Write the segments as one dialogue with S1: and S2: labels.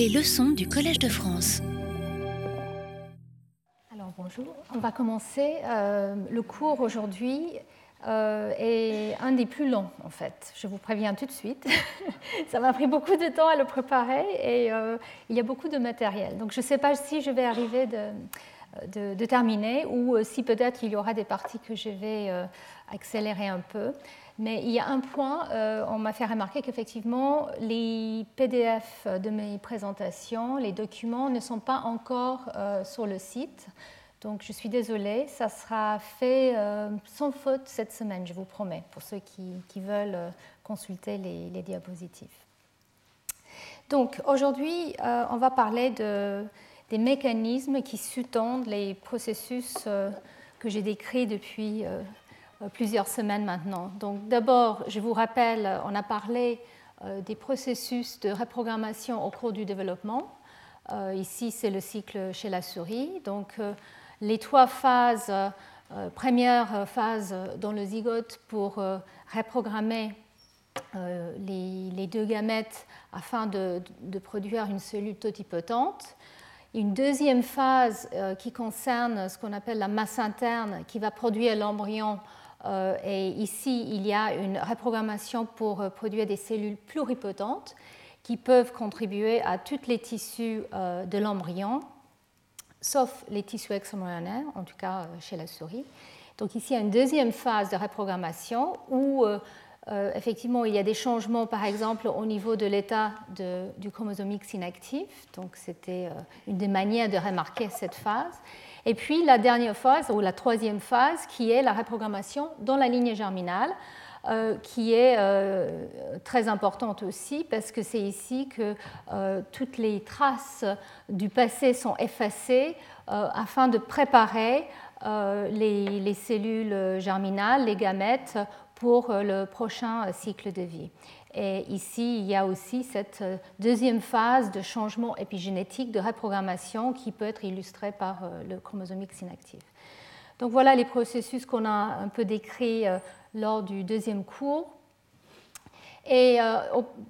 S1: Les leçons du Collège de France.
S2: Alors bonjour, on va commencer. Euh, le cours aujourd'hui euh, est un des plus longs en fait. Je vous préviens tout de suite. Ça m'a pris beaucoup de temps à le préparer et euh, il y a beaucoup de matériel. Donc je ne sais pas si je vais arriver de, de terminer ou si peut-être il y aura des parties que je vais accélérer un peu. Mais il y a un point, euh, on m'a fait remarquer qu'effectivement, les PDF de mes présentations, les documents ne sont pas encore euh, sur le site. Donc je suis désolée, ça sera fait euh, sans faute cette semaine, je vous promets, pour ceux qui, veulent consulter les, diapositives. Donc aujourd'hui, on va parler de, des mécanismes qui sous-tendent les processus que j'ai décrits depuis plusieurs semaines maintenant. Donc d'abord, je vous rappelle, on a parlé euh, des processus de reprogrammation au cours du développement. Euh, ici, c'est le cycle chez la souris. Donc les trois phases, première phase dans le zygote pour reprogrammer les, deux gamètes afin de, produire une cellule totipotente. Une deuxième phase qui concerne ce qu'on appelle la masse interne qui va produire l'embryon euh, et ici, il y a une reprogrammation pour euh, produire des cellules pluripotentes qui peuvent contribuer à tous les tissus euh, de l'embryon, sauf les tissus extra-embryonnaires, en tout cas chez la souris. Donc ici, il y a une deuxième phase de reprogrammation où effectivement il y a des changements, par exemple au niveau de l'état du chromosome X inactif. Donc c'était une des manières de remarquer cette phase. Et puis la dernière phase, ou la troisième phase, qui est la reprogrammation dans la ligne germinale, euh, qui est euh, très importante aussi parce que c'est ici que euh, toutes les traces du passé sont effacées afin de préparer les, les, cellules germinales, les gamètes, pour le prochain cycle de vie. Et ici, il y a aussi cette euh, deuxième phase de changement épigénétique, de reprogrammation, qui peut être illustrée par euh, le chromosome X inactif. Donc voilà les processus qu'on a un peu décrits euh, lors du deuxième cours. Et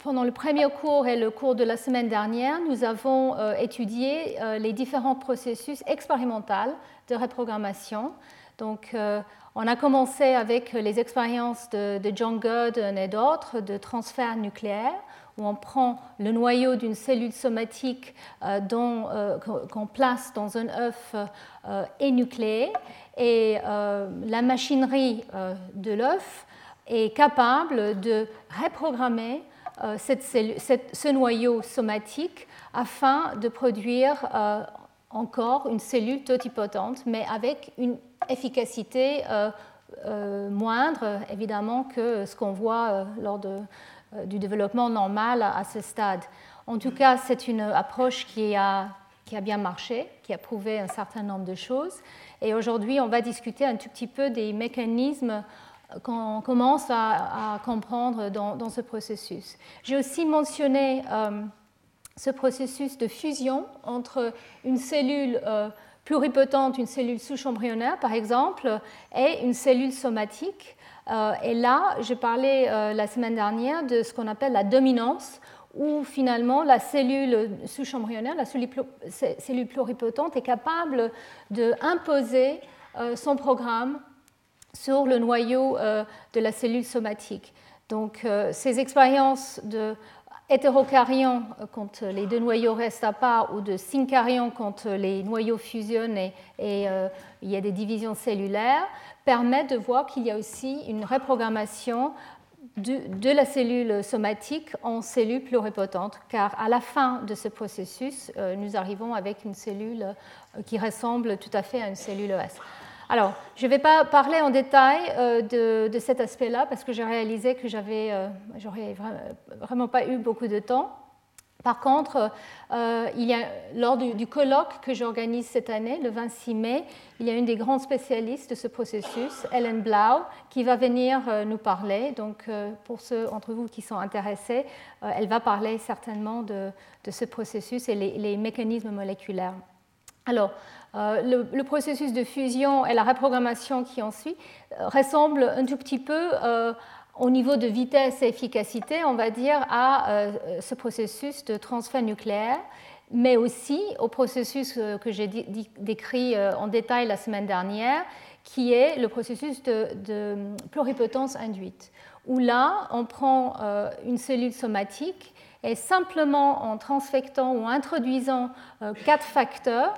S2: pendant le premier cours et le cours de la semaine dernière, nous avons étudié les différents processus expérimentaux de reprogrammation. Donc, on a commencé avec les expériences de, John Gurdon et d'autres de transfert nucléaire, où on prend le noyau d'une cellule somatique euh, euh, qu'on place dans un œuf euh, énucléé, et la machinerie de l'œuf est capable de reprogrammer ce noyau somatique afin de produire encore une cellule totipotente, mais avec une efficacité euh, euh, moindre, évidemment, que ce qu'on voit euh, lors du développement normal à, ce stade. En tout cas, c'est une approche qui a, qui a bien marché, qui a prouvé un certain nombre de choses. Et aujourd'hui, on va discuter un tout petit peu des mécanismes qu'on commence à, comprendre dans, ce processus. J'ai aussi mentionné ce processus de fusion entre une cellule pluripotente, une cellule souche embryonnaire par exemple, et une cellule somatique. Euh, et là, j'ai parlé euh, la semaine dernière de ce qu'on appelle la dominance, où finalement la cellule souche embryonnaire, la cellule pluripotente, est capable d'imposer euh, son programme sur le noyau de la cellule somatique. Donc ces expériences de hétérocaryon quand les deux noyaux restent à part ou de syncaryon quand les noyaux fusionnent et, euh, il y a des divisions cellulaires permettent de voir qu'il y a aussi une reprogrammation de, la cellule somatique en cellule pluripotente, car à la fin de ce processus, euh, nous arrivons avec une cellule euh, qui ressemble tout à fait à une cellule ES. Alors, je ne vais pas parler en détail euh, de, cet aspect-là parce que j'ai réalisé que j'avais, euh, j'aurais vraiment pas eu beaucoup de temps. Par contre, euh, il y a, lors du, colloque que j'organise cette année, le 26 mai, il y a une des grandes spécialistes de ce processus, Helen Blau, qui va venir nous parler. Donc, pour ceux d'entre vous qui sont intéressés, elle va parler certainement de, ce processus et les, les mécanismes moléculaires. Alors, euh, le, processus de fusion et la reprogrammation qui en suit euh, ressemblent un tout petit peu. Euh, au niveau de vitesse et efficacité, on va dire, à ce processus de transfert nucléaire, mais aussi au processus que j'ai décrit en détail la semaine dernière, qui est le processus de, pluripotence induite, où là, on prend une cellule somatique et simplement en transfectant ou introduisant quatre facteurs,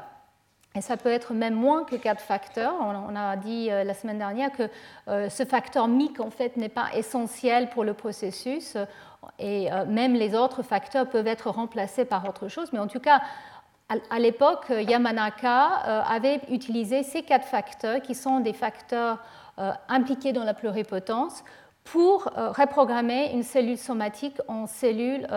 S2: et ça peut être même moins que quatre facteurs. On a dit euh, la semaine dernière que euh, ce facteur MIC en fait n'est pas essentiel pour le processus et euh, même les autres facteurs peuvent être remplacés par autre chose. Mais en tout cas, à l'époque, Yamanaka avait utilisé ces quatre facteurs qui sont des facteurs impliqués dans la pluripotence pour reprogrammer une cellule somatique en cellule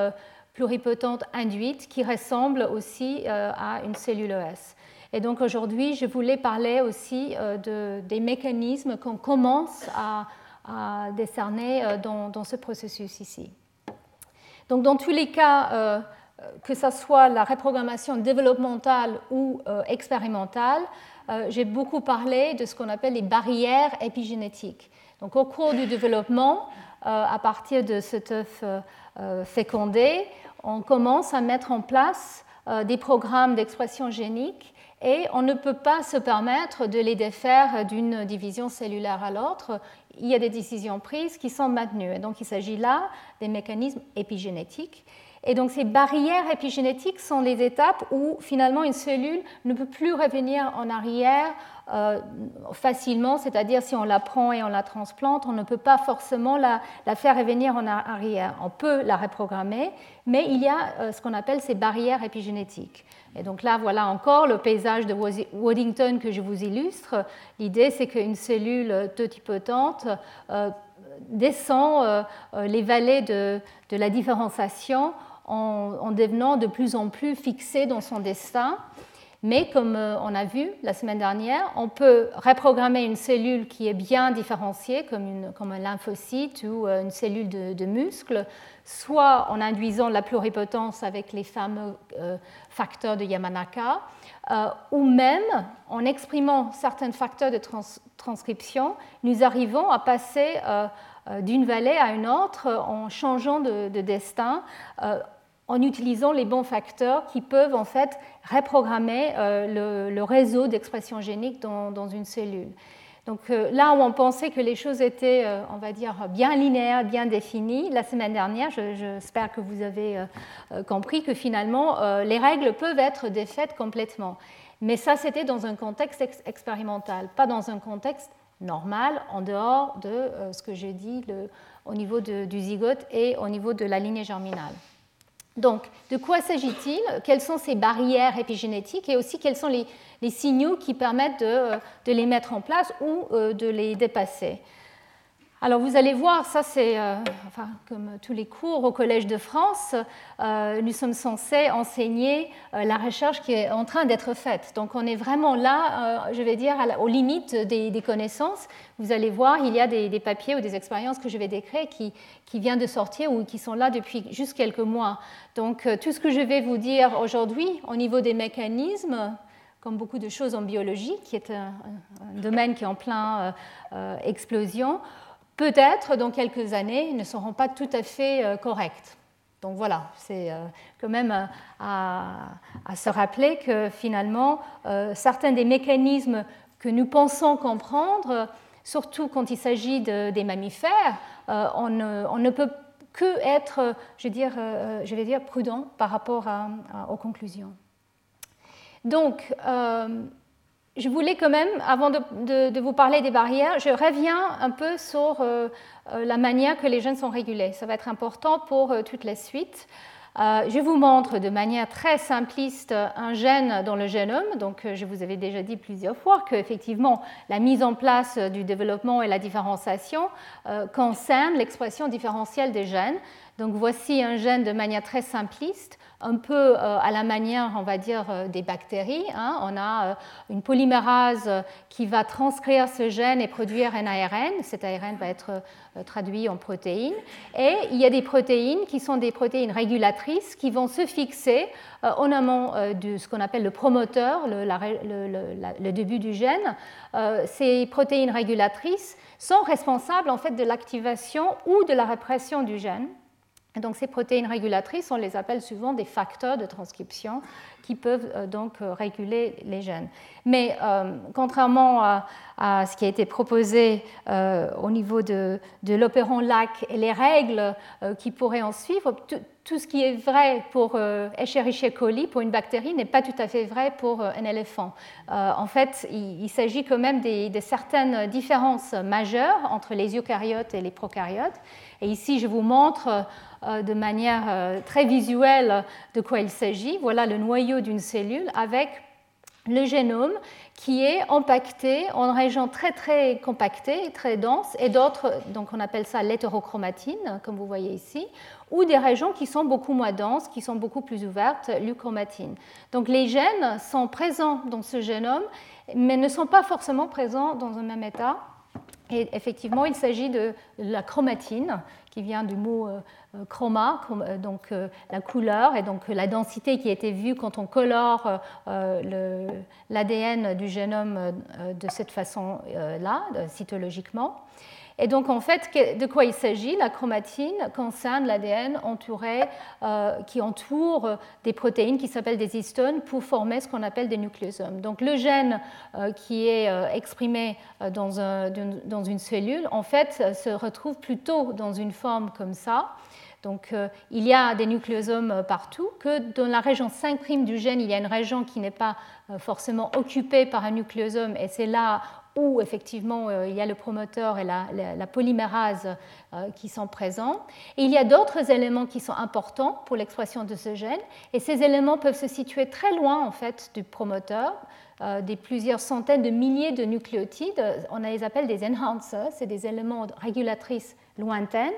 S2: pluripotente induite qui ressemble aussi à une cellule ES. Et donc aujourd'hui, je voulais parler aussi euh, des mécanismes qu'on commence à, décerner euh, dans, ce processus ici. Donc dans tous les cas, euh, que ce soit la reprogrammation développementale ou expérimentale, j'ai beaucoup parlé de ce qu'on appelle les barrières épigénétiques. Donc au cours du développement, à partir de cet œuf fécondé, on commence à mettre en place des programmes d'expression génique et on ne peut pas se permettre de les défaire d'une division cellulaire à l'autre. Il y a des décisions prises qui sont maintenues. Et donc il s'agit là des mécanismes épigénétiques. Et donc ces barrières épigénétiques sont les étapes où finalement une cellule ne peut plus revenir en arrière euh, facilement, c'est-à-dire si on la prend et on la transplante, on ne peut pas forcément la, faire revenir en arrière. On peut la reprogrammer, mais il y a euh, ce qu'on appelle ces barrières épigénétiques. Et donc là, voilà encore le paysage de Waddington que je vous illustre. L'idée, c'est qu'une cellule totipotente euh, descend euh, euh, les vallées de, la différenciation en, devenant de plus en plus fixée dans son destin. Mais comme on a vu la semaine dernière, on peut reprogrammer une cellule qui est bien différenciée, comme, un lymphocyte ou une cellule de, muscle, soit en induisant la pluripotence avec les fameux facteurs de Yamanaka, euh, ou même en exprimant certains facteurs de transcription, nous arrivons à passer euh, euh, d'une vallée à une autre en changeant de, destin, en utilisant les bons facteurs qui peuvent en fait reprogrammer le, réseau d'expression génique dans, une cellule. Donc euh, là où on pensait que les choses étaient, euh, on va dire, bien linéaires, bien définies, la semaine dernière, j'espère que vous avez euh, compris que finalement, les règles peuvent être défaites complètement. Mais ça, c'était dans un contexte expérimental, pas dans un contexte normal, en dehors de ce que j'ai dit au niveau du zygote et au niveau de la lignée germinale. Donc, de quoi s'agit-il? Quelles sont ces barrières épigénétiques? Et aussi quels sont les, signaux qui permettent de, les mettre en place ou euh, de les dépasser? Alors vous allez voir, ça c'est, euh, enfin, comme tous les cours au Collège de France, euh, nous sommes censés enseigner euh, la recherche qui est en train d'être faite. Donc on est vraiment là, je vais dire, aux limites des, connaissances. Vous allez voir, il y a des, papiers ou des expériences que je vais décrire qui, qui viennent de sortir ou qui sont là depuis juste quelques mois. Donc tout ce que je vais vous dire aujourd'hui au niveau des mécanismes, comme beaucoup de choses en biologie, qui est un, domaine qui est en plein explosion, peut-être dans quelques années ne seront pas tout à fait euh, correctes. Donc voilà, c'est euh, quand même euh, à, se rappeler que finalement, certains des mécanismes que nous pensons comprendre, surtout quand il s'agit des mammifères, on ne, peut que être, je, dire, je vais dire, prudent par rapport aux conclusions. Donc, je voulais quand même, avant de, vous parler des barrières, je reviens un peu sur euh, euh, la manière que les gènes sont régulés. Ça va être important pour euh, toute la suite. je vous montre de manière très simpliste un gène dans le génome. Donc, je vous avais déjà dit plusieurs fois qu'effectivement, la mise en place du développement et la différenciation concernent l'expression différentielle des gènes. Donc voici un gène de manière très simpliste un peu euh, à la manière, on va dire, euh, des bactéries. Hein. On a euh, une polymérase qui va transcrire ce gène et produire un ARN. Cet ARN va être traduit en protéines. Et il y a des protéines qui sont des protéines régulatrices qui vont se fixer en amont de ce qu'on appelle le promoteur, le, début du gène. Ces protéines régulatrices sont responsables en fait de l'activation ou de la répression du gène donc ces protéines régulatrices, on les appelle souvent des facteurs de transcription qui peuvent euh, donc euh, réguler les gènes. Mais euh, contrairement à, ce qui a été proposé au niveau de, l'opéron LAC et les règles qui pourraient en suivre, tout, ce qui est vrai pour Escherichia coli, pour une bactérie, n'est pas tout à fait vrai pour un éléphant. en fait, il, s'agit quand même de certaines différences majeures entre les eucaryotes et les prokaryotes. Et ici, je vous montre euh, de manière euh, très visuelle de quoi il s'agit. Voilà le noyau d'une cellule avec le génome qui est empaqueté en régions très très compactées, très denses, et d'autres, donc on appelle ça l'hétérochromatine, comme vous voyez ici, ou des régions qui sont beaucoup moins denses, qui sont beaucoup plus ouvertes, l'euchromatine. Donc les gènes sont présents dans ce génome, mais ne sont pas forcément présents dans un même état. Et effectivement, il s'agit de la chromatine, qui vient du mot euh, euh, chroma, euh, donc la couleur, et donc la densité qui a été vue quand on colore l'ADN du génome de cette façon-là, cytologiquement. Et donc, en fait, de quoi il s'agit? La chromatine concerne l'ADN euh, qui entoure des protéines qui s'appellent des histones pour former ce qu'on appelle des nucléosomes. Donc, le gène euh, qui est euh, exprimé dans, dans, une cellule, en fait, se retrouve plutôt dans une forme comme ça. Donc, il y a des nucléosomes partout, que dans la région 5' du gène, il y a une région qui n'est pas forcément occupée par un nucléosome, et c'est là où effectivement euh, il y a le promoteur et la, polymérase euh, qui sont présents. Et il y a d'autres éléments qui sont importants pour l'expression de ce gène, et ces éléments peuvent se situer très loin en fait du promoteur, euh, des plusieurs centaines de milliers de nucléotides. On les appelle des enhancers, c'est des éléments régulatrices lointaines.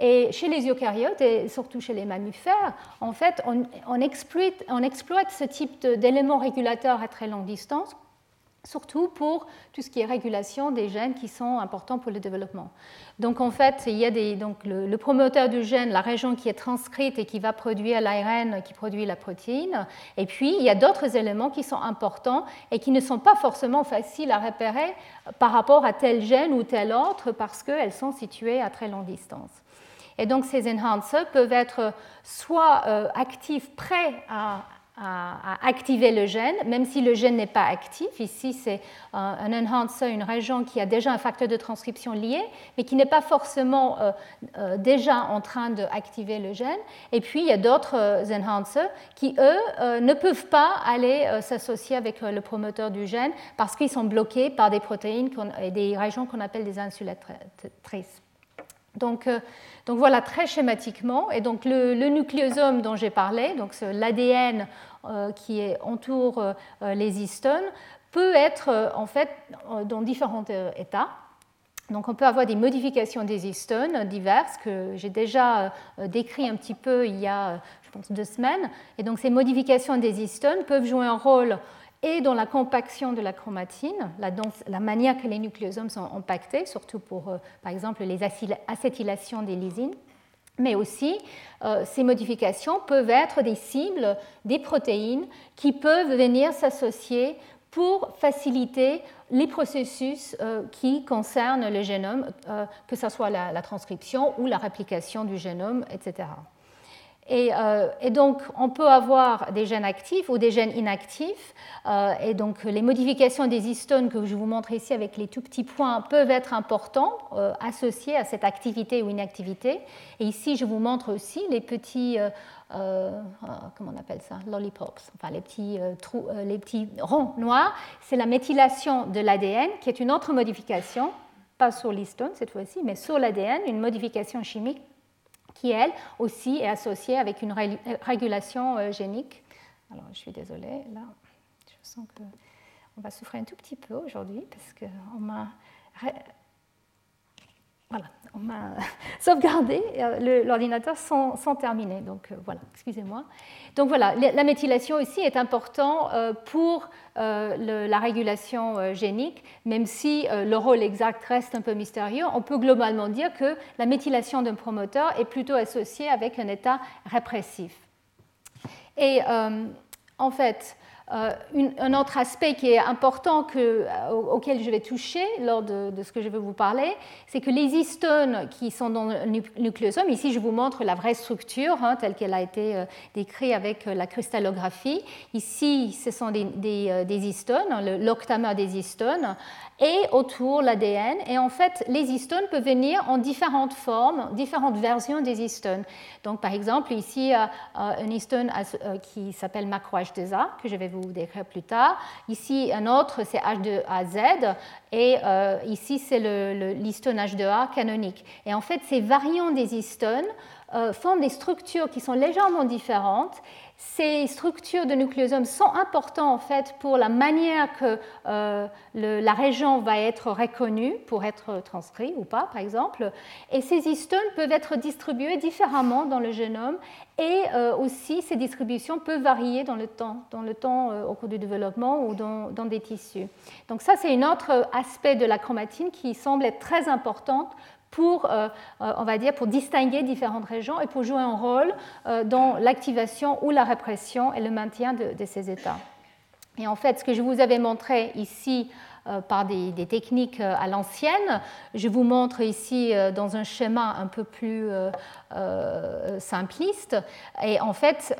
S2: Et chez les eucaryotes et surtout chez les mammifères, en fait, on, exploite ce type d'éléments régulateurs à très longue distance surtout pour tout ce qui est régulation des gènes qui sont importants pour le développement. Donc en fait, il y a donc le, promoteur du gène, la région qui est transcrite et qui va produire l'ARN qui produit la protéine, et puis il y a d'autres éléments qui sont importants et qui ne sont pas forcément faciles à repérer par rapport à tel gène ou tel autre parce qu'elles sont situées à très longue distance. Et donc ces enhancers peuvent être soit euh, actifs prêts à à, activer le gène, même si le gène n'est pas actif. Ici, c'est un enhancer, une région qui a déjà un facteur de transcription lié, mais qui n'est pas forcément euh, euh, déjà en train d'activer le gène. Et puis, il y a d'autres euh, enhancers qui, eux, ne peuvent pas aller s'associer avec le promoteur du gène parce qu'ils sont bloqués par des protéines et des régions qu'on appelle des insulatrices. Donc, donc voilà, très schématiquement. Et donc le, nucléosome dont j'ai parlé, donc l'ADN euh, qui entoure euh, les histones, peut être euh, en fait dans différents états. Donc on peut avoir des modifications des histones diverses que j'ai déjà décrit un petit peu il y a, je pense, deux semaines. Et donc ces modifications des histones peuvent jouer un rôle et dans la compaction de la chromatine, la, manière que les nucléosomes sont impactés, surtout pour, euh, par exemple, les acétylations des lysines, mais aussi euh, ces modifications peuvent être des cibles des protéines qui peuvent venir s'associer pour faciliter les processus euh, qui concernent le génome, que ce soit la, transcription ou la réplication du génome, etc. Euh, et, donc, on peut avoir des gènes actifs ou des gènes inactifs. Euh, et donc, les modifications des histones que je vous montre ici avec les tout petits points peuvent être importants, euh, associés à cette activité ou inactivité. Et ici, je vous montre aussi les petits, comment on appelle ça, lollipops, enfin les petits, trous, les petits ronds noirs. C'est la méthylation de l'ADN, qui est une autre modification, pas sur l'histone cette fois-ci, mais sur l'ADN, une modification chimique qui, elle aussi, est associée avec une régulation euh, génique. Alors, je suis désolée, là, je sens qu'on va souffrir un tout petit peu aujourd'hui parce qu'on m'a voilà, on m'a sauvegardé euh, l'ordinateur sans, terminer. Donc voilà, excusez-moi. Donc voilà, la méthylation aussi est important pour la régulation génique, même si le rôle exact reste un peu mystérieux. On peut globalement dire que la méthylation d'un promoteur est plutôt associée avec un état répressif. Et en fait, euh, un autre aspect qui est important euh, auquel je vais toucher lors de, ce que je vais vous parler, c'est que les histones qui sont dans le nucléosome, ici je vous montre la vraie structure hein, telle qu'elle a été euh, décrite avec la cristallographie. Ici, ce sont des, histones, l'octamère des histones et autour l'ADN. Et en fait, les histones peuvent venir en différentes formes, différentes versions des histones. Donc, par exemple, ici, un histone qui s'appelle macro-H2A, que je vais vous décrire plus tard. Ici, un autre, c'est H2AZ. Et euh, ici, c'est l'histone H2A canonique. Et en fait, ces variants des histones forment des structures qui sont légèrement différentes ces structures de nucléosomes sont importantes en fait pour la manière que euh, la région va être reconnue pour être transcrite ou pas, par exemple. Et ces histones peuvent être distribuées différemment dans le génome et euh, aussi ces distributions peuvent varier dans le temps, dans le temps euh, au cours du développement ou dans, des tissus. Donc ça, c'est un autre aspect de la chromatine qui semble être très importante pour, euh, euh, on va dire, pour distinguer différentes régions et pour jouer un rôle euh, dans l'activation ou la répression et le maintien de, ces états. Et en fait, ce que je vous avais montré ici par des, des, techniques à l'ancienne, je vous montre ici dans un schéma un peu plus simpliste. Et en fait,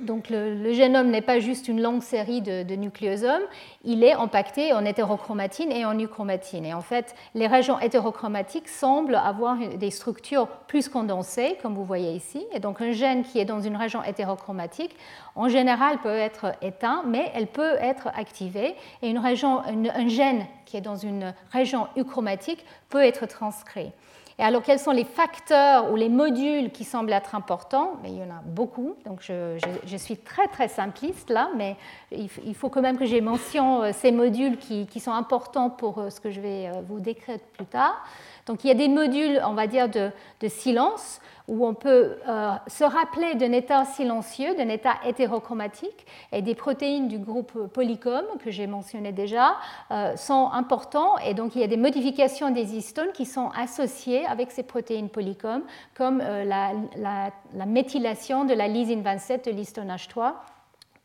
S2: donc le, génome n'est pas juste une longue série de, nucléosomes, il est empaqueté en hétérochromatine et en euchromatine. Et en fait, les régions hétérochromatiques semblent avoir des structures plus condensées, comme vous voyez ici. Et donc un gène qui est dans une région hétérochromatique, en général, peut être éteint, mais elle peut être activée. Et une région, un gène qui est dans une région euchromatique peut être transcrit. Et alors, quels sont les facteurs ou les modules qui semblent être importants? Mais Il y en a beaucoup, donc je, suis très très simpliste là, mais il, faut quand même que j'ai mention euh, ces modules qui, sont importants pour euh, ce que je vais euh, vous décrire plus tard. Donc il y a des modules, on va dire, de, de silence où on peut euh, se rappeler d'un état silencieux, d'un état hétérochromatique, et des protéines du groupe polycom, que j'ai mentionné déjà, euh, sont importants, et donc il y a des modifications des histones qui sont associées avec ces protéines polycom, comme euh, la, méthylation de la lysine 27 de l'histone H3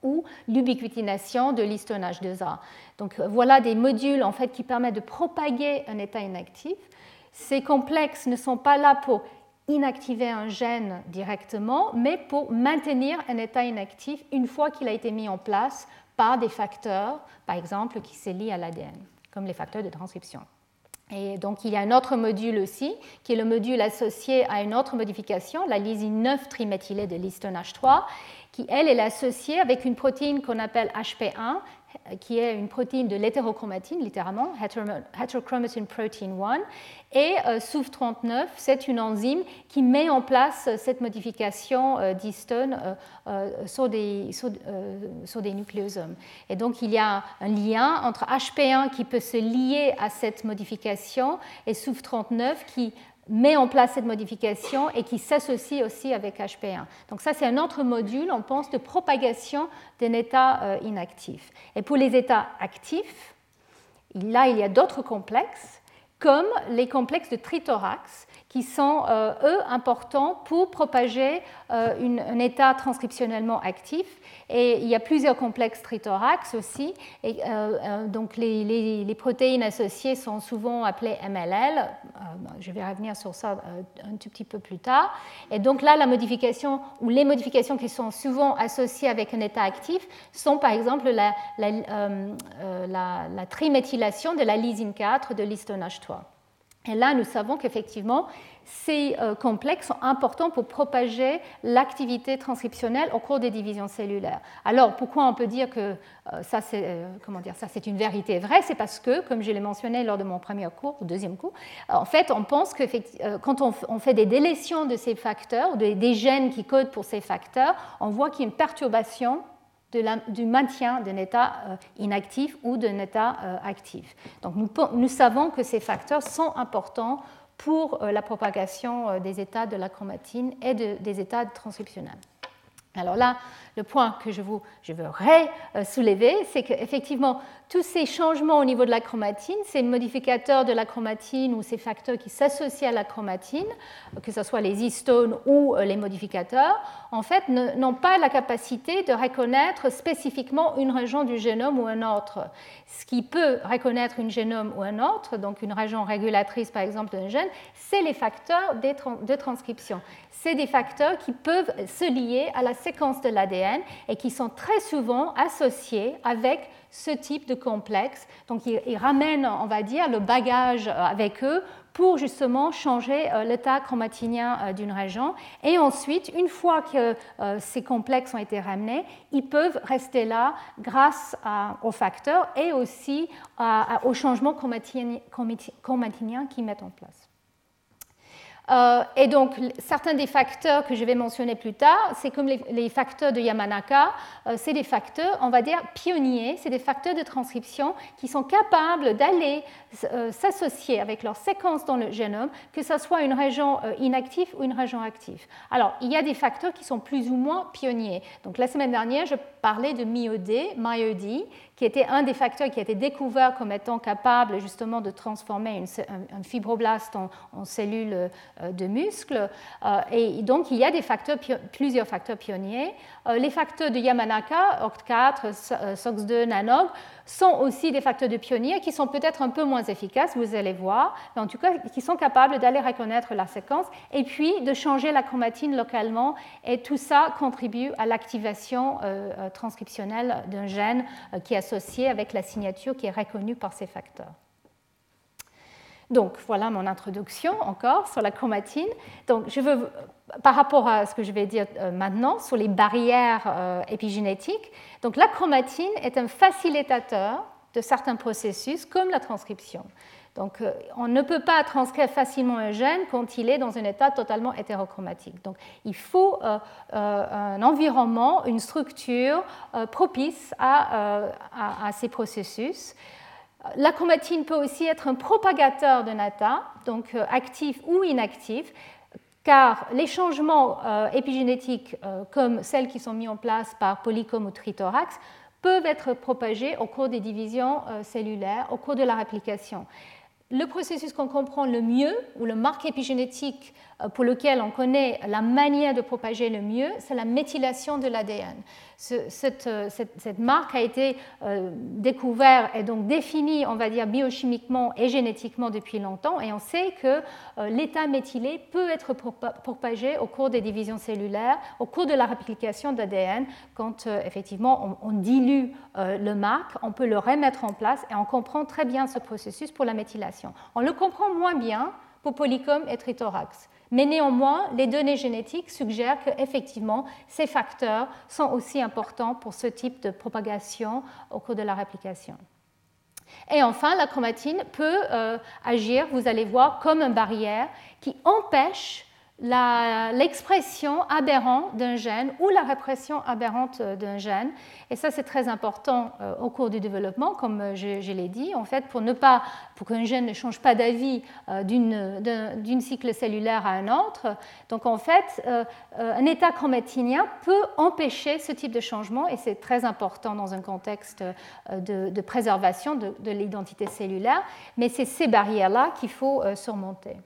S2: ou l'ubiquitination de l'histone H2A. Donc voilà des modules en fait qui permettent de propager un état inactif. Ces complexes ne sont pas là pour inactiver un gène directement, mais pour maintenir un état inactif une fois qu'il a été mis en place par des facteurs, par exemple, qui se lient à l'ADN, comme les facteurs de transcription. Et donc il y a un autre module aussi, qui est le module associé à une autre modification, la lysine 9 triméthylée de l'histone H3, qui elle est associée avec une protéine qu'on appelle HP1, qui est une protéine de l'hétérochromatine, littéralement, heterochromatin protein 1. Et euh, SOUF39, c'est une enzyme qui met en place cette modification euh, d'histone euh, sur, des, des nucléosomes. Et donc, il y a un lien entre HP1 qui peut se lier à cette modification et SOUF39 qui met en place cette modification et qui s'associe aussi avec HP1. Donc ça, c'est un autre module, on pense, de propagation d'un état euh, inactif. Et pour les états actifs, là, il y a d'autres complexes, comme les complexes de trithorax, qui sont, euh, eux, importants pour propager euh, un état transcriptionnellement actif. Et il y a plusieurs complexes trithorax aussi. Euh, donc les, protéines associées sont souvent appelées MLL. je vais revenir sur ça un tout petit peu plus tard. Et donc là, la modification ou les modifications qui sont souvent associées avec un état actif sont par exemple la, la triméthylation de la lysine 4 de l'histone H3. Et là, nous savons qu'effectivement, ces euh, complexes sont importants pour propager l'activité transcriptionnelle au cours des divisions cellulaires. Alors, pourquoi on peut dire que euh, ça, c'est, euh, comment dire, ça, c'est une vérité vraie? C'est parce que, comme je l'ai mentionné lors de mon premier cours, ou deuxième cours, en fait, on pense que quand on, fait des délétions de ces facteurs, des gènes qui codent pour ces facteurs, on voit qu'il y a une perturbation du maintien d'un état euh, inactif ou d'un état euh, actif. Donc nous, nous, savons que ces facteurs sont importants pour la propagation des états de la chromatine et des états transcriptionnels. Alors là, le point que je, vous, veux soulever, c'est qu'effectivement, tous ces changements au niveau de la chromatine, ces modificateurs de la chromatine ou ces facteurs qui s'associent à la chromatine, que ce soit les histones ou euh, les modificateurs, en fait, n'ont pas la capacité de reconnaître spécifiquement une région du génome ou un autre. Ce qui peut reconnaître une génome ou un autre, donc une région régulatrice par exemple d'un gène, c'est les facteurs de transcription. C'est des facteurs qui peuvent se lier à la séquence de l'ADN et qui sont très souvent associés avec ce type de complexe. Donc ils, ramènent, on va dire, le bagage euh, avec eux pour justement changer euh, l'état chromatinien euh, d'une région. Et ensuite, une fois que ces complexes ont été ramenés, ils peuvent rester là grâce aux facteurs et aussi aux changements chromatiniens qu'ils mettent en place. Euh, et donc, certains des facteurs que je vais mentionner plus tard, c'est comme les, facteurs de Yamanaka, euh, c'est des facteurs, on va dire, pionniers, c'est des facteurs de transcription qui sont capables d'aller euh, s'associer avec leur séquence dans le génome, que ce soit une région inactive ou une région active. Alors, il y a des facteurs qui sont plus ou moins pionniers. Donc, la semaine dernière, je parlais de MyOD, MyOD qui était un des facteurs qui a été découvert comme étant capable justement de transformer un, fibroblaste en, cellule euh, de muscle. Euh, et donc, il y a des facteurs, plusieurs facteurs pionniers. Euh, les facteurs de Yamanaka, OCT4, SOX2, NANOG, sont aussi des facteurs de pionniers qui sont peut-être un peu moins efficaces, vous allez voir, mais en tout cas qui sont capables d'aller reconnaître la séquence et puis de changer la chromatine localement. Et tout ça contribue à l'activation transcriptionnelle d'un gène qui est associé avec la signature qui est reconnue par ces facteurs. Donc voilà mon introduction encore sur la chromatine. Donc je veux, par rapport à ce que je vais dire euh, maintenant sur les barrières euh, épigénétiques, donc la chromatine est un facilitateur de certains processus comme la transcription. Donc, euh, on ne peut pas transcrire facilement un gène quand il est dans un état totalement hétérochromatique. Donc, il faut un environnement, une structure propice à, ces processus. La chromatine peut aussi être un propagateur d'un état, donc euh, actif ou inactif, car les changements euh, épigénétiques, euh, comme celles qui sont mis en place par polycom ou trithorax, peuvent être propagés au cours des divisions cellulaires, au cours de la réplication. Le processus qu'on comprend le mieux, ou le marque épigénétique pour lequel on connaît la manière de propager le mieux, c'est la méthylation de l'ADN. Euh, cette, marque a été euh, découverte et donc définie, on va dire, biochimiquement et génétiquement depuis longtemps, et on sait que l'état méthylé peut être propagé au cours des divisions cellulaires, au cours de la réplication d'ADN, quand effectivement on, on dilue le marque, on peut le remettre en place et on comprend très bien ce processus pour la méthylation. On le comprend moins bien pour polycom et trithorax. Mais néanmoins, les données génétiques suggèrent qu'effectivement, ces facteurs sont aussi importants pour ce type de propagation au cours de la réplication. Et enfin, la chromatine peut euh, agir, vous allez voir, comme une barrière qui empêche l'expression aberrante d'un gène ou la répression aberrante d'un gène. Et ça, c'est très important euh, au cours du développement, comme euh, je, l'ai dit, en fait, pour pour qu'un gène ne change pas d'avis euh, d'une cycle cellulaire à un autre. Donc, en fait, un état chromatinien peut empêcher ce type de changement, et c'est très important dans un contexte de, préservation de l'identité cellulaire. Mais c'est ces barrières-là qu'il faut surmonter.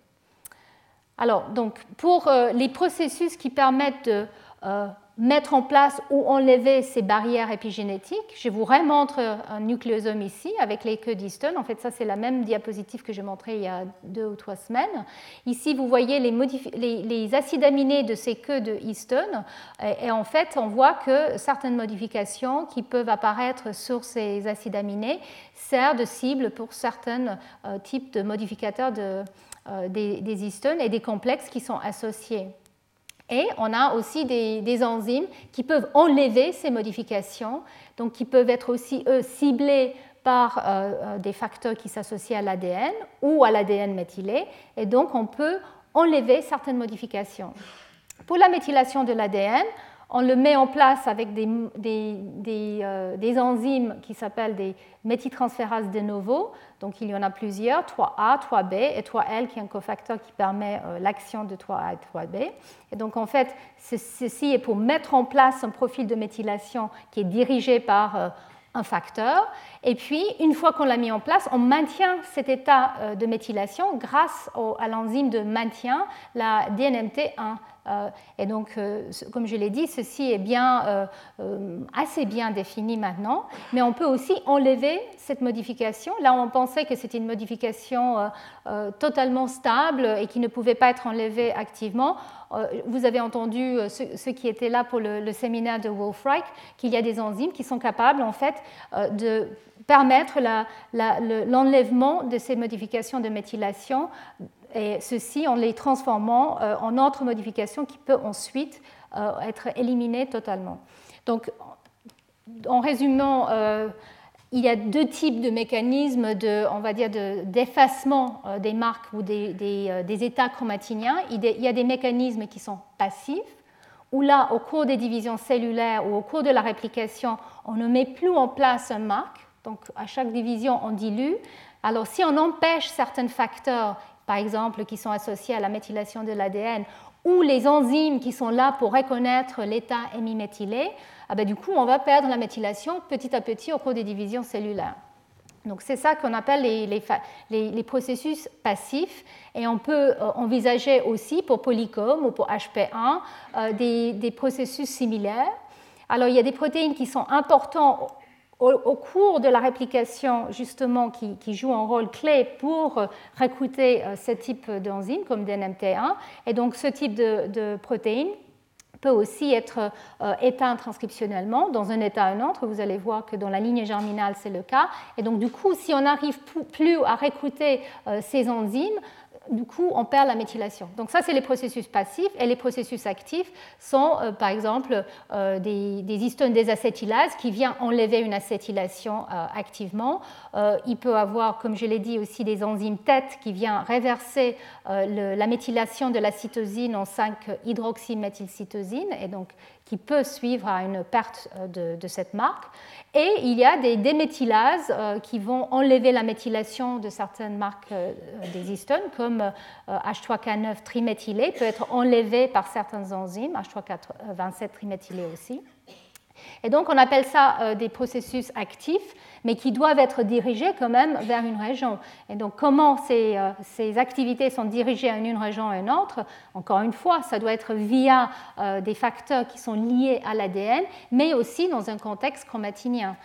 S2: Alors, donc, pour euh, les processus qui permettent de euh, mettre en place ou enlever ces barrières épigénétiques, je vous remontre un nucléosome ici avec les queues d'histone. En fait, ça, c'est la même diapositive que j'ai montrée il y a deux ou trois semaines. Ici, vous voyez les, acides aminés de ces queues de. Et, en fait, on voit que certaines modifications qui peuvent apparaître sur ces acides aminés servent de cible pour certains euh, types de modificateurs de, euh, des, histones et des complexes qui sont associés. Et on a aussi des, enzymes qui peuvent enlever ces modifications, donc qui peuvent être aussi, eux, ciblés par euh, euh, des facteurs qui s'associent à l'ADN ou à l'ADN méthylé, et donc on peut enlever certaines modifications. Pour la méthylation de l'ADN, on le met en place avec des, des, euh, enzymes qui s'appellent des méthyltransférases de novo. Donc il y en a plusieurs, 3A, 3B et 3L qui est un cofacteur qui permet euh, l'action de 3A et 3B. Et donc en fait, ceci est pour mettre en place un profil de méthylation qui est dirigé par euh, un facteur. Et puis, une fois qu'on l'a mis en place, on maintient cet état de méthylation grâce à l'enzyme de maintien, la DNMT1 euh, et donc, euh, comme je l'ai dit, ceci est bien, euh, assez bien défini maintenant, mais on peut aussi enlever cette modification. Là, on pensait que c'était une modification totalement stable et qui ne pouvait pas être enlevée activement. Vous avez entendu, ceux, qui étaient là pour le, séminaire de Wolfreich, qu'il y a des enzymes qui sont capables, en fait, de permettre l'enlèvement de ces modifications de méthylation et ceci en les transformant euh, en autre modification qui peut ensuite euh, être éliminée totalement. Donc, en résumant, euh, il y a deux types de mécanismes de, on va dire, d'effacement des marques ou des, des, états chromatiniens. Il y a des mécanismes qui sont passifs, où là, au cours des divisions cellulaires ou au cours de la réplication, on ne met plus en place une marque. Donc, à chaque division, on dilue. Alors, si on empêche certains facteurs par exemple, qui sont associés à la méthylation de l'ADN, ou les enzymes qui sont là pour reconnaître l'état hémiméthylé, ah ben, du coup, on va perdre la méthylation petit à petit au cours des divisions cellulaires. Donc c'est ça qu'on appelle les, processus passifs et on peut euh, envisager aussi pour polycom ou pour HP1 euh, des, des, processus similaires. Alors il y a des protéines qui sont importantes au, cours de la réplication, justement, qui, joue un rôle clé pour euh, recruter euh, ce type d'enzyme comme DNMT1. Et donc, ce type de, protéine peut aussi être euh, éteint transcriptionnellement dans un état à un autre. Vous allez voir que dans la ligne germinale, c'est le cas. Et donc, du coup, si on n'arrive plus à recruter ces enzymes, du coup, on perd la méthylation. Donc ça, c'est les processus passifs. Et les processus actifs sont, euh, par exemple, euh, des, des, histones désacétylases qui viennent enlever une acétylation euh, activement. il peut avoir, comme je l'ai dit, aussi des enzymes têtes qui viennent réverser la méthylation de la cytosine en 5-hydroxyméthylcytosine et donc qui peut suivre à une perte de cette marque. Et il y a des déméthylases euh, qui vont enlever la méthylation de certaines marques euh, des histones, comme H3K9 euh, triméthylé peut être enlevé par certaines enzymes, H3K27 triméthylé aussi. Et donc on appelle ça des processus actifs mais qui doivent être dirigés quand même vers une région. Et donc comment ces, euh, activités sont dirigées à une région et une autre Encore une fois, ça doit être via euh, des facteurs qui sont liés à l'ADN, mais aussi dans un contexte chromatinien.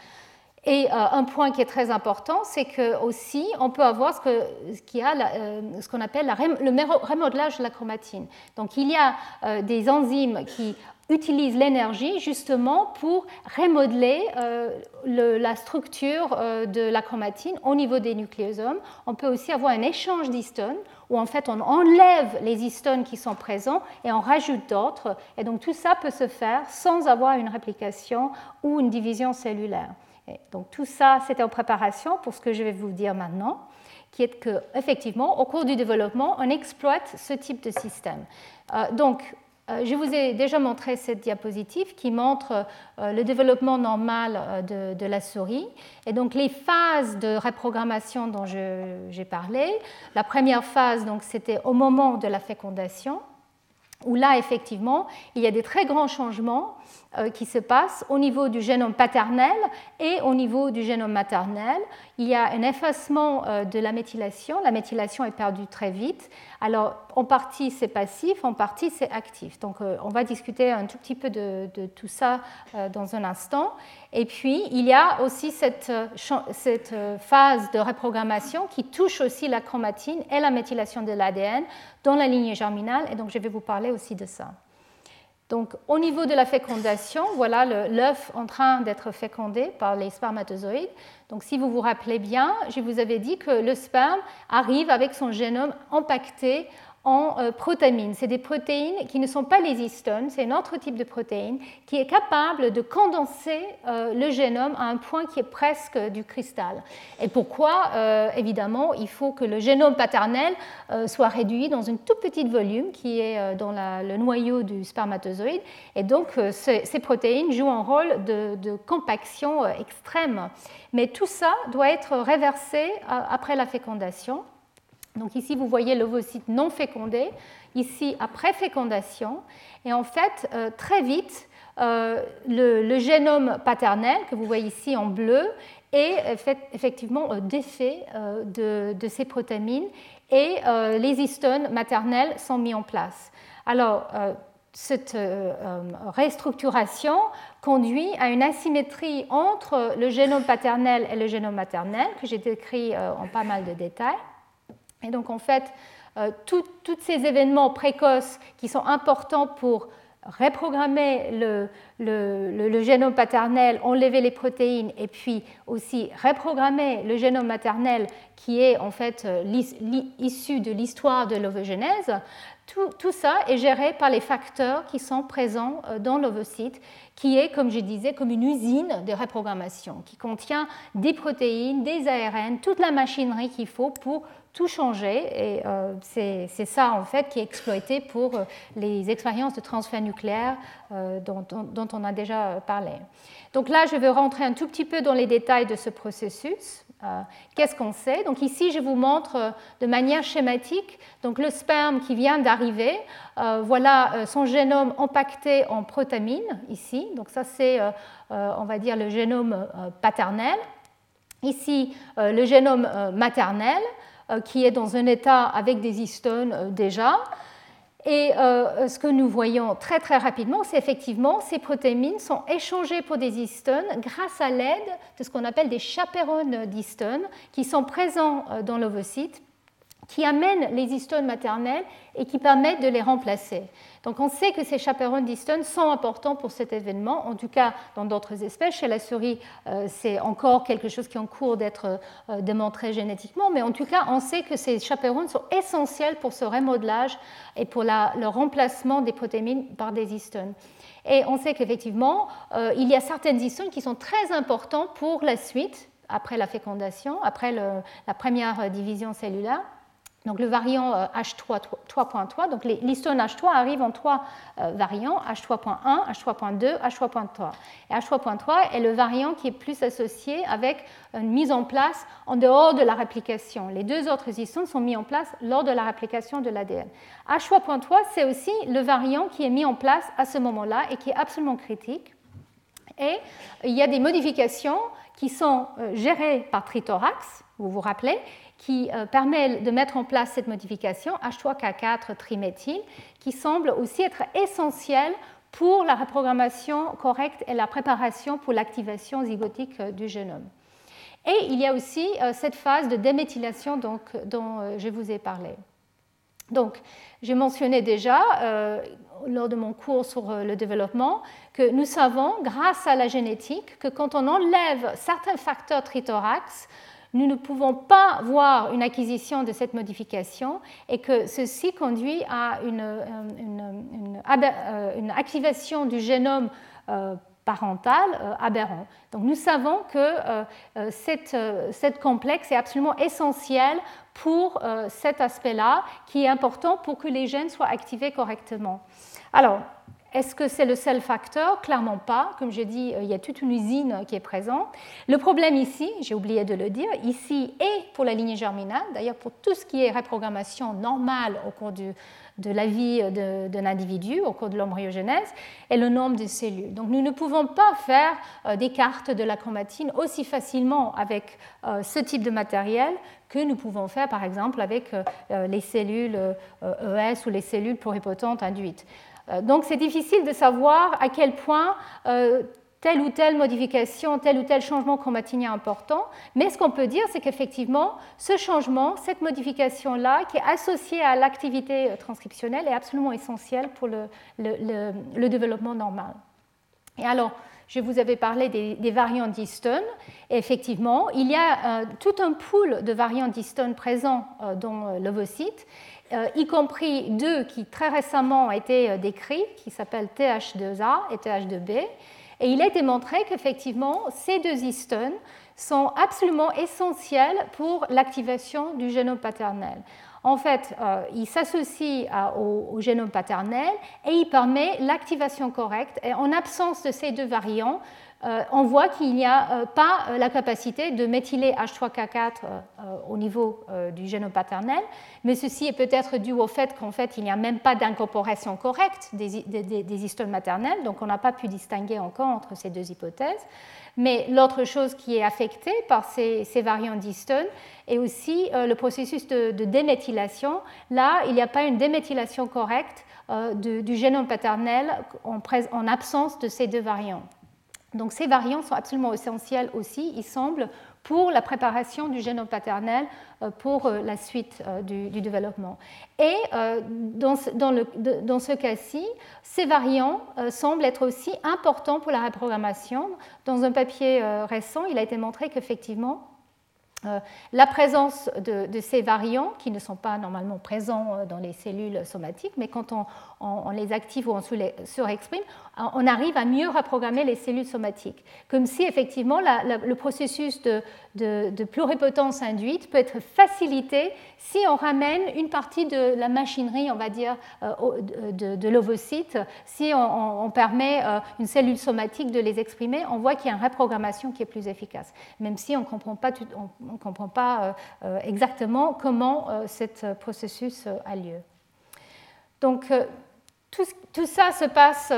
S2: Et euh, un point qui est très important, c'est que aussi on peut avoir ce qu'on appelle le remodelage de la chromatine. Donc il y a des enzymes qui utilise l'énergie justement pour remodeler euh, la structure euh, de la chromatine au niveau des nucléosomes. On peut aussi avoir un échange d'histones où en fait on enlève les histones qui sont présents et on rajoute d'autres. Et donc tout ça peut se faire sans avoir une réplication ou une division cellulaire. donc tout ça, c'était en préparation pour ce que je vais vous dire maintenant qui est que effectivement, au cours du développement, on exploite ce type de système. Euh, donc, je vous ai déjà montré cette diapositive qui montre euh, le développement normal euh, de, la souris et donc les phases de reprogrammation dont j'ai parlé. La première phase, c'était au moment de la fécondation, où là, effectivement, il y a des très grands changements euh, qui se passe au niveau du génome paternel et au niveau du génome maternel. Il y a un effacement euh, de la méthylation. La méthylation est perdue très vite. Alors, en partie, c'est passif, en partie, c'est actif. Donc, euh, on va discuter un tout petit peu de, tout ça dans un instant. Et puis, il y a aussi cette, cette phase de reprogrammation qui touche aussi la chromatine et la méthylation de l'ADN dans la lignée germinale. Et donc, je vais vous parler aussi de ça. Donc, au niveau de la fécondation, voilà l'œuf en train d'être fécondé par les spermatozoïdes. Donc, si vous vous rappelez bien, je vous avais dit que le sperme arrive avec son génome empaqueté en euh, protamines. C'est des protéines qui ne sont pas les histones, c'est un autre type de protéine qui est capable de condenser euh, le génome à un point qui est presque du cristal. Et pourquoi euh, Évidemment, il faut que le génome paternel soit réduit dans un tout petit volume qui est dans le noyau du spermatozoïde. Et donc, ces, protéines jouent un rôle de, de compaction extrême. Mais tout ça doit être réversé après la fécondation. Donc ici, vous voyez l'ovocyte non fécondé, ici après fécondation. Et en fait, euh, très vite, euh, le, génome paternel, que vous voyez ici en bleu, est effectivement euh, défait de, ces protéines et les histones maternelles sont mis en place. Alors, cette restructuration conduit à une asymétrie entre le génome paternel et le génome maternel, que j'ai décrit en pas mal de détails. Et donc en fait, euh, tous ces événements précoces qui sont importants pour reprogrammer le, génome paternel, enlever les protéines et puis aussi reprogrammer le génome maternel qui est en fait euh, issu de l'histoire de l'ovogenèse, tout, tout, ça est géré par les facteurs qui sont présents euh, dans l'ovocyte, qui est, comme je disais, comme une usine de reprogrammation, qui contient des protéines, des ARN, toute la machinerie qu'il faut pour tout changer et euh, c'est ça en fait qui est exploité pour euh, les expériences de transfert nucléaire euh, dont, on a déjà parlé. Donc là, je vais rentrer un tout petit peu dans les détails de ce processus. Qu'est-ce qu'on sait? Donc ici, je vous montre de manière schématique donc le sperme qui vient d'arriver. voilà son génome empaqueté en protamine ici. Donc ça, c'est on va dire le génome paternel. Ici, le génome maternel. Euh, qui est dans un état avec des histones euh, déjà. Et euh, ce que nous voyons très très rapidement, c'est effectivement ces protéines sont échangées pour des histones grâce à l'aide de ce qu'on appelle des chaperones d'histones qui sont présents dans l'ovocyte, qui amènent les histones maternelles et qui permettent de les remplacer. Donc on sait que ces chaperons d'histones sont importants pour cet événement, en tout cas dans d'autres espèces. Chez la souris, euh, c'est encore quelque chose qui est en cours d'être euh, démontré génétiquement, mais en tout cas, on sait que ces chaperons sont essentiels pour ce remodelage et pour le remplacement des protéines par des histones. Et on sait qu'effectivement, euh, il y a certaines histones qui sont très importantes pour la suite, après la fécondation, après la première division cellulaire. Donc le variant H3 euh, 3.3, donc l'histone H3 arrive en trois euh, variants, H3.1, H3.2, H3.3. Et H3.3 est le variant qui est plus associé avec une mise en place en dehors de la réplication. Les deux autres histones sont mis en place lors de la réplication de l'ADN. H3.3, c'est aussi le variant qui est mis en place à ce moment-là et qui est absolument critique. Et il y a des modifications qui sont euh, gérées par Trithorax, vous vous rappelez, qui euh, permet de mettre en place cette modification H3K4 triméthyle, qui semble aussi être essentielle pour la reprogrammation correcte et la préparation pour l'activation zygotique euh, du génome. Et il y a aussi euh, cette phase de déméthylation donc, dont je vous ai parlé. Donc, j'ai mentionné déjà lors de mon cours sur le développement que nous savons, grâce à la génétique, que quand on enlève certains facteurs trithorax, nous ne pouvons pas voir une acquisition de cette modification et que ceci conduit à une, euh, euh, activation du génome euh, parental aberrant. Donc nous savons que cette, cette, complexe est absolument essentiel pour cet aspect-là, qui est important pour que les gènes soient activés correctement. Alors, est-ce que c'est le seul facteur? Clairement pas. Comme j'ai dit, euh, il y a toute une usine qui est présente. Le problème ici, j'ai oublié de le dire, ici et pour la lignée germinale, d'ailleurs pour tout ce qui est reprogrammation normale au cours de la vie d'un individu, au cours de l'embryogenèse, est le nombre de cellules. Donc nous ne pouvons pas faire euh, des cartes de la chromatine aussi facilement avec euh, ce type de matériel que nous pouvons faire par exemple avec les cellules ES e ou les cellules pluripotentes induites. Euh, donc c'est difficile de savoir à quel point euh, telle ou telle modification, tel ou tel changement chromatinien important, mais ce qu'on peut dire, c'est qu'effectivement, ce changement, cette modification-là, qui est associée à l'activité euh, transcriptionnelle, est absolument essentielle pour le, développement normal. Et alors, je vous avais parlé des, variants d'histone. Effectivement, il y a tout un pool de variants d'histone présents dans l'ovocyte y compris deux qui très récemment ont été décrits, qui s'appellent TH2A et TH2B. Et il a été montré qu'effectivement, ces deux histones sont absolument essentiels pour l'activation du génome paternel. En fait, euh, il s'associe euh, au, génome paternel et il permet l'activation correcte. Et en absence de ces deux variants, euh, on voit qu'il n'y a pas la capacité de méthyler H3K4 au niveau du génome paternel, mais ceci est peut-être dû au fait qu'en fait, il n'y a même pas d'incorporation correcte des, des histones maternelles, donc on n'a pas pu distinguer encore entre ces deux hypothèses. Mais l'autre chose qui est affectée par ces, variants d'histone est aussi euh, le processus de, déméthylation. Là, il n'y a pas une déméthylation correcte euh, du génome paternel en, absence de ces deux variants. Donc ces variants sont absolument essentiels aussi, il semble, pour la préparation du génome paternel euh, pour euh, la suite euh, du, développement. Et dans ce, cas-ci, ces variants semblent être aussi importants pour la reprogrammation. Dans un papier récent, il a été montré qu'effectivement, la présence de, ces variants, qui ne sont pas normalement présents dans les cellules somatiques, mais quand on, les active ou on surexprime, on arrive à mieux reprogrammer les cellules somatiques. Comme si effectivement le processus de, de, pluripotence induite peut être facilité si on ramène une partie de la machinerie, on va dire, euh, de, l'ovocyte, si on, permet une cellule somatique de les exprimer, on voit qu'il y a une reprogrammation qui est plus efficace, même si on ne comprend pas, on comprend pas euh, euh, exactement comment euh, ce processus a lieu. Donc, tout, ça se passe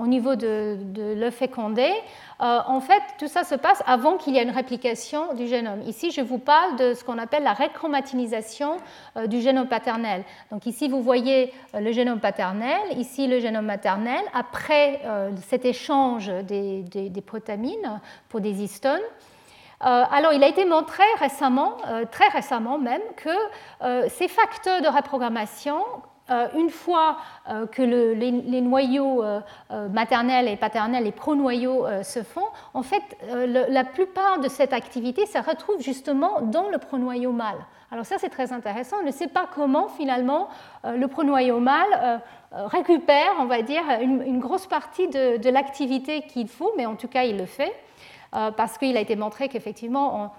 S2: au niveau de, l'œuf fécondé. en fait, tout ça se passe avant qu'il y ait une réplication du génome. Ici, je vous parle de ce qu'on appelle la réchromatinisation du génome paternel. Donc ici, vous voyez le génome paternel, ici le génome maternel, après cet échange des, protamines pour des histones. Euh, alors, il a été montré récemment, euh, très récemment même, que euh, ces facteurs de reprogrammation, une fois que les, noyaux maternels et paternels, les pronoyaux se font, en fait, la plupart de cette activité se retrouve justement dans le pronoyau mâle. Alors ça, c'est très intéressant. On ne sait pas comment, finalement, le pronoyau mâle récupère, on va dire, une, grosse partie de l'activité qu'il faut, mais en tout cas, il le fait. Euh, parce qu'il a été montré qu'effectivement,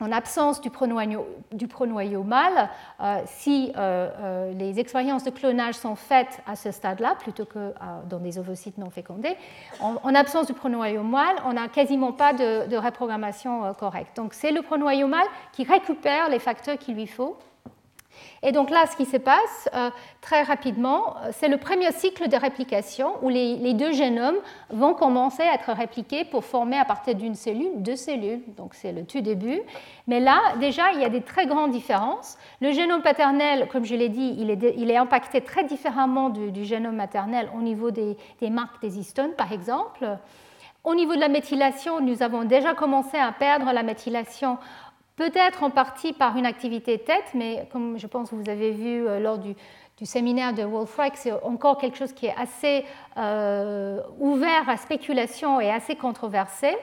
S2: en, absence du pronoyau, mâle, euh, si euh, les expériences de clonage sont faites à ce stade-là, plutôt que dans des ovocytes non fécondés, en, absence du pronoyau mâle, on n'a quasiment pas de, de reprogrammation correcte. Donc c'est le pronoyau mâle qui récupère les facteurs qu'il lui faut et donc là, ce qui se passe euh, très rapidement, euh, c'est le premier cycle de réplication où les, deux génomes vont commencer à être répliqués pour former à partir d'une cellule deux cellules. Donc c'est le tout début. Mais là, déjà, il y a des très grandes différences. Le génome paternel, comme je l'ai dit, il est, impacté très différemment du, génome maternel au niveau des, des marques des histones, par exemple. Au niveau de la méthylation, nous avons déjà commencé à perdre la méthylation peut-être en partie par une activité tête, mais comme je pense que vous avez vu euh, lors du, séminaire de Wolfreich, c'est encore quelque chose qui est assez euh, ouvert à spéculation et assez controversé.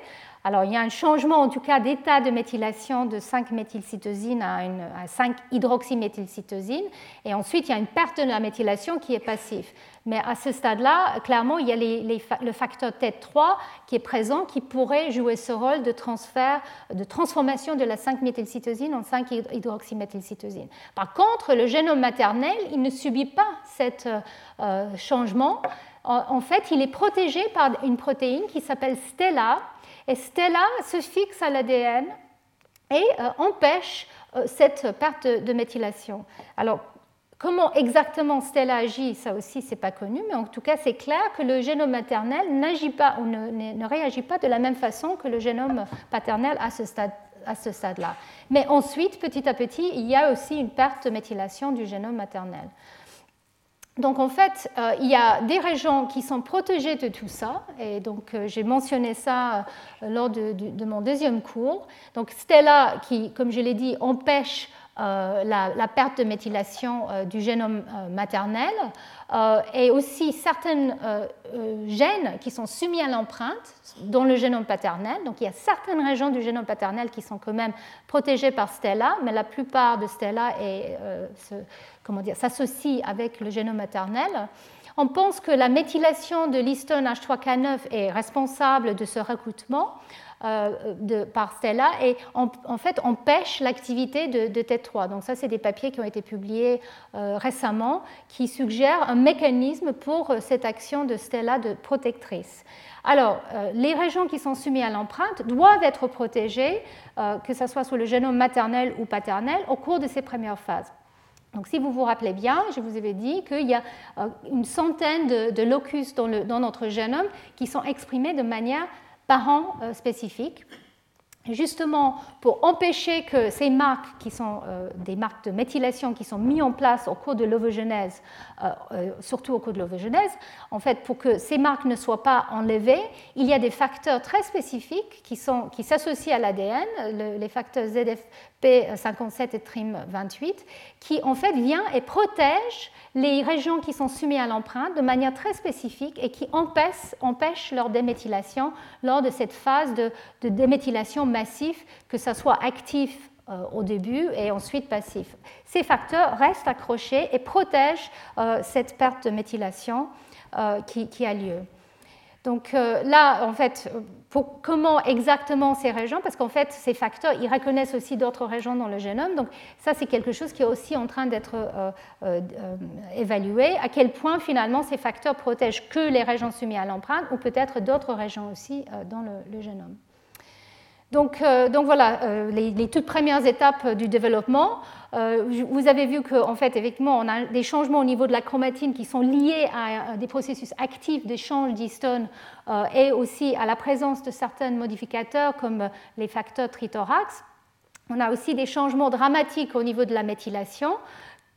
S2: Alors, il y a un changement, en tout cas, d'état de méthylation de 5-méthylcytosine à, à 5-hydroxyméthylcytosine. Et ensuite, il y a une perte de la méthylation qui est passive. Mais à ce stade-là, clairement, il y a le facteur TET3 qui est présent, qui pourrait jouer ce rôle de transfert, de transformation de la 5-méthylcytosine en 5-hydroxyméthylcytosine. Par contre, le génome maternel, il ne subit pas ce euh, changement. En fait, il est protégé par une protéine qui s'appelle STELA, et Stella se fixe à l'ADN et euh, empêche euh, cette perte de, méthylation. Alors, comment exactement Stella agit, ça aussi, c'est pas connu, mais en tout cas, c'est clair que le génome maternel n'agit pas ou ne, réagit pas de la même façon que le génome paternel à ce stade à ce stade-là. Mais ensuite, petit à petit, il y a aussi une perte de méthylation du génome maternel. Donc en fait, euh, il y a des régions qui sont protégées de tout ça, et donc euh, j'ai mentionné ça euh, lors de, mon deuxième cours. Donc Stella, qui, comme je l'ai dit, empêche la, perte de méthylation du génome maternel et aussi certains gènes qui sont soumis à l'empreinte dans le génome paternel. Donc il y a certaines régions du génome paternel qui sont quand même protégées par Stella, mais la plupart de Stella s'associent avec le génome maternel. On pense que la méthylation de l'histone H3K9 est responsable de ce recrutement euh, par Stella et en, fait empêche l'activité de, de, TET3. Donc ça, c'est des papiers qui ont été publiés euh, récemment qui suggèrent un mécanisme pour euh, cette action de Stella de protectrice. Alors, les régions qui sont soumises à l'empreinte doivent être protégées, que ce soit sous le génome maternel ou paternel, au cours de ces premières phases. Donc, si vous vous rappelez bien, je vous avais dit qu'il y a une centaine de, locus dans, notre génome qui sont exprimés de manière parent euh, spécifique. Justement pour empêcher que ces marques, qui sont euh, des marques de méthylation qui sont mises en place au cours de l'ovogenèse, euh, euh, surtout au cours de l'ovogenèse, en fait, pour que ces marques ne soient pas enlevées, il y a des facteurs très spécifiques qui, qui s'associent à l'ADN, les facteurs ZFP57 et TRIM28, qui en fait viennent et protègent les régions qui sont soumises à l'empreinte de manière très spécifique et qui empêchent leur déméthylation lors de cette phase de, déméthylation massif, que ce soit actif euh, au début et ensuite passif. Ces facteurs restent accrochés et protègent euh, cette perte de méthylation euh, qui, a lieu. Donc là, en fait, comment exactement ces régions, parce qu'en fait, ces facteurs, ils reconnaissent aussi d'autres régions dans le génome. Donc ça, c'est quelque chose qui est aussi en train d'être évalué. À quel point, finalement, ces facteurs protègent que les régions soumises à l'empreinte ou peut-être d'autres régions aussi dans le génome. Donc, euh, donc voilà, euh, les, toutes premières étapes du développement. Euh, vous avez vu qu'en fait, effectivement, on a des changements au niveau de la chromatine qui sont liés à, des processus actifs d'échange d'histone et aussi à la présence de certains modificateurs comme les facteurs trithorax. On a aussi des changements dramatiques au niveau de la méthylation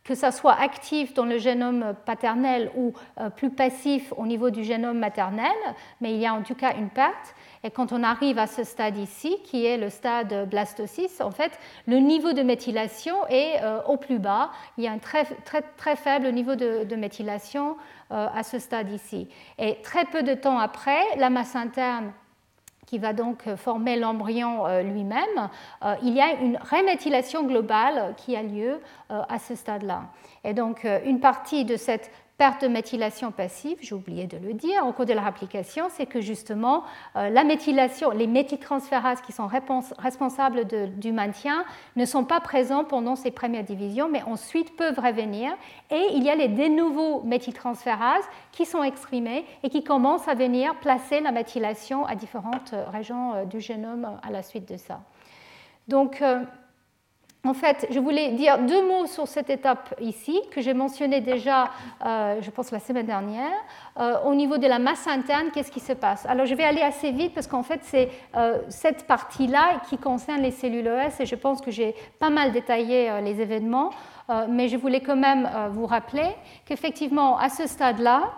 S2: que ça soit actif dans le génome paternel ou plus passif au niveau du génome maternel, mais il y a en tout cas une perte. Et quand on arrive à ce stade ici, qui est le stade blastocyste, en fait, le niveau de méthylation est euh, au plus bas. Il y a un très, très, très faible niveau de, méthylation euh, à ce stade ici. Et très peu de temps après, la masse interne qui va donc former l'embryon euh, lui-même, il y a une reméthylation globale qui a lieu à ce stade-là. Et donc, une partie de cette perte de méthylation passive, j'ai oublié de le dire au cours de la réplication, c'est que justement euh, la méthylation, les méthyltransférases qui sont responsables du maintien ne sont pas présents pendant ces premières divisions, mais ensuite peuvent revenir. Et il y a les de nouveaux méthyltransférases qui sont exprimés et qui commencent à venir placer la méthylation à différentes euh, régions euh, du génome à la suite de ça. Donc, en fait, je voulais dire deux mots sur cette étape ici, que j'ai mentionné déjà, euh, je pense, la semaine dernière. Euh, au niveau de la masse interne, qu'est-ce qui se passe? Alors, je vais aller assez vite parce qu'en fait, c'est euh, cette partie-là qui concerne les cellules ES et je pense que j'ai pas mal détaillé les événements, mais je voulais quand même vous rappeler qu'effectivement, à ce stade-là,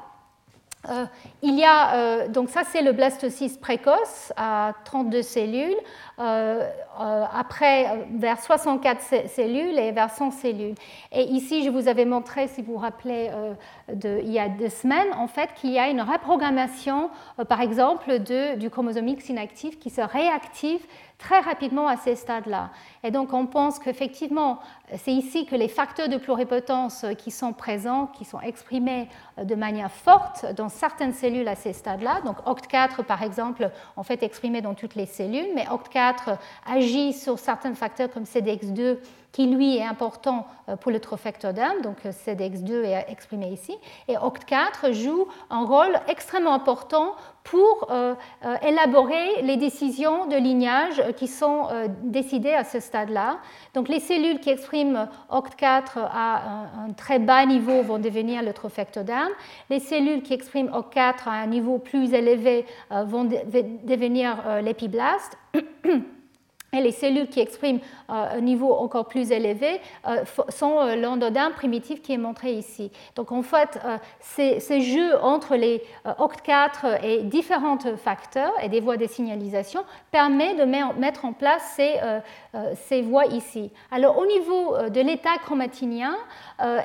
S2: il y a, donc ça c'est le blastocyste précoce à 32 cellules. Euh, euh, après euh, vers 64 cellules et vers 100 cellules. Et ici, je vous avais montré, si vous vous rappelez, il y a deux semaines, en fait, qu'il y a une reprogrammation, par exemple, de, du chromosome X inactif qui se réactive très rapidement à ces stades-là. Et donc on pense qu'effectivement, c'est ici que les facteurs de pluripotence qui sont présents, qui sont exprimés de manière forte dans certaines cellules à ces stades-là, donc OCT4 par exemple, en fait exprimé dans toutes les cellules, mais OCT4 agit sur certains facteurs comme CDX2 qui lui est important euh, pour le trophectoderme, donc euh, CDX2 est exprimé ici, et OCT4 joue un rôle extrêmement important pour euh, élaborer les décisions de lignage qui sont décidées à ce stade-là. Donc les cellules qui expriment OCT4 à un, très bas niveau vont devenir le trophectoderme, les cellules qui expriment OCT4 à un niveau plus élevé vont devenir l'épiblaste. et les cellules qui expriment euh, un niveau encore plus élevé euh, sont euh, l'endodin primitif qui est montré ici. Donc en fait, ces, jeux entre les OCT4 et différents facteurs et des voies de signalisation permet de mettre en place ces, ces voies ici. Alors au niveau de l'état chromatinien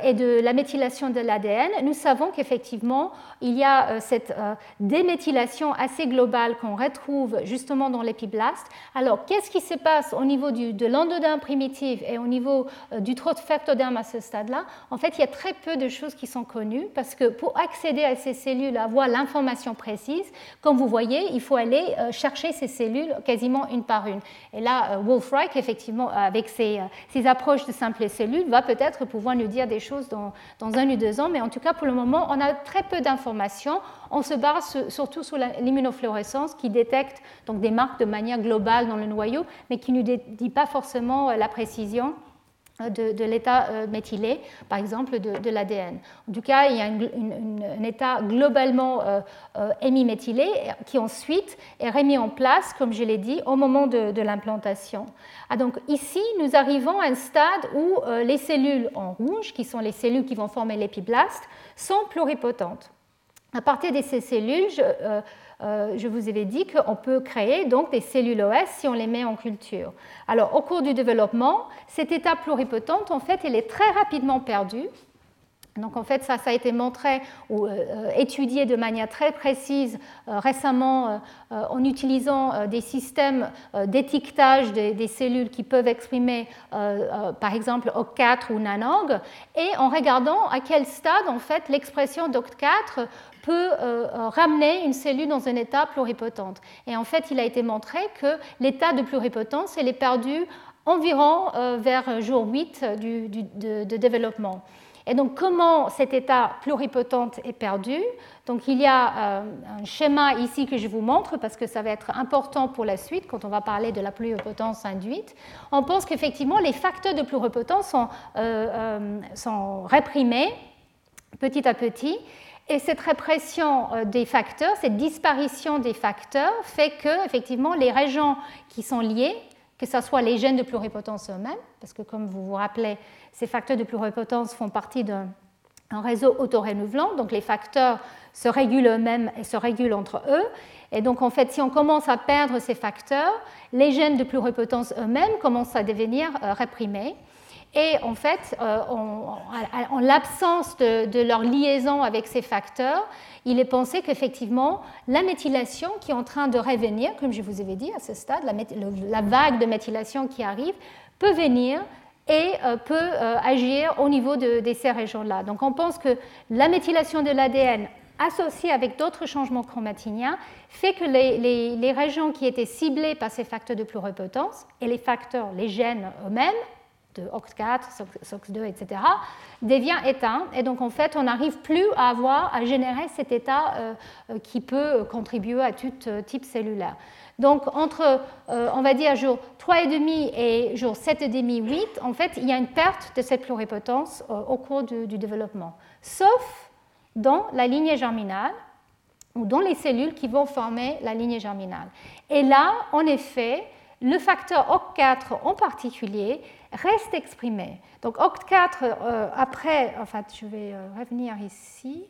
S2: et de la méthylation de l'ADN, nous savons qu'effectivement, il y a cette déméthylation assez globale qu'on retrouve justement dans l'épiblaste. Alors qu'est-ce qui se passe au niveau du, de l'endoderme primitif et au niveau euh, du trophectoderme à ce stade-là, en fait, il y a très peu de choses qui sont connues parce que pour accéder à ces cellules, avoir l'information précise, comme vous voyez, il faut aller euh, chercher ces cellules quasiment une par une. Et là, euh, Wolf-Reich, effectivement, avec ses, approches de simples cellules, va peut-être pouvoir nous dire des choses dans un ou deux ans, mais en tout cas, pour le moment, on a très peu d'informations. On se base surtout sur l'immunofluorescence qui détecte donc des marques de manière globale dans le noyau, mais qui ne dit pas forcément euh, la précision euh, de, l'état euh, méthylé, par exemple de, l'ADN. En tout cas, il y a un état globalement hémiméthylé qui ensuite est remis en place, comme je l'ai dit, au moment de, l'implantation. Ah, donc ici, nous arrivons à un stade où les cellules en rouge, qui sont les cellules qui vont former l'épiblaste, sont pluripotentes. À partir de ces cellules, euh, je vous avais dit qu'on peut créer donc des cellules OS si on les met en culture. Alors, au cours du développement, cette étape pluripotente, en fait, elle est très rapidement perdue. Donc en fait, ça, a été montré ou euh, étudié de manière très précise euh, récemment en utilisant des systèmes d'étiquetage des, cellules qui peuvent exprimer, par exemple, OCT4 ou NANOG, et en regardant à quel stade en fait l'expression d'OCT4 peut euh, euh, ramener une cellule dans un état pluripotente. Et en fait, il a été montré que l'état de pluripotence, elle est perdu environ euh, vers jour 8 du, de, développement. Et donc, comment cet état pluripotente est perdu? Donc, il y a un schéma ici que je vous montre parce que ça va être important pour la suite quand on va parler de la pluripotence induite. On pense qu'effectivement, les facteurs de pluripotence sont réprimés petit à petit et cette répression euh, des facteurs, cette disparition des facteurs, fait que effectivement les régions qui sont liées, que ce soit les gènes de pluripotence eux-mêmes, parce que comme vous vous rappelez, ces facteurs de pluripotence font partie d'un réseau autorénouvelant, donc les facteurs se régulent eux-mêmes et se régulent entre eux. Et donc en fait, si on commence à perdre ces facteurs, les gènes de pluripotence eux-mêmes commencent à devenir euh, réprimés. Et en fait, euh, en l'absence de, leur liaison avec ces facteurs, il est pensé qu'effectivement, la méthylation qui est en train de revenir, comme je vous avais dit à ce stade, la, vague de méthylation qui arrive, peut venir et euh, peut euh, agir au niveau de, ces régions-là. Donc on pense que la méthylation de l'ADN associée avec d'autres changements chromatiniens fait que les, les, régions qui étaient ciblées par ces facteurs de pluripotence et les facteurs, les gènes eux-mêmes, de OX4, SOX2, etc., devient éteint. Et donc, en fait, on n'arrive plus à avoir, à générer cet état euh, euh, qui peut contribuer à tout euh, type cellulaire. Donc, entre, on va dire, jour 3,5 et jour 7,5, 8, en fait, il y a une perte de cette pluripotence au cours du, développement, sauf dans la lignée germinale ou dans les cellules qui vont former la lignée germinale. Et là, en effet, le facteur OCT4 en particulier reste exprimé. Donc OCT4, euh, après, en fait, je vais euh, revenir ici.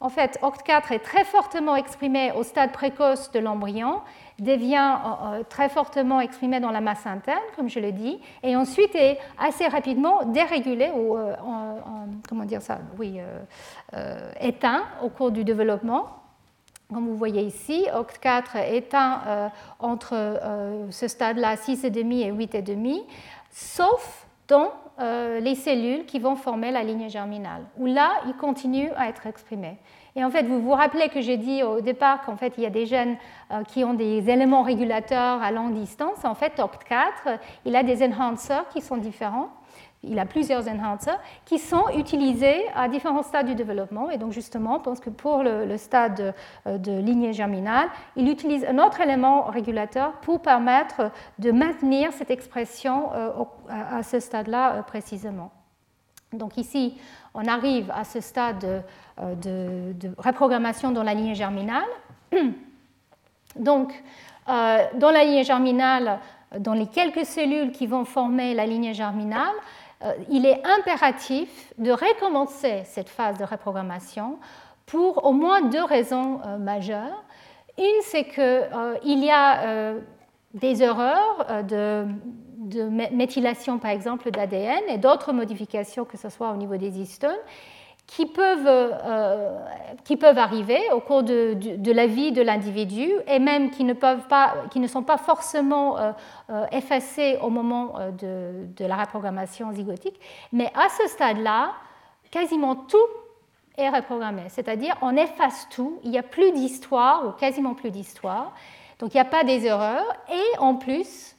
S2: En fait, OCT4 est très fortement exprimé au stade précoce de l'embryon, devient euh, très fortement exprimé dans la masse interne, comme je l'ai dit, et ensuite est assez rapidement dérégulé ou, comment dire ça, oui, éteint au cours du développement. Comme vous voyez ici, OCT4 éteint entre ce stade-là 6,5 et 8,5 sauf dans euh, les cellules qui vont former la ligne germinale, où là, il continue à être exprimé. Et en fait, vous vous rappelez que j'ai dit au départ qu'en fait, il y a des gènes euh, qui ont des éléments régulateurs à longue distance. En fait, OCT4, il a des enhancers qui sont différents il a plusieurs enhancers qui sont utilisés à différents stades du développement. Et donc, justement, on pense que pour le, stade de, lignée germinale, il utilise un autre élément régulateur pour permettre de maintenir cette expression euh, à ce stade-là euh, précisément. Donc, ici, on arrive à ce stade euh, de, de reprogrammation dans la lignée germinale. Donc, dans la lignée germinale, dans les quelques cellules qui vont former la lignée germinale, il est impératif de recommencer cette phase de reprogrammation pour au moins deux raisons majeures. Une, c'est qu'il y a des erreurs de de méthylation, par exemple, d'ADN et d'autres modifications, que ce soit au niveau des histones, qui peuvent, euh, qui peuvent arriver au cours de, de, la vie de l'individu et même qui ne, peuvent pas, qui ne sont pas forcément euh, euh, effacés au moment de, de, la reprogrammation zygotique. Mais à ce stade-là, quasiment tout est reprogrammé. C'est-à-dire, on efface tout, il n'y a plus d'histoire ou quasiment plus d'histoire. Donc, il n'y a pas des erreurs. Et en plus,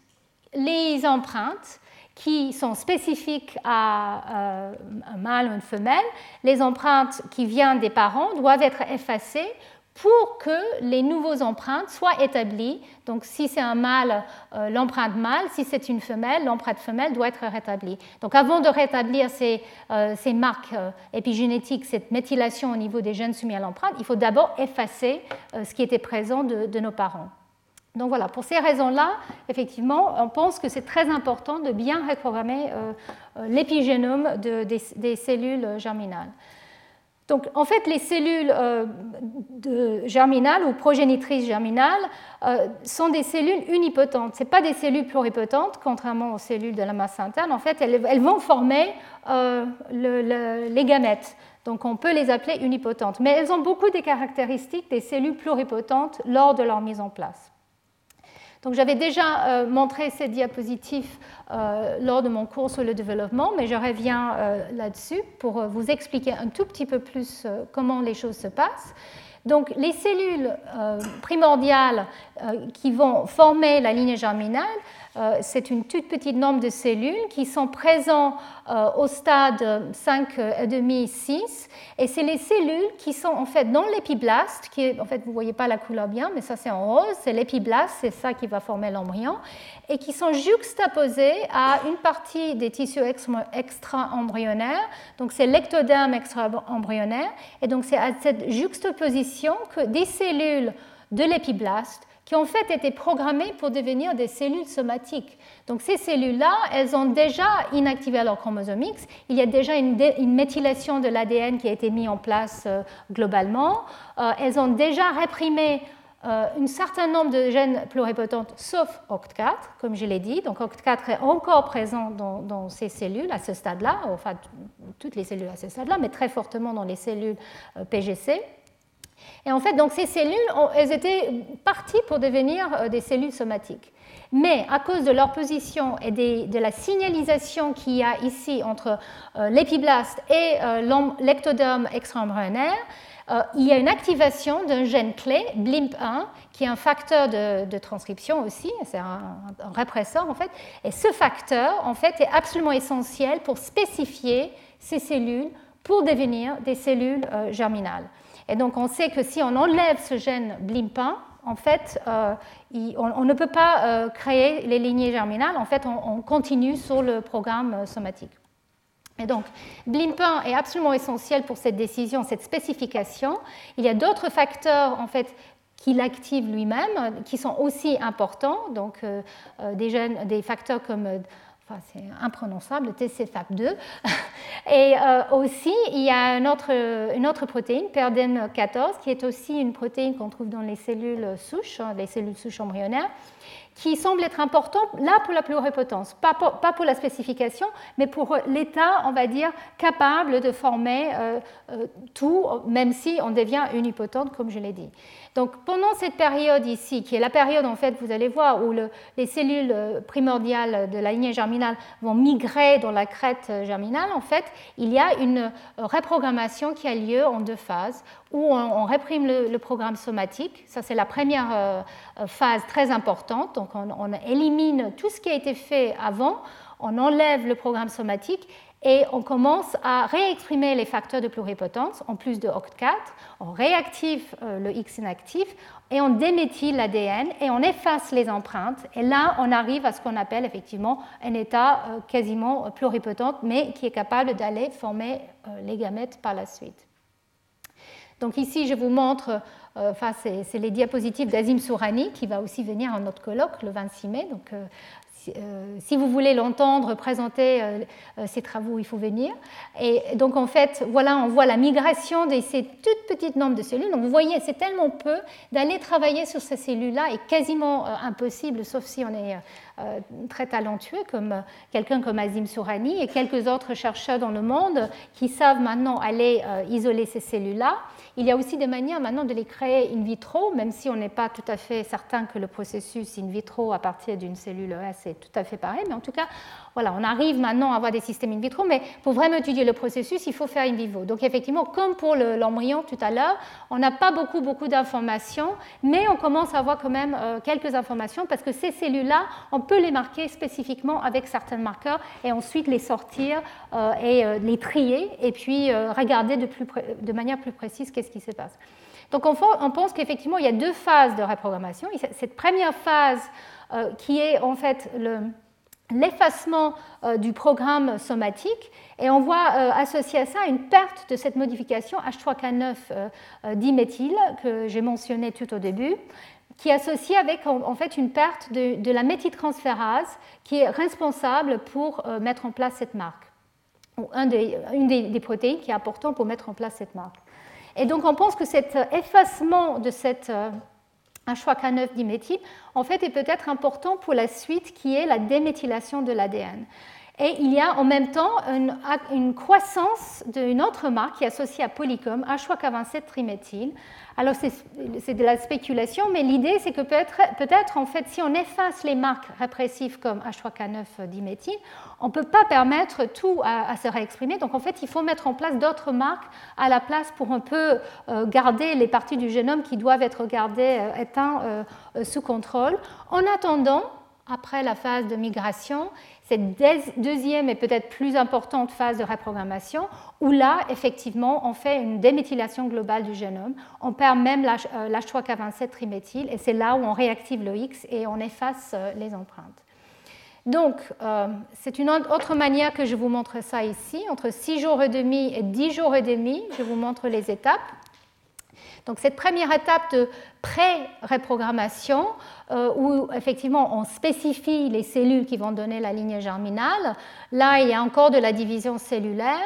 S2: les empreintes qui sont spécifiques à euh, un mâle ou une femelle, les empreintes qui viennent des parents doivent être effacées pour que les nouveaux empreintes soient établies. Donc si c'est un mâle, euh, l'empreinte mâle, si c'est une femelle, l'empreinte femelle doit être rétablie. Donc avant de rétablir ces, euh, marques épigénétiques, cette méthylation au niveau des gènes soumis à l'empreinte, il faut d'abord effacer ce qui était présent de nos parents. Donc voilà, pour ces raisons-là, effectivement, on pense que c'est très important de bien reprogrammer euh, euh, l'épigénome des, cellules germinales. Donc en fait, les cellules euh, germinales ou progénitrices germinales sont des cellules unipotentes. Ce pas des cellules pluripotentes, contrairement aux cellules de la masse interne. En fait, elles, vont former les gamètes. Donc on peut les appeler unipotentes. Mais elles ont beaucoup des caractéristiques des cellules pluripotentes lors de leur mise en place. Donc j'avais déjà euh, montré cette diapositive euh, lors de mon cours sur le développement, mais je reviens euh, là-dessus pour vous expliquer un tout petit peu plus comment les choses se passent. Donc les cellules primordiales qui vont former la ligne germinale euh, c'est une toute petite nombre de cellules qui sont présentes euh, au stade 5,5-6. Et c'est les cellules qui sont en fait dans l'épiblaste, qui est, en fait, vous ne voyez pas la couleur bien, mais ça c'est en rose, c'est l'épiblaste, c'est ça qui va former l'embryon, et qui sont juxtaposées à une partie des tissus extra-embryonnaires, donc c'est l'ectoderme extra-embryonnaire, et donc c'est à cette juxtaposition que des cellules de l'épiblaste qui ont en fait été programmées pour devenir des cellules somatiques. Donc ces cellules-là, elles ont déjà inactivé leur chromosome X. Il y a déjà une, méthylation de l'ADN qui a été mise en place euh, globalement. Euh, elles ont déjà réprimé euh, un certain nombre de gènes pluripotents, sauf OCT4, comme je l'ai dit. Donc OCT4 est encore présent dans, dans ces cellules à ce stade-là, enfin toutes les cellules à ce stade-là, mais très fortement dans les cellules PGC. Et en fait, donc ces cellules, elles étaient parties pour devenir euh, des cellules somatiques. Mais à cause de leur position et de la signalisation qu'il y a ici entre euh, l'épiblaste et euh, l'ectoderme extra-embryonnaire, il y a une activation d'un gène clé, BLIMP1, qui est un facteur de, transcription aussi, c'est un, un, répresseur en fait. Et ce facteur, en fait, est absolument essentiel pour spécifier ces cellules pour devenir des cellules germinales. Et donc on sait que si on enlève ce gène BLIMP1, en fait, euh, on, ne peut pas euh, créer les lignées germinales. En fait, on, continue sur le programme euh, somatique. Et donc, BLIMP1 est absolument essentiel pour cette décision, cette spécification. Il y a d'autres facteurs, en fait, qui l'activent lui-même, qui sont aussi importants. Donc, des, gènes, des facteurs comme c'est imprononçable, TCFAP2. Et euh, aussi, il y a une autre, une autre protéine, PERDEM14, qui est aussi une protéine qu'on trouve dans les cellules souches, hein, les cellules souches embryonnaires, qui semble être important là pour la pluripotence, pas pour, pas pour la spécification, mais pour l'état, on va dire, capable de former euh, euh, tout, même si on devient unipotente, comme je l'ai dit. Donc pendant cette période ici, qui est la période en fait, vous allez voir, où les cellules euh, primordiales de la lignée germinale vont migrer dans la crête germinale, en fait, il y a une reprogrammation qui a lieu en deux phases où on, réprime le, programme somatique. Ça, c'est la première euh, euh, phase très importante. Donc, on, élimine tout ce qui a été fait avant, on enlève le programme somatique et on commence à réexprimer les facteurs de pluripotence en plus de OCT4. On réactive euh, le X inactif et on déméthyle l'ADN et on efface les empreintes. Et là, on arrive à ce qu'on appelle effectivement un état quasiment pluripotent, mais qui est capable d'aller former les gamètes par la suite. Donc ici, je vous montre enfin, c'est les diapositives d'Azim Sourani qui va aussi venir à notre colloque le 26 mai. Donc, euh, si vous voulez l'entendre présenter euh, euh, ses travaux, il faut venir. Et donc en fait, voilà, on voit la migration de ces toutes petites nombres de cellules. Donc vous voyez, c'est tellement peu d'aller travailler sur ces cellules-là est quasiment impossible, sauf si on est très talentueux, comme quelqu'un comme Azim Sourani et quelques autres chercheurs dans le monde qui savent maintenant aller isoler ces cellules-là. Il y a aussi des manières maintenant de les créer in vitro, même si on n'est pas tout à fait certain que le processus in vitro à partir d'une cellule S est tout à fait pareil. Mais en tout cas, voilà, on arrive maintenant à avoir des systèmes in vitro, mais pour vraiment étudier le processus, il faut faire in vivo. Donc effectivement, comme pour l'embryon tout à l'heure, on n'a pas beaucoup, beaucoup d'informations, mais on commence à avoir quand même euh, quelques informations parce que ces cellules-là, on peut les marquer spécifiquement avec certains marqueurs et ensuite les sortir euh, et euh, les trier et puis regarder de, manière plus précise qu'est-ce qui se passe. Donc on pense qu'effectivement, il y a deux phases de reprogrammation. Cette première phase qui est en fait l'effacement euh, du programme somatique et on voit euh, associer à ça une perte de cette modification H3K9 diméthyle que j'ai mentionné tout au début qui est associée avec en fait une perte de, la méthyltransférase qui est responsable pour mettre en place cette marque, ou une des, protéines qui est important pour mettre en place cette marque. Et donc on pense que cet effacement de cette H3K9 diméthyle, en fait, est peut-être important pour la suite qui est la déméthylation de l'ADN. Et il y a en même temps une, croissance d'une autre marque qui est associée à polycom, H3K27 triméthyle. Alors c'est de la spéculation, mais l'idée c'est que peut-être, peut en fait, si on efface les marques répressives comme H3K9 diméthyle, on ne peut pas permettre tout à, se réexprimer. Donc en fait, il faut mettre en place d'autres marques à la place pour un peu euh, garder les parties du génome qui doivent être gardées euh, éteintes euh, sous contrôle. En attendant, après la phase de migration, cette deuxième et peut-être plus importante phase de reprogrammation, où là, effectivement, on fait une déméthylation globale du génome, on perd même l'H3K27 euh, triméthyle, et c'est là où on réactive le X et on efface euh, les empreintes. Donc, euh, c'est une autre manière que je vous montre ça ici. Entre 6 jours et demi et 10 jours et demi, je vous montre les étapes. Donc cette première étape de pré-reprogrammation, euh, où effectivement on spécifie les cellules qui vont donner la ligne germinale, là il y a encore de la division cellulaire.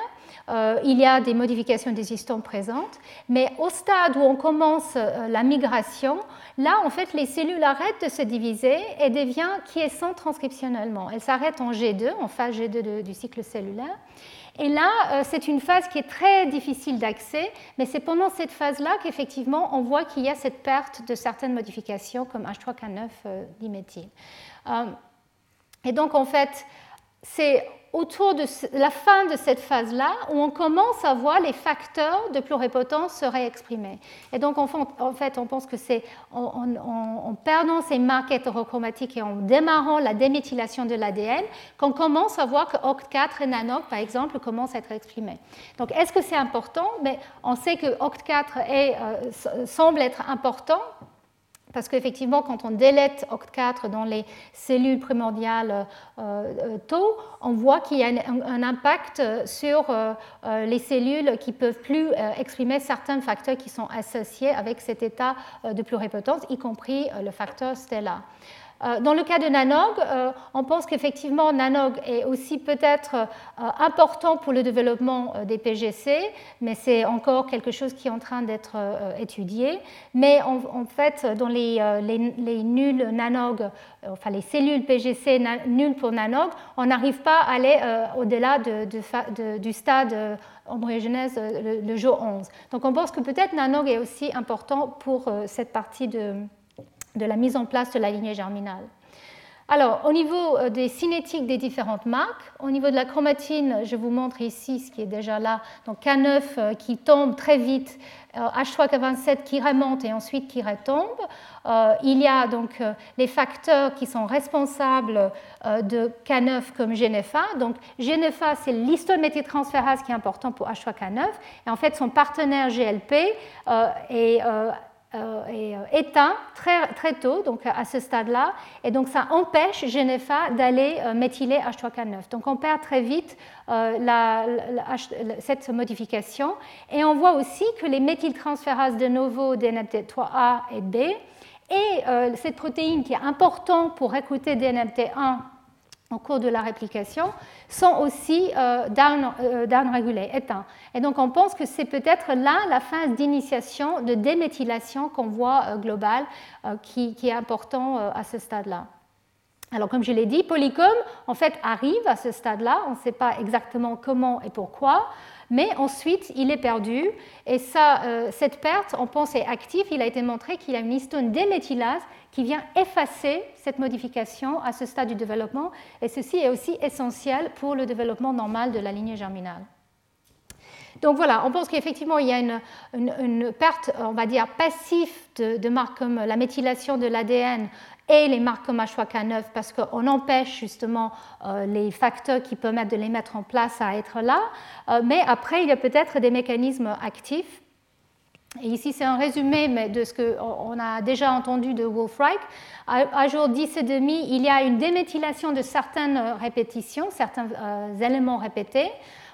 S2: Euh, il y a des modifications des histones présentes, mais au stade où on commence euh, la migration, là, en fait, les cellules arrêtent de se diviser et deviennent quiescentes transcriptionnellement. Elles s'arrêtent en G2, en phase G2 du cycle cellulaire. Et là, euh, c'est une phase qui est très difficile d'accès, mais c'est pendant cette phase-là qu'effectivement, on voit qu'il y a cette perte de certaines modifications comme H3K9 diméthyle. Et donc, en fait, c'est autour de la fin de cette phase-là où on commence à voir les facteurs de pluripotence se réexprimer. Et donc, en fait, on pense que c'est en, perdant ces marques hétérochromatiques et en démarrant la déméthylation de l'ADN qu'on commence à voir que OCT4 et NANOC, par exemple, commencent à être exprimés. Donc, est-ce que c'est important? Mais On sait que OCT4 euh, semble être important parce qu'effectivement, quand on délète OCT4 dans les cellules primordiales euh, euh, tôt, on voit qu'il y a un, impact sur euh, les cellules qui ne peuvent plus exprimer certains facteurs qui sont associés avec cet état de pluripotence, y compris le facteur stellar. Euh, dans le cas de Nanog, euh, on pense qu'effectivement Nanog est aussi peut-être euh, important pour le développement des PGC, mais c'est encore quelque chose qui est en train d'être étudié. Mais en, fait, dans les, nuls Nanog, enfin les cellules PGC nulles pour Nanog, on n'arrive pas à aller au-delà du stade embryogenèse le, jour 11. Donc on pense que peut-être Nanog est aussi important pour cette partie de de la mise en place de la lignée germinale. Alors, au niveau euh, des cinétiques des différentes marques, au niveau de la chromatine, je vous montre ici ce qui est déjà là. Donc K9 euh, qui tombe très vite, H3K27 euh, qui remonte et ensuite qui retombe. il y a donc les facteurs qui sont responsables de K9 comme GNFA. Donc GNFA, c'est l'histométhyltransférase qui est important pour H3K9. Et en fait, son partenaire GLP est est éteint très, très tôt, donc à ce stade-là, et donc ça empêche GNFA d'aller méthyler H3K9. Donc on perd très vite cette modification, et on voit aussi que les méthyltransférases de novo DNMT3A et B, et cette protéine qui est importante pour recruter DNMT1 en cours de la réplication sont aussi euh, down, euh, downrégulés, éteints. Et donc on pense que c'est peut-être là la phase d'initiation de déméthylation qu'on voit euh, globale qui, qui, est important à ce stade-là. Alors comme je l'ai dit, Polycom en fait arrive à ce stade-là, on ne sait pas exactement comment et pourquoi, mais ensuite il est perdu et ça, cette perte, on pense est active, il a été montré qu'il y a une histone déméthylase qui vient effacer cette modification à ce stade du développement, et ceci est aussi essentiel pour le développement normal de la lignée germinale. Donc voilà, on pense qu'effectivement, il y a une, perte, on va dire, passive de, marques comme la méthylation de l'ADN et les marques comme H3K9 parce qu'on empêche justement euh, les facteurs qui permettent de les mettre en place à être là. Euh, mais après, il y a peut-être des mécanismes actifs ici, c'est un résumé de ce qu'on a déjà entendu de Wolfreich. À, jour 10 et demi, il y a une déméthylation de certaines répétitions, certains euh, éléments répétés.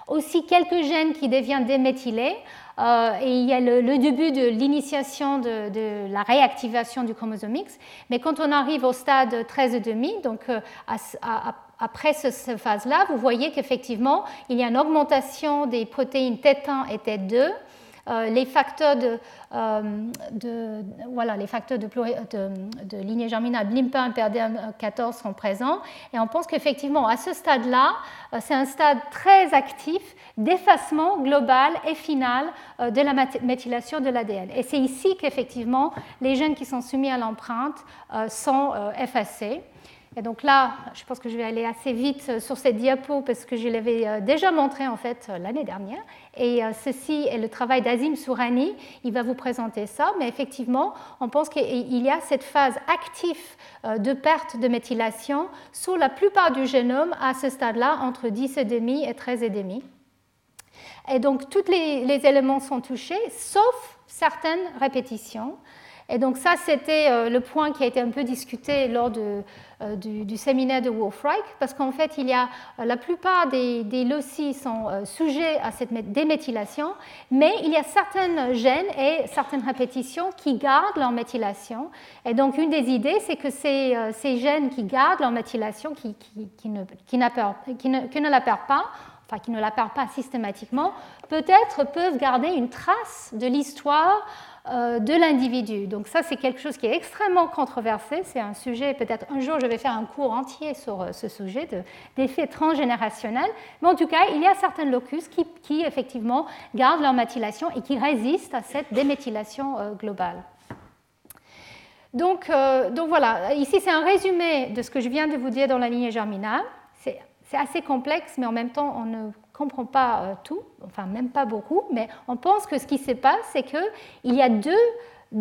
S2: Aussi quelques gènes qui deviennent déméthylés. Euh, et il y a le, début de l'initiation de, la réactivation du chromosome X. Mais quand on arrive au stade 13 et demi, donc euh, après cette phase-là, vous voyez qu'effectivement, il y a une augmentation des protéines TET1 et TET2 euh, les facteurs de, euh, de, voilà, les facteurs de, lignée germinale BLIM1 et PRD14 sont présents. Et on pense qu'effectivement, à ce stade-là, euh, c'est un stade très actif d'effacement global et final de la méthylation de l'ADN. Et c'est ici qu'effectivement, les gènes qui sont soumis à l'empreinte sont effacés. Et donc là, je pense que je vais aller assez vite euh, sur cette diapo parce que je l'avais euh, déjà montré en fait euh, l'année dernière. Et ceci est le travail d'Azim Sourani. Il va vous présenter ça. Mais effectivement, on pense qu'il y a cette phase active de perte de méthylation sur la plupart du génome à ce stade-là, entre 10,5 et 13,5. Et donc, tous les, les éléments sont touchés, sauf certaines répétitions. Et donc ça, c'était le point qui a été un peu discuté lors euh, du, séminaire de Wolfreich, parce qu'en fait, il y a, euh, la plupart des, des loci sont euh, sujets à cette déméthylation, mais il y a certains gènes et certaines répétitions qui gardent leur méthylation. Et donc, une des idées, c'est que ces, gènes qui gardent leur méthylation, qui, ne, la perdent pas, enfin qui ne la perdent pas systématiquement, peut-être peuvent garder une trace de l'histoire euh, de l'individu. Donc ça, c'est quelque chose qui est extrêmement controversé. C'est un sujet, peut-être un jour, je vais faire un cours entier sur euh, ce sujet d'effets transgénérationnels. Mais en tout cas, il y a certains locus qui, effectivement, gardent leur méthylation et qui résistent à cette déméthylation euh, globale. Donc, donc voilà, ici c'est un résumé de ce que je viens de vous dire dans la lignée germinale. C'est assez complexe, mais en même temps, on ne comprend pas euh, tout, enfin même pas beaucoup, mais on pense que ce qui se passe, c'est qu'il y a deux,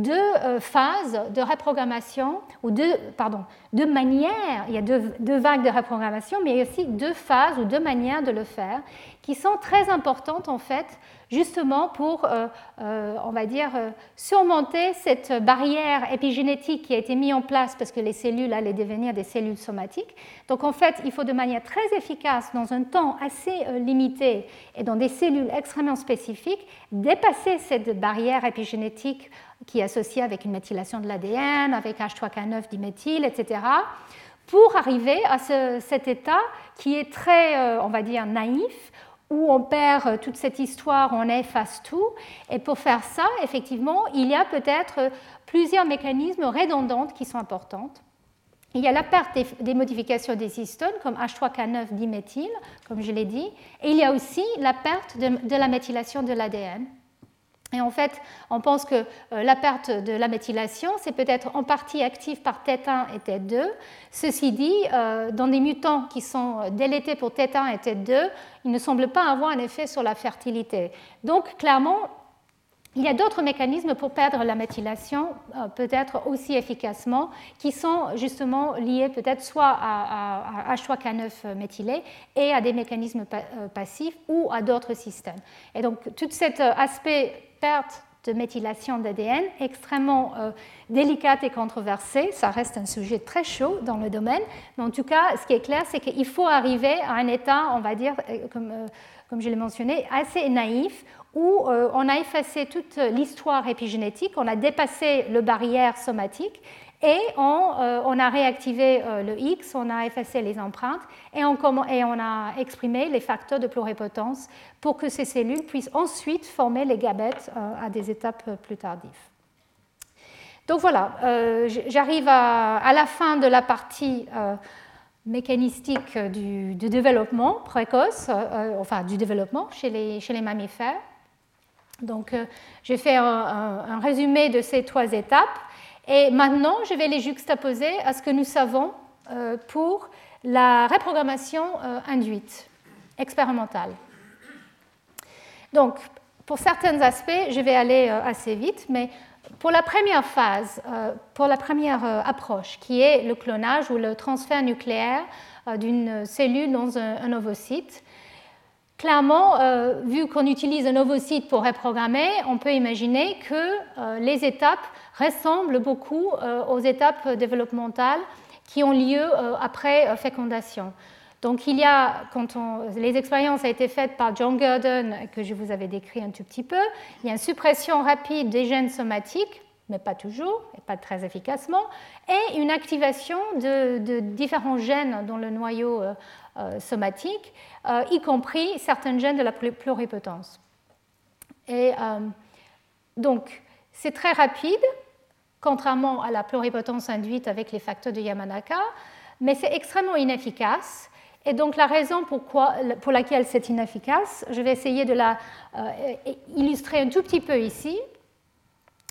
S2: euh, phases de reprogrammation, ou deux, pardon, deux manières, il y a deux, deux, vagues de reprogrammation, mais il y a aussi deux phases ou deux manières de le faire qui sont très importantes en fait justement pour, euh, euh, on va dire, euh, surmonter cette barrière épigénétique qui a été mise en place parce que les cellules allaient devenir des cellules somatiques. Donc en fait, il faut de manière très efficace, dans un temps assez limité et dans des cellules extrêmement spécifiques, dépasser cette barrière épigénétique qui est associée avec une méthylation de l'ADN, avec H3K9 diméthyle, etc pour arriver à cet état qui est très, on va dire, naïf, où on perd euh, toute cette histoire, on efface tout. Et pour faire ça, effectivement, il y a peut-être plusieurs mécanismes redondants qui sont importants. Il y a la perte des, modifications des histones, comme H3K9 diméthyle, comme je l'ai dit, et il y a aussi la perte de la méthylation de l'ADN. Et en fait, on pense que euh, la perte de la méthylation, c'est peut-être en partie active par TET1 et TET2. Ceci dit, euh, dans des mutants qui sont délétés pour TET1 et TET2, il ne semble pas avoir un effet sur la fertilité. Donc, clairement, il y a d'autres mécanismes pour perdre la méthylation, euh, peut-être aussi efficacement, qui sont justement liés peut-être soit à, H3K9 méthylé et à des mécanismes passifs ou à d'autres systèmes. Et donc, tout cet aspect perte de méthylation d'ADN extrêmement délicate et controversée. Ça reste un sujet très chaud dans le domaine, mais en tout cas, ce qui est clair, c'est qu'il faut arriver à un état, on va dire, comme, comme je l'ai mentionné, assez naïf, où on a effacé toute l'histoire épigénétique, on a dépassé le barrière somatique et euh, on, a réactivé euh, le X, on a effacé les empreintes et on, a exprimé les facteurs de pluripotence pour que ces cellules puissent ensuite former les gabettes euh, à des étapes plus tardives. Donc voilà, j'arrive à, la fin de la partie mécanistique du, développement précoce, enfin du développement chez les mammifères. Donc j'ai fait un, résumé de ces trois étapes. Et maintenant, je vais les juxtaposer à ce que nous savons euh, pour la reprogrammation euh, induite, expérimentale. Donc, pour certains aspects, je vais aller euh, assez vite, mais pour la première phase, pour la première approche, qui est le clonage ou le transfert nucléaire d'une cellule dans un ovocyte, Clairement, vu qu'on utilise un ovocyte pour reprogrammer, on peut imaginer que les étapes ressemblent beaucoup euh, aux étapes développementales qui ont lieu euh, après euh, fécondation. Donc il y a, quand les expériences ont été faites par John Gurdon, que je vous avais décrit un tout petit peu, il y a une suppression rapide des gènes somatiques, mais pas toujours, et pas très efficacement, et une activation de, différents gènes dans le noyau somatique, y compris certains gènes de la pluripotence. Et donc c'est très rapide, contrairement à la pluripotence induite avec les facteurs de Yamanaka, mais c'est extrêmement inefficace. Et donc la raison pour laquelle c'est inefficace, je vais essayer de la euh, illustrer un tout petit peu ici.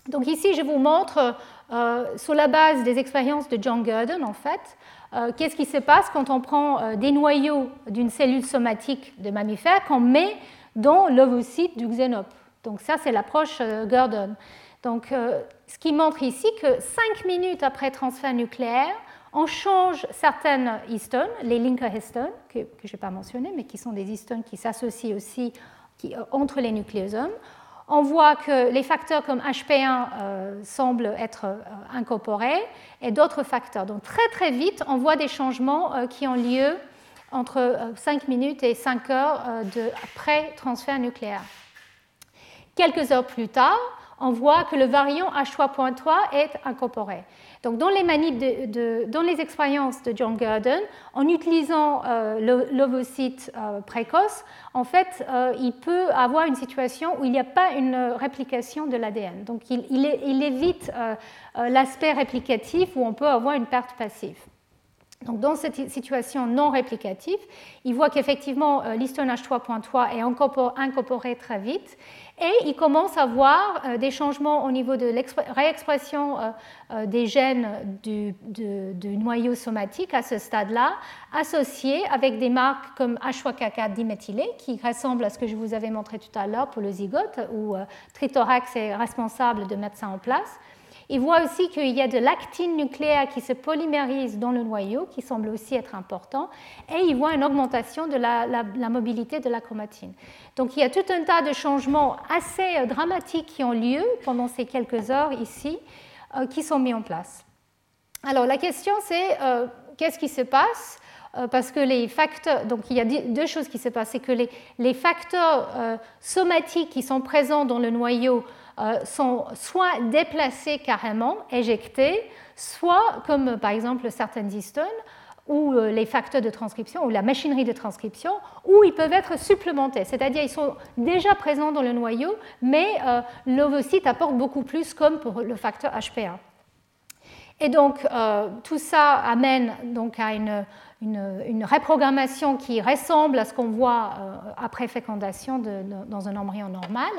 S2: Donc ici, je vous montre, euh, sur la base des expériences de John Gurdon, en fait, euh, qu'est-ce qui se passe quand on prend des noyaux d'une cellule somatique de mammifère qu'on met dans l'ovocyte du xénope. Donc ça, c'est l'approche Gurdon. Donc, euh, ce qui montre ici que 5 minutes après transfert nucléaire, on change certaines histones, les linker histones, que, je n'ai pas mentionné, mais qui sont des histones qui s'associent aussi euh, entre les nucléosomes. On voit que les facteurs comme HP1 euh, semblent être incorporés et d'autres facteurs. Donc très très vite, on voit des changements qui ont lieu entre 5 minutes et 5 heures après transfert nucléaire. Quelques heures plus tard, on voit que le variant H3.3 est incorporé. Donc, dans les, expériences de John Gurdon, en utilisant euh, l'ovocyte euh, précoce, en fait, euh, il peut avoir une situation où il n'y a pas une réplication de l'ADN. Donc, il, il évite l'aspect réplicatif où on peut avoir une perte passive. Donc, dans cette situation non réplicative, il voit qu'effectivement l'histone H3.3 est incorporé très vite et il commence à voir euh, des changements au niveau de réexpression euh, euh, des gènes du, noyau somatique à ce stade-là, associés avec des marques comme H3K4 diméthylé, qui ressemblent à ce que je vous avais montré tout à l'heure pour le zygote, où Trithorax est responsable de mettre ça en place. Il voit aussi qu'il y a de l'actine nucléaire qui se polymérise dans le noyau, qui semble aussi être important, et il voit une augmentation de la, mobilité de la chromatine. Donc il y a tout un tas de changements assez euh, dramatiques qui ont lieu pendant ces quelques heures ici, euh, qui sont mis en place. Alors la question c'est euh, qu'est-ce qui se passe parce que les facteurs, donc il y a deux choses qui se passent, c'est que les, facteurs somatiques qui sont présents dans le noyau sont soit déplacés carrément, éjectés, soit, comme par exemple certaines histones, ou euh, les facteurs de transcription, ou la machinerie de transcription, où ils peuvent être supplémentés. C'est-à-dire ils sont déjà présents dans le noyau, mais euh, l'ovocyte apporte beaucoup plus, comme pour le facteur HP1. Et donc, tout ça amène donc à une une, reprogrammation qui ressemble à ce qu'on voit euh, après fécondation dans un embryon normal.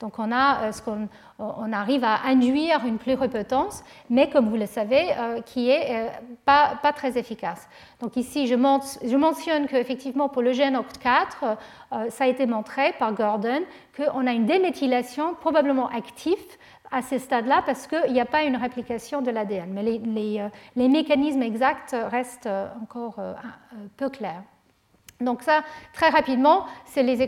S2: Donc on, a, euh, qu'on, on arrive à induire une pluripotence, mais comme vous le savez, euh, qui est pas, pas, très efficace. Donc ici, je, je mentionne qu'effectivement pour le gène OCT4, ça a été montré par Gordon qu'on a une déméthylation probablement active à ces stades-là parce qu'il n'y a pas une réplication de l'ADN. Mais les, euh, les, mécanismes exacts restent euh, encore euh, peu clairs. Donc ça, très rapidement, c'est les,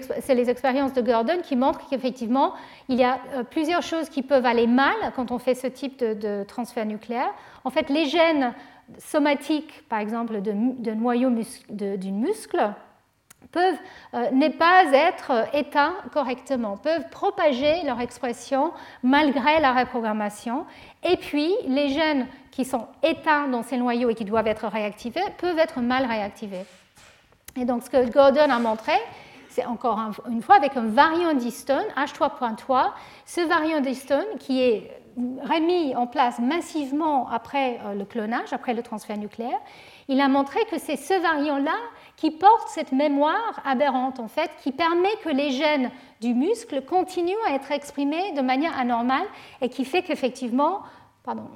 S2: expériences de Gordon qui montrent qu'effectivement, il y a plusieurs choses qui peuvent aller mal quand on fait ce type de, transfert nucléaire. En fait, les gènes somatiques, par exemple, de, de noyau d'une muscle, peuvent euh, ne pas être euh, éteints correctement, peuvent propager leur expression malgré la reprogrammation. Et puis, les gènes qui sont éteints dans ces noyaux et qui doivent être réactivés peuvent être mal réactivés. Et donc, ce que Gordon a montré, c'est encore une fois avec un variant d'Easton, H3.3, ce variant d'Easton qui est remis en place massivement après euh, le clonage, après le transfert nucléaire, il a montré que c'est ce variant-là qui porte cette mémoire aberrante, en fait, qui permet que les gènes du muscle continuent à être exprimés de manière anormale et qui fait qu'effectivement, pardon,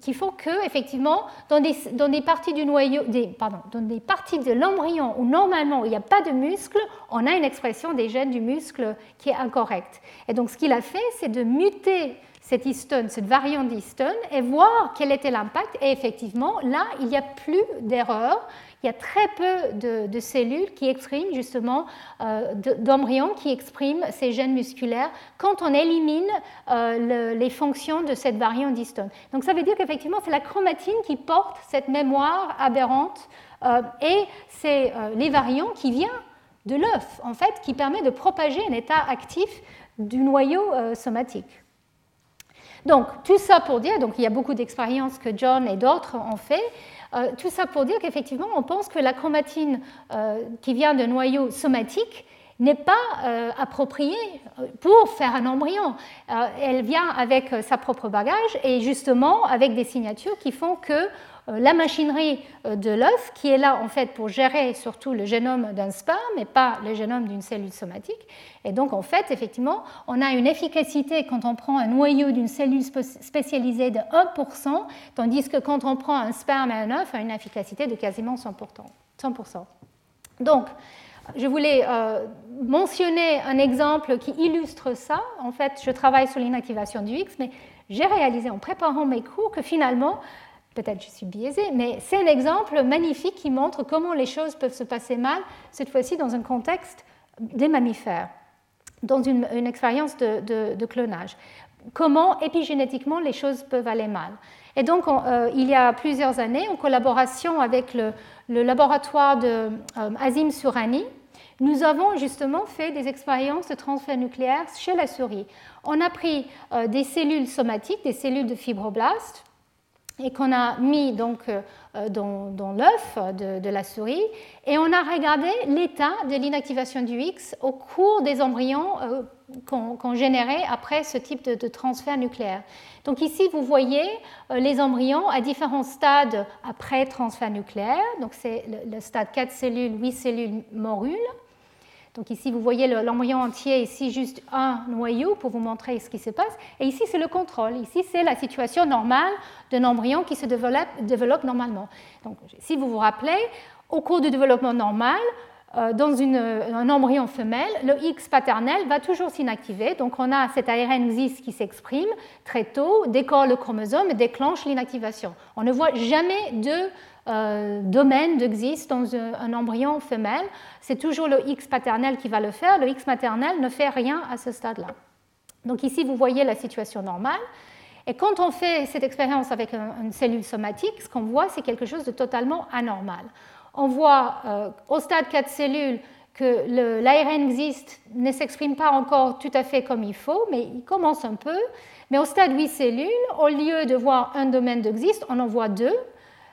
S2: qui, font que, effectivement, dans des, dans des parties du noyau, pardon, dans des parties de l'embryon où normalement il n'y a pas de muscle, on a une expression des gènes du muscle qui est incorrecte. Et donc, ce qu'il a fait, c'est de muter cette histone, cette variante d'histone, et voir quel était l'impact. Et effectivement, là, il n'y a plus d'erreur. Il y a très peu de, cellules qui expriment justement, euh, d'embryons qui expriment ces gènes musculaires quand on élimine euh, les fonctions de cette variante d'histone. Donc ça veut dire qu'effectivement, c'est la chromatine qui porte cette mémoire aberrante euh, et c'est les variants qui viennent de l'œuf, en fait, qui permet de propager un état actif du noyau somatique. Donc, tout ça pour dire, donc il y a beaucoup d'expériences que John et d'autres ont fait, tout ça pour dire qu'effectivement, on pense que la chromatine euh, qui vient de noyau somatique n'est pas euh, appropriée pour faire un embryon. elle vient avec sa propre bagage et justement avec des signatures qui font que euh, la machinerie euh, de l'œuf, qui est là en fait pour gérer surtout le génome d'un sperme et pas le génome d'une cellule somatique. Et donc en fait, effectivement, on a une efficacité quand on prend un noyau d'une cellule spécialisée de 1%, tandis que quand on prend un sperme et un œuf, on a une efficacité de quasiment 100%. 100%. Donc, je voulais euh, mentionner un exemple qui illustre ça. En fait, je travaille sur l'inactivation du X, mais j'ai réalisé en préparant mes cours que finalement, peut-être je suis biaisée, mais c'est un exemple magnifique qui montre comment les choses peuvent se passer mal, cette fois-ci dans un contexte des mammifères, dans une, expérience de, clonage. Comment épigénétiquement les choses peuvent aller mal. Et donc, euh, il y a plusieurs années, en collaboration avec le, laboratoire de euh, Azim Surani, nous avons justement fait des expériences de transfert nucléaire chez la souris. On a pris euh, des cellules somatiques, des cellules de fibroblastes, et qu'on a mis donc euh, dans, l'œuf de, la souris et on a regardé l'état de l'inactivation du X au cours des embryons euh, qu'on générait après ce type de, transfert nucléaire. Donc ici, vous voyez euh, les embryons à différents stades après transfert nucléaire. Donc c'est le, le, stade 4 cellules, 8 cellules morules. Donc ici, vous voyez l'embryon entier, ici juste un noyau pour vous montrer ce qui se passe. Et ici, c'est le contrôle. Ici, c'est la situation normale d'un embryon qui se développe, normalement. Donc, si vous vous rappelez, au cours du développement normal, euh, dans un embryon femelle, le X paternel va toujours s'inactiver. Donc on a cet ARN XIS qui s'exprime très tôt, décore le chromosome et déclenche l'inactivation. On ne voit jamais de euh, domaine d'existe dans un, embryon femelle. C'est toujours le X paternel qui va le faire. Le X maternel ne fait rien à ce stade-là. Donc ici, vous voyez la situation normale. Et quand on fait cette expérience avec une cellule somatique, ce qu'on voit, c'est quelque chose de totalement anormal. On voit euh, au stade 4 cellules que l'ARN existe, ne s'exprime pas encore tout à fait comme il faut, mais il commence un peu. Mais au stade 8 cellules, au lieu de voir un domaine d'existe, on en voit deux.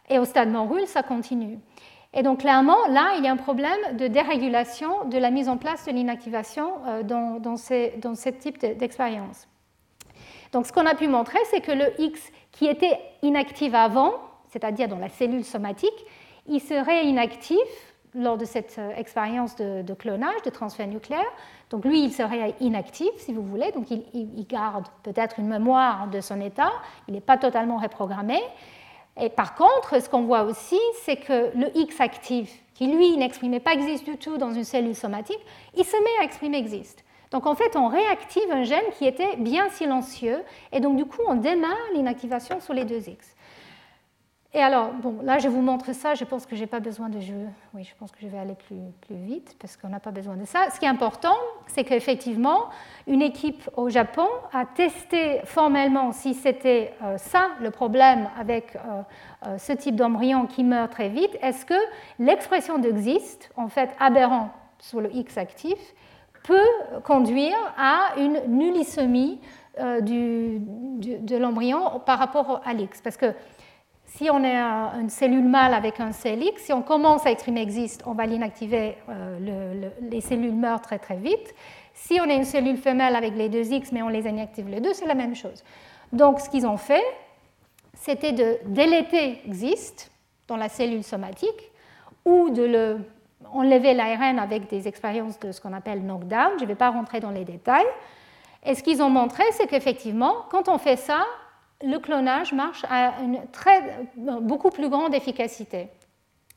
S2: Et au stade morule, ça continue. Et donc clairement, là, il y a un problème de dérégulation de la mise en place de l'inactivation euh, dans, dans, dans, ce type d'expérience. Donc ce qu'on a pu montrer, c'est que le X qui était inactif avant, c'est-à-dire dans la cellule somatique, il serait inactif lors de cette euh, expérience de, clonage, de transfert nucléaire. Donc lui, il serait inactif, si vous voulez, donc il, il garde peut-être une mémoire de son état, il n'est pas totalement reprogrammé, et par contre, ce qu'on voit aussi, c'est que le X actif, qui lui n'exprimait pas existe du tout dans une cellule somatique, il se met à exprimer existe. Donc en fait, on réactive un gène qui était bien silencieux, et donc du coup, on démarre l'inactivation sur les deux X. Et alors, bon, là, je vous montre ça. Je pense que je n'ai pas besoin de jeu. Oui, je pense que je vais aller plus, plus vite parce qu'on n'a pas besoin de ça. Ce qui est important, c'est qu'effectivement, une équipe au Japon a testé formellement si c'était euh, ça le problème avec euh, euh, ce type d'embryon qui meurt très vite. Est-ce que l'expression d'existe, en fait aberrant sur le X actif, peut conduire à une nullisomie du, de l'embryon par rapport à l'X? Parce que si on a une cellule mâle avec un CLX, si on commence à exprimer existe, on va l'inactiver, euh, les cellules meurent très très vite. Si on a une cellule femelle avec les deux X, mais on les inactive les deux, c'est la même chose. Donc ce qu'ils ont fait, c'était de déléter existe dans la cellule somatique ou de le enlever l'ARN avec des expériences de ce qu'on appelle knockdown. Je ne vais pas rentrer dans les détails. Et ce qu'ils ont montré, c'est qu'effectivement, quand on fait ça, le clonage marche à une très, beaucoup plus grande efficacité.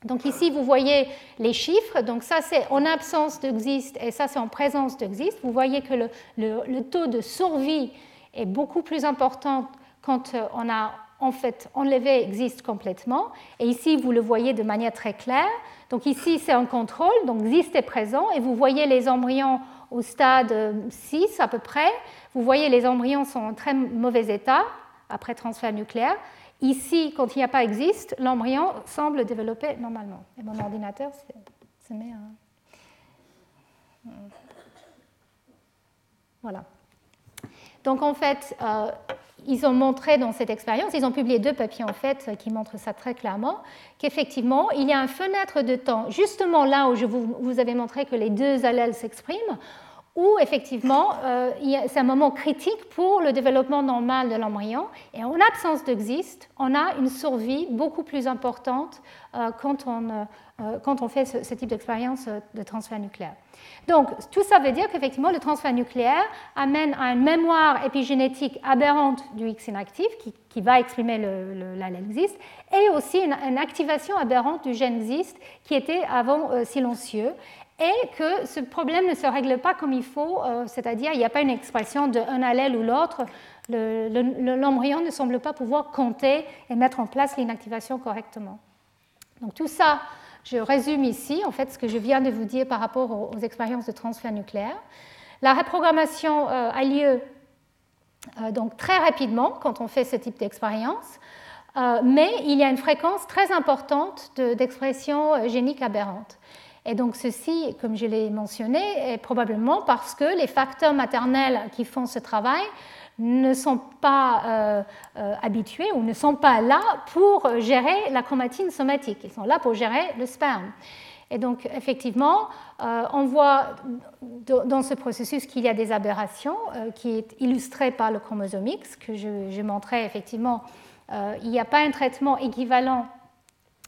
S2: Donc ici, vous voyez les chiffres. Donc ça, c'est en absence d'existe et ça, c'est en présence d'existe. Vous voyez que le, le, taux de survie est beaucoup plus important quand euh, on a en fait enlevé existe complètement. Et ici, vous le voyez de manière très claire. Donc ici, c'est un contrôle. Donc existe est présent et vous voyez les embryons au stade 6 à peu près. Vous voyez les embryons sont en très mauvais état après transfert nucléaire. Ici, quand il n'y a pas existe, l'embryon semble développer normalement. Et mon ordinateur se met à... Voilà. Donc en fait, euh, ils ont montré dans cette expérience, ils ont publié deux papiers en fait qui montrent ça très clairement, qu'effectivement, il y a une fenêtre de temps, justement là où je vous, vous avais montré que les deux allèles s'expriment, où effectivement euh, c'est un moment critique pour le développement normal de l'embryon. Et en absence d'existe, on a une survie beaucoup plus importante euh, quand, on, euh, quand, on, fait ce, type d'expérience de transfert nucléaire. Donc tout ça veut dire qu'effectivement le transfert nucléaire amène à une mémoire épigénétique aberrante du X inactif qui, va exprimer l'allèle existe et aussi une, une, activation aberrante du gène existe qui était avant silencieux et que ce problème ne se règle pas comme il faut, euh, c'est-à-dire il n'y a pas une expression d'un allèle ou l'autre. L'embryon ne semble pas pouvoir compter et mettre en place l'inactivation correctement. Donc tout ça, je résume ici en fait ce que je viens de vous dire par rapport aux, expériences de transfert nucléaire. La reprogrammation euh, a lieu euh, donc très rapidement quand on fait ce type d'expérience, mais il y a une fréquence très importante d'expression génique aberrante. Et donc ceci, comme je l'ai mentionné, est probablement parce que les facteurs maternels qui font ce travail ne sont pas euh, euh, habitués ou ne sont pas là pour gérer la chromatine somatique. Ils sont là pour gérer le sperme. Et donc, effectivement, euh, on voit dans ce processus qu'il y a des aberrations qui est illustré par le chromosome X, que je, je montrais effectivement. il n'y a pas un traitement équivalent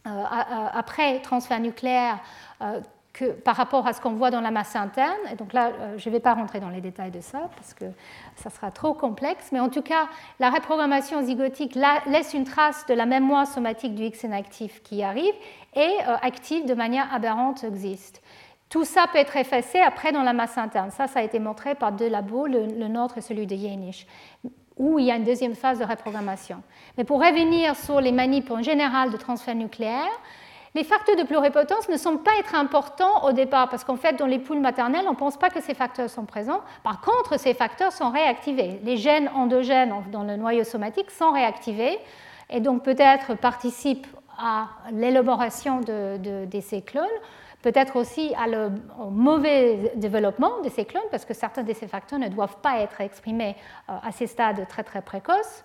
S2: après transfert nucléaire que par rapport à ce qu'on voit dans la masse interne. Et donc là, euh, je ne vais pas rentrer dans les détails de ça parce que ça sera trop complexe. Mais en tout cas, la reprogrammation zygotique laisse une trace de la mémoire somatique du X inactif qui arrive et euh, active de manière aberrante existe. Tout ça peut être effacé après dans la masse interne. Ça, ça a été montré par deux labos, le, nôtre et celui de Yenish, où il y a une deuxième phase de reprogrammation. Mais pour revenir sur les manips en général de transfert nucléaire, les facteurs de pluripotence ne semblent pas être importants au départ, parce qu'en fait, dans les poules maternelles, on ne pense pas que ces facteurs sont présents. Par contre, ces facteurs sont réactivés. Les gènes endogènes dans le noyau somatique sont réactivés, et donc peut-être participent à l'élaboration de, ces clones, peut-être aussi à le, au mauvais développement de ces clones, parce que certains de ces facteurs ne doivent pas être exprimés euh, à ces stades très très précoces.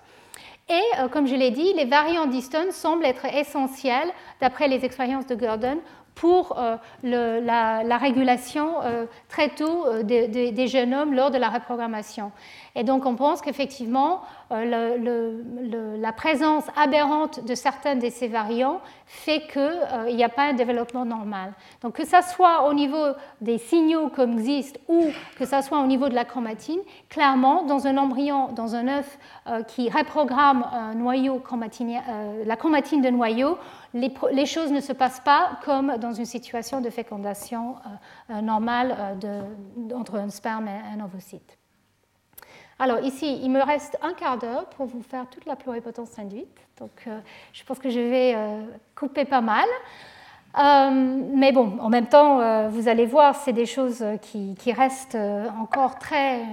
S2: Et euh, comme je l'ai dit, les variants d'Easton semblent être essentiels, d'après les expériences de Gurdon, pour euh, la, régulation euh, très tôt des, génomes lors de la reprogrammation. Et donc on pense qu'effectivement, la présence aberrante de certains de ces variants fait qu'il n'y a pas un développement normal. Donc que ça soit au niveau des signaux comme existent ou que ça soit au niveau de la chromatine, clairement, dans un embryon, dans un œuf qui reprogramme un noyau la chromatine de noyau, les, choses ne se passent pas comme dans une situation de fécondation euh, euh, normale euh, entre un sperme et un ovocyte. Alors ici, il me reste un quart d'heure pour vous faire toute la pluripotence induite. Donc je pense que je vais couper pas mal. mais bon, en même temps, vous allez voir, c'est des choses qui, qui restent encore très,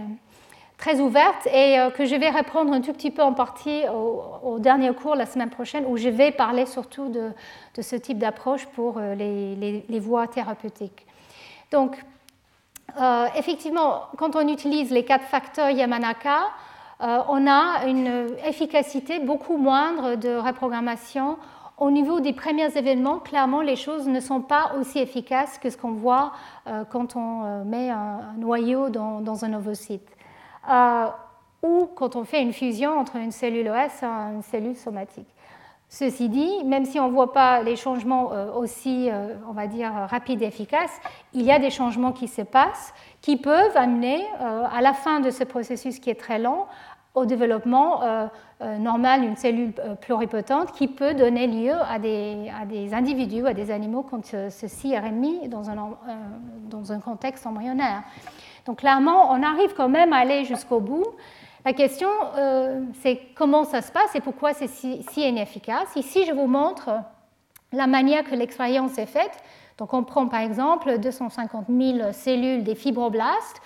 S2: très ouverte et euh, que je vais reprendre un tout petit peu en partie au, dernier cours la semaine prochaine où je vais parler surtout de, ce type d'approche pour euh, les, les, voies thérapeutiques. Donc, euh, effectivement, quand on utilise les quatre facteurs Yamanaka, on a une efficacité beaucoup moindre de reprogrammation. Au niveau des premiers événements, clairement, les choses ne sont pas aussi efficaces que ce qu'on voit quand on met un, noyau dans, dans un ovocyte. Euh, ou quand on fait une fusion entre une cellule OS et une cellule somatique. Ceci dit, même si on ne voit pas les changements euh, aussi, euh, on va dire, rapides et efficaces, il y a des changements qui se passent qui peuvent amener, à la fin de ce processus qui est très lent, au développement normal d'une cellule pluripotente qui peut donner lieu à des, individus, à des animaux quand ceci est remis dans un contexte embryonnaire. Donc clairement, on arrive quand même à aller jusqu'au bout. La question, euh, c'est comment ça se passe et pourquoi c'est si, inefficace. Ici, je vous montre la manière que l'expérience est faite. Donc on prend par exemple 250 000 cellules des fibroblastes,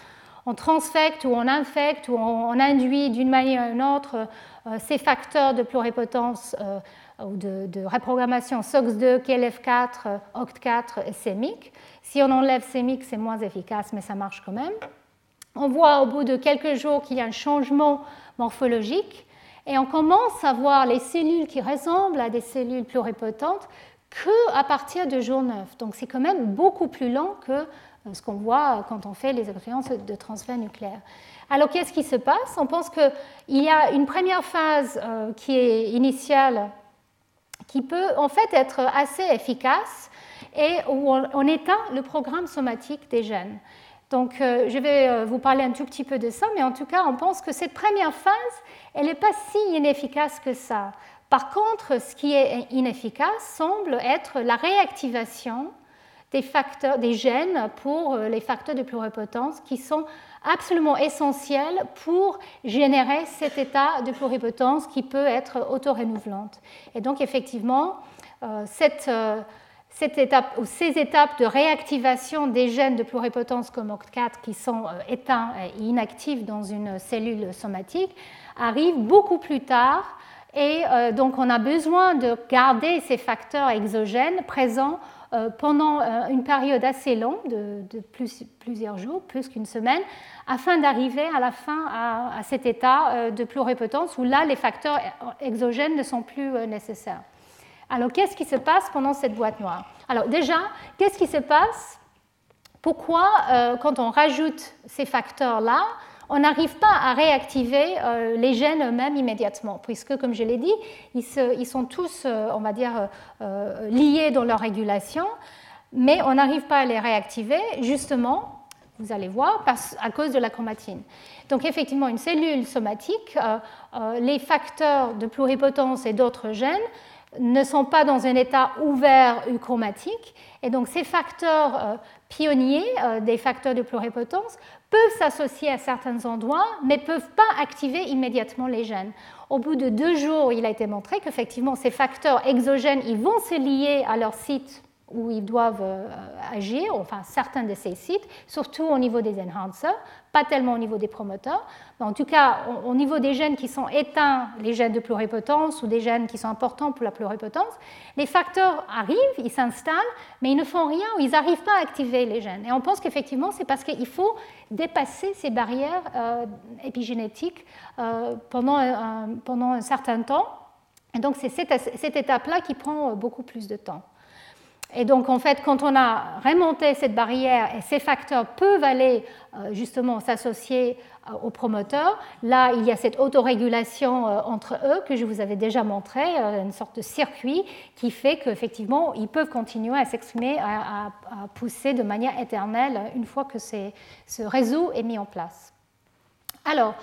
S2: on transfecte ou on infecte ou on, induit d'une manière ou d'une autre euh, ces facteurs de pluripotence euh, ou de, de, reprogrammation SOX2, KLF4, OCT4 et SEMIC. Si on enlève CEMIC, c'est moins efficace, mais ça marche quand même. On voit au bout de quelques jours qu'il y a un changement morphologique et on commence à voir les cellules qui ressemblent à des cellules pluripotentes qu'à partir de jour 9. Donc c'est quand même beaucoup plus lent que euh, ce qu'on voit quand on fait les expériences de transfert nucléaire. Alors qu'est-ce qui se passe? On pense qu'il y a une première phase euh, qui est initiale qui peut en fait être assez efficace et où on, éteint le programme somatique des gènes. Donc, euh, je vais euh, vous parler un tout petit peu de ça, mais en tout cas, on pense que cette première phase, elle n'est pas si inefficace que ça. Par contre, ce qui est inefficace semble être la réactivation des, facteurs, des gènes pour euh, les facteurs de pluripotence qui sont absolument essentiels pour générer cet état de pluripotence qui peut être auto-renouvelante. Et donc, effectivement, cette cette ces étapes de réactivation des gènes de pluripotence comme OCT4 qui sont euh, éteints et inactifs dans une cellule somatique arrivent beaucoup plus tard et euh, donc on a besoin de garder ces facteurs exogènes présents euh, pendant une période assez longue, de, plusieurs jours, plus qu'une semaine, afin d'arriver à la fin à cet état de pluripotence où là les facteurs exogènes ne sont plus nécessaires. Alors, qu'est-ce qui se passe pendant cette boîte noire? Alors, déjà, qu'est-ce qui se passe? Pourquoi, euh, quand on rajoute ces facteurs-là, on n'arrive pas à réactiver euh, les gènes eux-mêmes immédiatement, puisque, comme je l'ai dit, ils, sont tous, euh, on va dire, liés dans leur régulation, mais on n'arrive pas à les réactiver, justement, vous allez voir, à cause de la chromatine. Donc effectivement, une cellule somatique, les facteurs de pluripotence et d'autres gènes ne sont pas dans un état ouvert euchromatique. Et donc ces facteurs euh, pionniers, euh, des facteurs de pluripotence, peuvent s'associer à certains endroits, mais ne peuvent pas activer immédiatement les gènes. Au bout de deux jours, il a été montré qu'effectivement, ces facteurs exogènes, ils vont se lier à leur site où ils doivent euh, agir, enfin certains de ces sites, surtout au niveau des enhancers, pas tellement au niveau des promoteurs, mais en tout cas au niveau des gènes qui sont éteints, les gènes de pluripotence ou des gènes qui sont importants pour la pluripotence, les facteurs arrivent, ils s'installent, mais ils ne font rien ou ils n'arrivent pas à activer les gènes. Et on pense qu'effectivement c'est parce qu'il faut dépasser ces barrières euh, épigénétiques euh, pendant, un, pendant un certain temps. Et donc c'est cette étape-là qui prend beaucoup plus de temps. Et donc, en fait, quand on a remonté cette barrière et ces facteurs peuvent aller euh, justement s'associer euh, aux promoteurs, là, il y a cette autorégulation euh, entre eux que je vous avais déjà montré, une sorte de circuit qui fait qu'effectivement, ils peuvent continuer à s'exprimer, à, pousser de manière éternelle une fois que ce réseau est mis en place. Alors,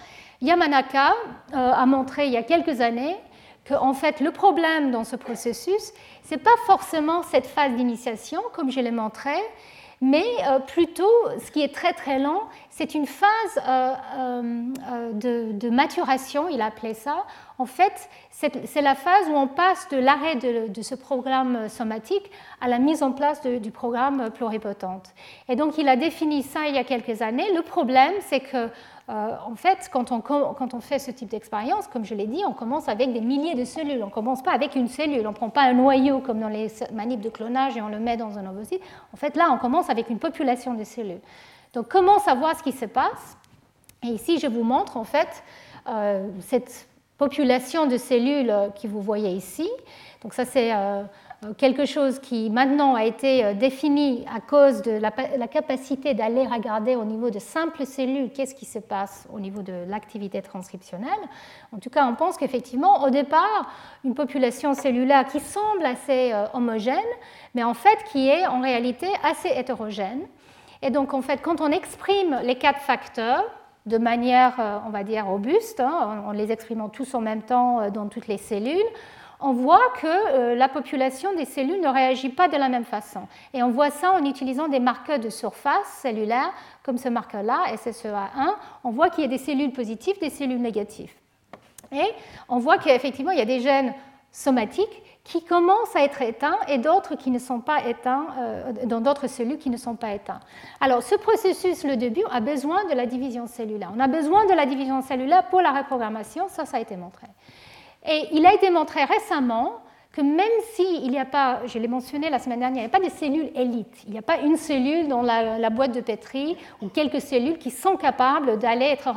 S2: Yamanaka a montré il y a quelques années que en fait, le problème dans ce processus, ce n'est pas forcément cette phase d'initiation, comme je l'ai montré, mais euh, plutôt, ce qui est très très lent, c'est une phase euh, euh, de, maturation, il appelait ça. En fait, c'est la phase où on passe de l'arrêt de, ce programme somatique à la mise en place du programme pluripotente. Et donc, il a défini ça il y a quelques années. Le problème, c'est que en fait, quand on, fait ce type d'expérience, comme je l'ai dit, on commence avec des milliers de cellules. On ne commence pas avec une cellule. On ne prend pas un noyau comme dans les manips de clonage et on le met dans un ovocyte. En fait, là, on commence avec une population de cellules. Donc, comment savoir ce qui se passe? Et ici, je vous montre en fait euh, cette population de cellules que vous voyez ici. Donc, ça, c'est euh, euh, quelque chose qui maintenant a été euh, défini à cause de la, capacité d'aller regarder au niveau de simples cellules qu'est-ce qui se passe au niveau de l'activité transcriptionnelle. En tout cas, on pense qu'effectivement, au départ, une population cellulaire qui semble assez euh, homogène, mais en fait qui est en réalité assez hétérogène. Et donc, en fait, quand on exprime les quatre facteurs, de manière, on va dire, robuste, hein, en les exprimant tous en même temps dans toutes les cellules, on voit que euh, la population des cellules ne réagit pas de la même façon. Et on voit ça en utilisant des marqueurs de surface cellulaire, comme ce marqueur-là, SSEA1. On voit qu'il y a des cellules positives, des cellules négatives. Et on voit qu'effectivement, il y a des gènes somatiques qui commencent à être éteints et d'autres qui ne sont pas éteints, euh, dans d'autres cellules qui ne sont pas éteints. Alors, ce processus, le début, a besoin de la division cellulaire. On a besoin de la division cellulaire pour la reprogrammation, ça, ça a été montré. Et il a été montré récemment que même s'il n'y a pas, je l'ai mentionné la semaine dernière, il n'y a pas de cellules élites, il n'y a pas une cellule dans la, boîte de Petri ou quelques cellules qui sont capables d'aller être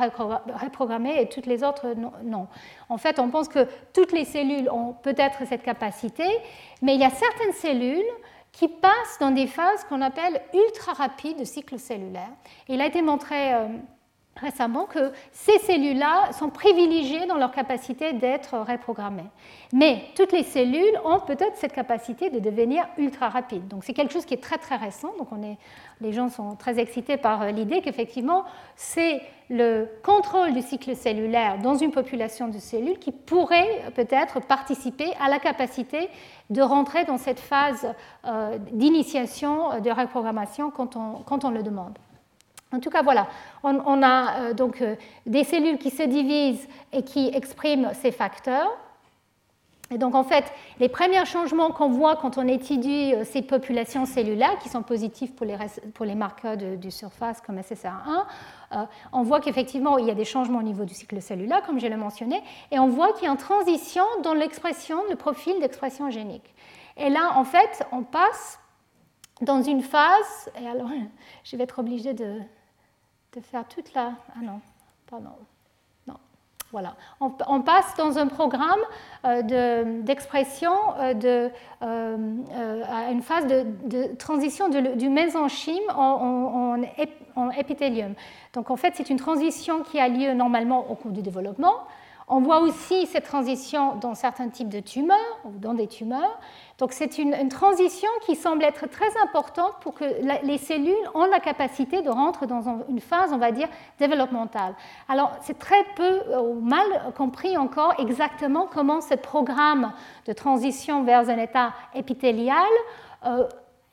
S2: reprogrammées et toutes les autres non. En fait, on pense que toutes les cellules ont peut-être cette capacité, mais il y a certaines cellules qui passent dans des phases qu'on appelle ultra rapides de cycle cellulaire. il a été montré euh, récemment que ces cellules-là sont privilégiées dans leur capacité d'être reprogrammées. Mais toutes les cellules ont peut-être cette capacité de devenir ultra rapides. Donc c'est quelque chose qui est très très récent. Donc on est, les gens sont très excités par euh, l'idée qu'effectivement c'est le contrôle du cycle cellulaire dans une population de cellules qui pourrait peut-être participer à la capacité de rentrer dans cette phase euh, d'initiation euh, de reprogrammation quand on, quand on le demande. En tout cas, voilà, on, a euh, donc euh, des cellules qui se divisent et qui expriment ces facteurs. Et donc, en fait, les premiers changements qu'on voit quand on étudie euh, ces populations cellulaires, qui sont positifs pour les, marqueurs de, surface comme SSR1, on voit qu'effectivement, il y a des changements au niveau du cycle cellulaire, comme je l'ai mentionné, et on voit qu'il y a une transition dans l'expression, le profil d'expression génique. Et là, en fait, on passe dans une phase, et alors, je vais être obligée de, de faire toute la... Ah non, pardon. Non. Voilà. On, passe dans un programme euh, d'expression de, euh, à une phase de, transition du mésenchyme en, en, épithélium. Donc en fait, c'est une transition qui a lieu normalement au cours du développement. On voit aussi cette transition dans certains types de tumeurs ou dans des tumeurs. Donc c'est une, transition qui semble être très importante pour que les cellules ont la capacité de rentrer dans une phase, on va dire, développementale. Alors c'est très peu ou mal compris encore exactement comment ce programme de transition vers un état épithélial euh,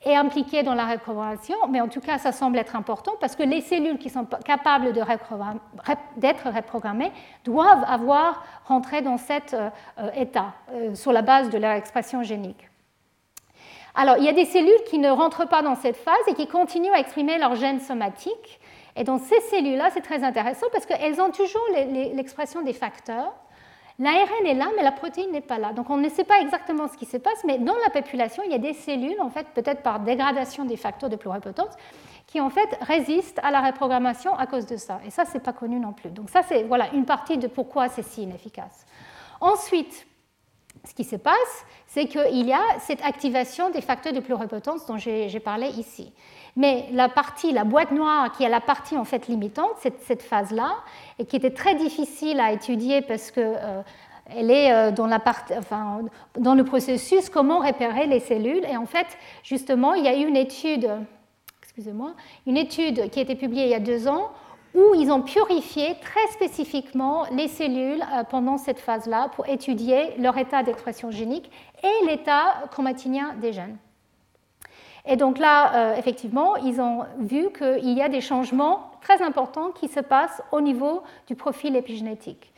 S2: est impliqué dans la reprogrammation, mais en tout cas, ça semble être important parce que les cellules qui sont capables d'être reprogrammées doivent avoir rentré dans cet euh, état euh, sur la base de leur expression génique. Alors, il y a des cellules qui ne rentrent pas dans cette phase et qui continuent à exprimer leur gène somatique. Et dans ces cellules-là, c'est très intéressant parce qu'elles ont toujours l'expression des facteurs. L'ARN est là, mais la protéine n'est pas là. Donc on ne sait pas exactement ce qui se passe, mais dans la population, il y a des cellules, en fait, peut-être par dégradation des facteurs de pluripotence, qui en fait résistent à la reprogrammation à cause de ça. Et ça, c'est pas connu non plus. Donc ça, c'est voilà une partie de pourquoi c'est si inefficace. Ensuite, ce qui se passe, c'est qu'il y a cette activation des facteurs de pluripotence dont j'ai parlé ici. Mais la partie, la boîte noire, qui est la partie en fait limitante, cette, cette phase-là, et qui était très difficile à étudier parce que euh, elle est euh, dans, le processus comment repérer les cellules. Et en fait, justement, il y a eu une étude, excusez-moi, une étude qui a été publiée il y a deux ans où ils ont purifié très spécifiquement les cellules euh, pendant cette phase-là pour étudier leur état d'expression génique et l'état chromatinien des gènes. Et donc là, effectivement, ils ont vu qu'il y a des changements très importants qui se passent au niveau du profil épigénétique.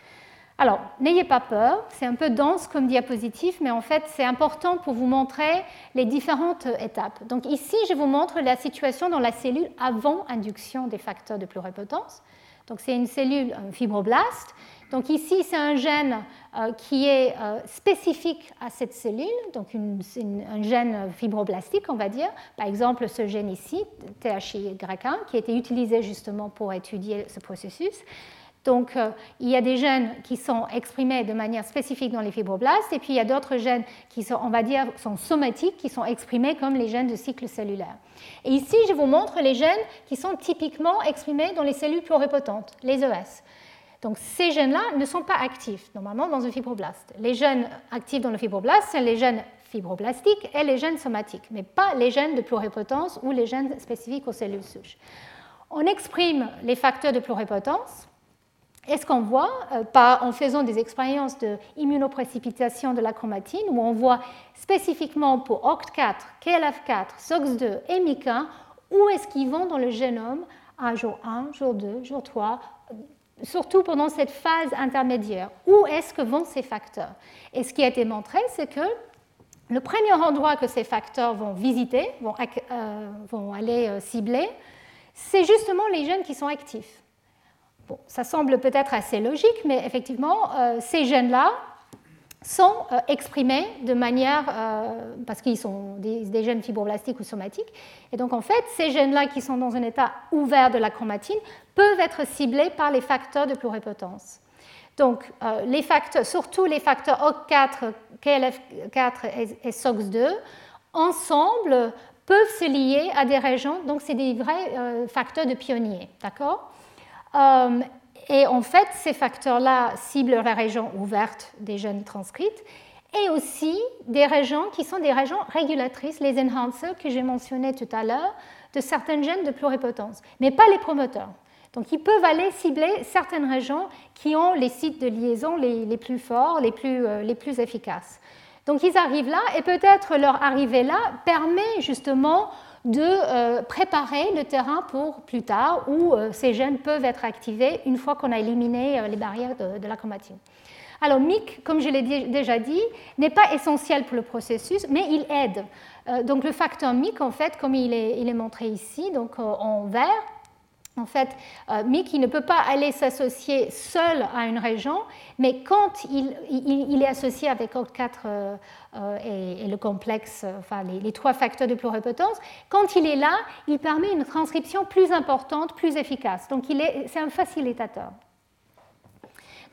S2: Alors, n'ayez pas peur, c'est un peu dense comme diapositive, mais en fait, c'est important pour vous montrer les différentes étapes. Donc ici, je vous montre la situation dans la cellule avant induction des facteurs de pluripotence. Donc c'est une cellule un fibroblast. Donc ici, c'est un gène euh, qui est euh, spécifique à cette cellule, donc un gène fibroblastique, on va dire. Par exemple, ce gène ici, THY1, qui a été utilisé justement pour étudier ce processus. Donc, euh, il y a des gènes qui sont exprimés de manière spécifique dans les fibroblastes, et puis il y a d'autres gènes qui sont, on va dire, sont somatiques, qui sont exprimés comme les gènes de cycle cellulaire. Et ici, je vous montre les gènes qui sont typiquement exprimés dans les cellules pluripotentes, les ES. Donc, ces gènes-là ne sont pas actifs, normalement, dans un fibroblaste. Les gènes actifs dans le fibroblaste, sont les gènes fibroblastiques et les gènes somatiques, mais pas les gènes de pluripotence ou les gènes spécifiques aux cellules souches. On exprime les facteurs de pluripotence est ce qu'on voit euh, en faisant des expériences d'immunoprécipitation de la chromatine, où on voit spécifiquement pour OCT4, KLF4, SOX2 et MYC1, où est-ce qu'ils vont dans le génome à jour 1, jour 2, jour 3, surtout pendant cette phase intermédiaire? Où est-ce que vont ces facteurs? Et ce qui a été montré, c'est que le premier endroit que ces facteurs vont visiter, vont, euh, aller euh, cibler, c'est justement les gènes qui sont actifs ça semble peut-être assez logique, mais effectivement, euh, ces gènes-là sont euh, exprimés de manière, euh, parce qu'ils sont des, gènes fibroblastiques ou somatiques, et donc en fait, ces gènes-là qui sont dans un état ouvert de la chromatine peuvent être ciblés par les facteurs de pluripotence. Donc, les facteurs, surtout les facteurs OC4, KLF4 et, SOX2, ensemble peuvent se lier à des régions, donc c'est des vrais facteurs de pionniers, d'accord? Et en fait, ces facteurs-là ciblent la région ouverte des gènes transcrites et aussi des régions qui sont des régions régulatrices, les enhancers que j'ai mentionnés tout à l'heure, de certains gènes de pluripotence, mais pas les promoteurs. Donc ils peuvent aller cibler certaines régions qui ont les sites de liaison les, plus forts, les plus, euh, les plus efficaces. Donc ils arrivent là et peut-être leur arrivée là permet justement de euh, préparer le terrain pour plus tard où euh, ces gènes peuvent être activés une fois qu'on a éliminé euh, les barrières de, la chromatine. Alors MIC, comme je l'ai déjà dit, n'est pas essentiel pour le processus, mais il aide. donc le facteur MIC, en fait, comme il est, il est montré ici, donc en vert, en fait, euh, MIC ne peut pas aller s'associer seul à une région, mais quand il, est associé avec OCT4 euh, euh, et, le complexe, enfin les, trois facteurs de pluripotence, quand il est là, il permet une transcription plus importante, plus efficace. Donc c'est un facilitateur.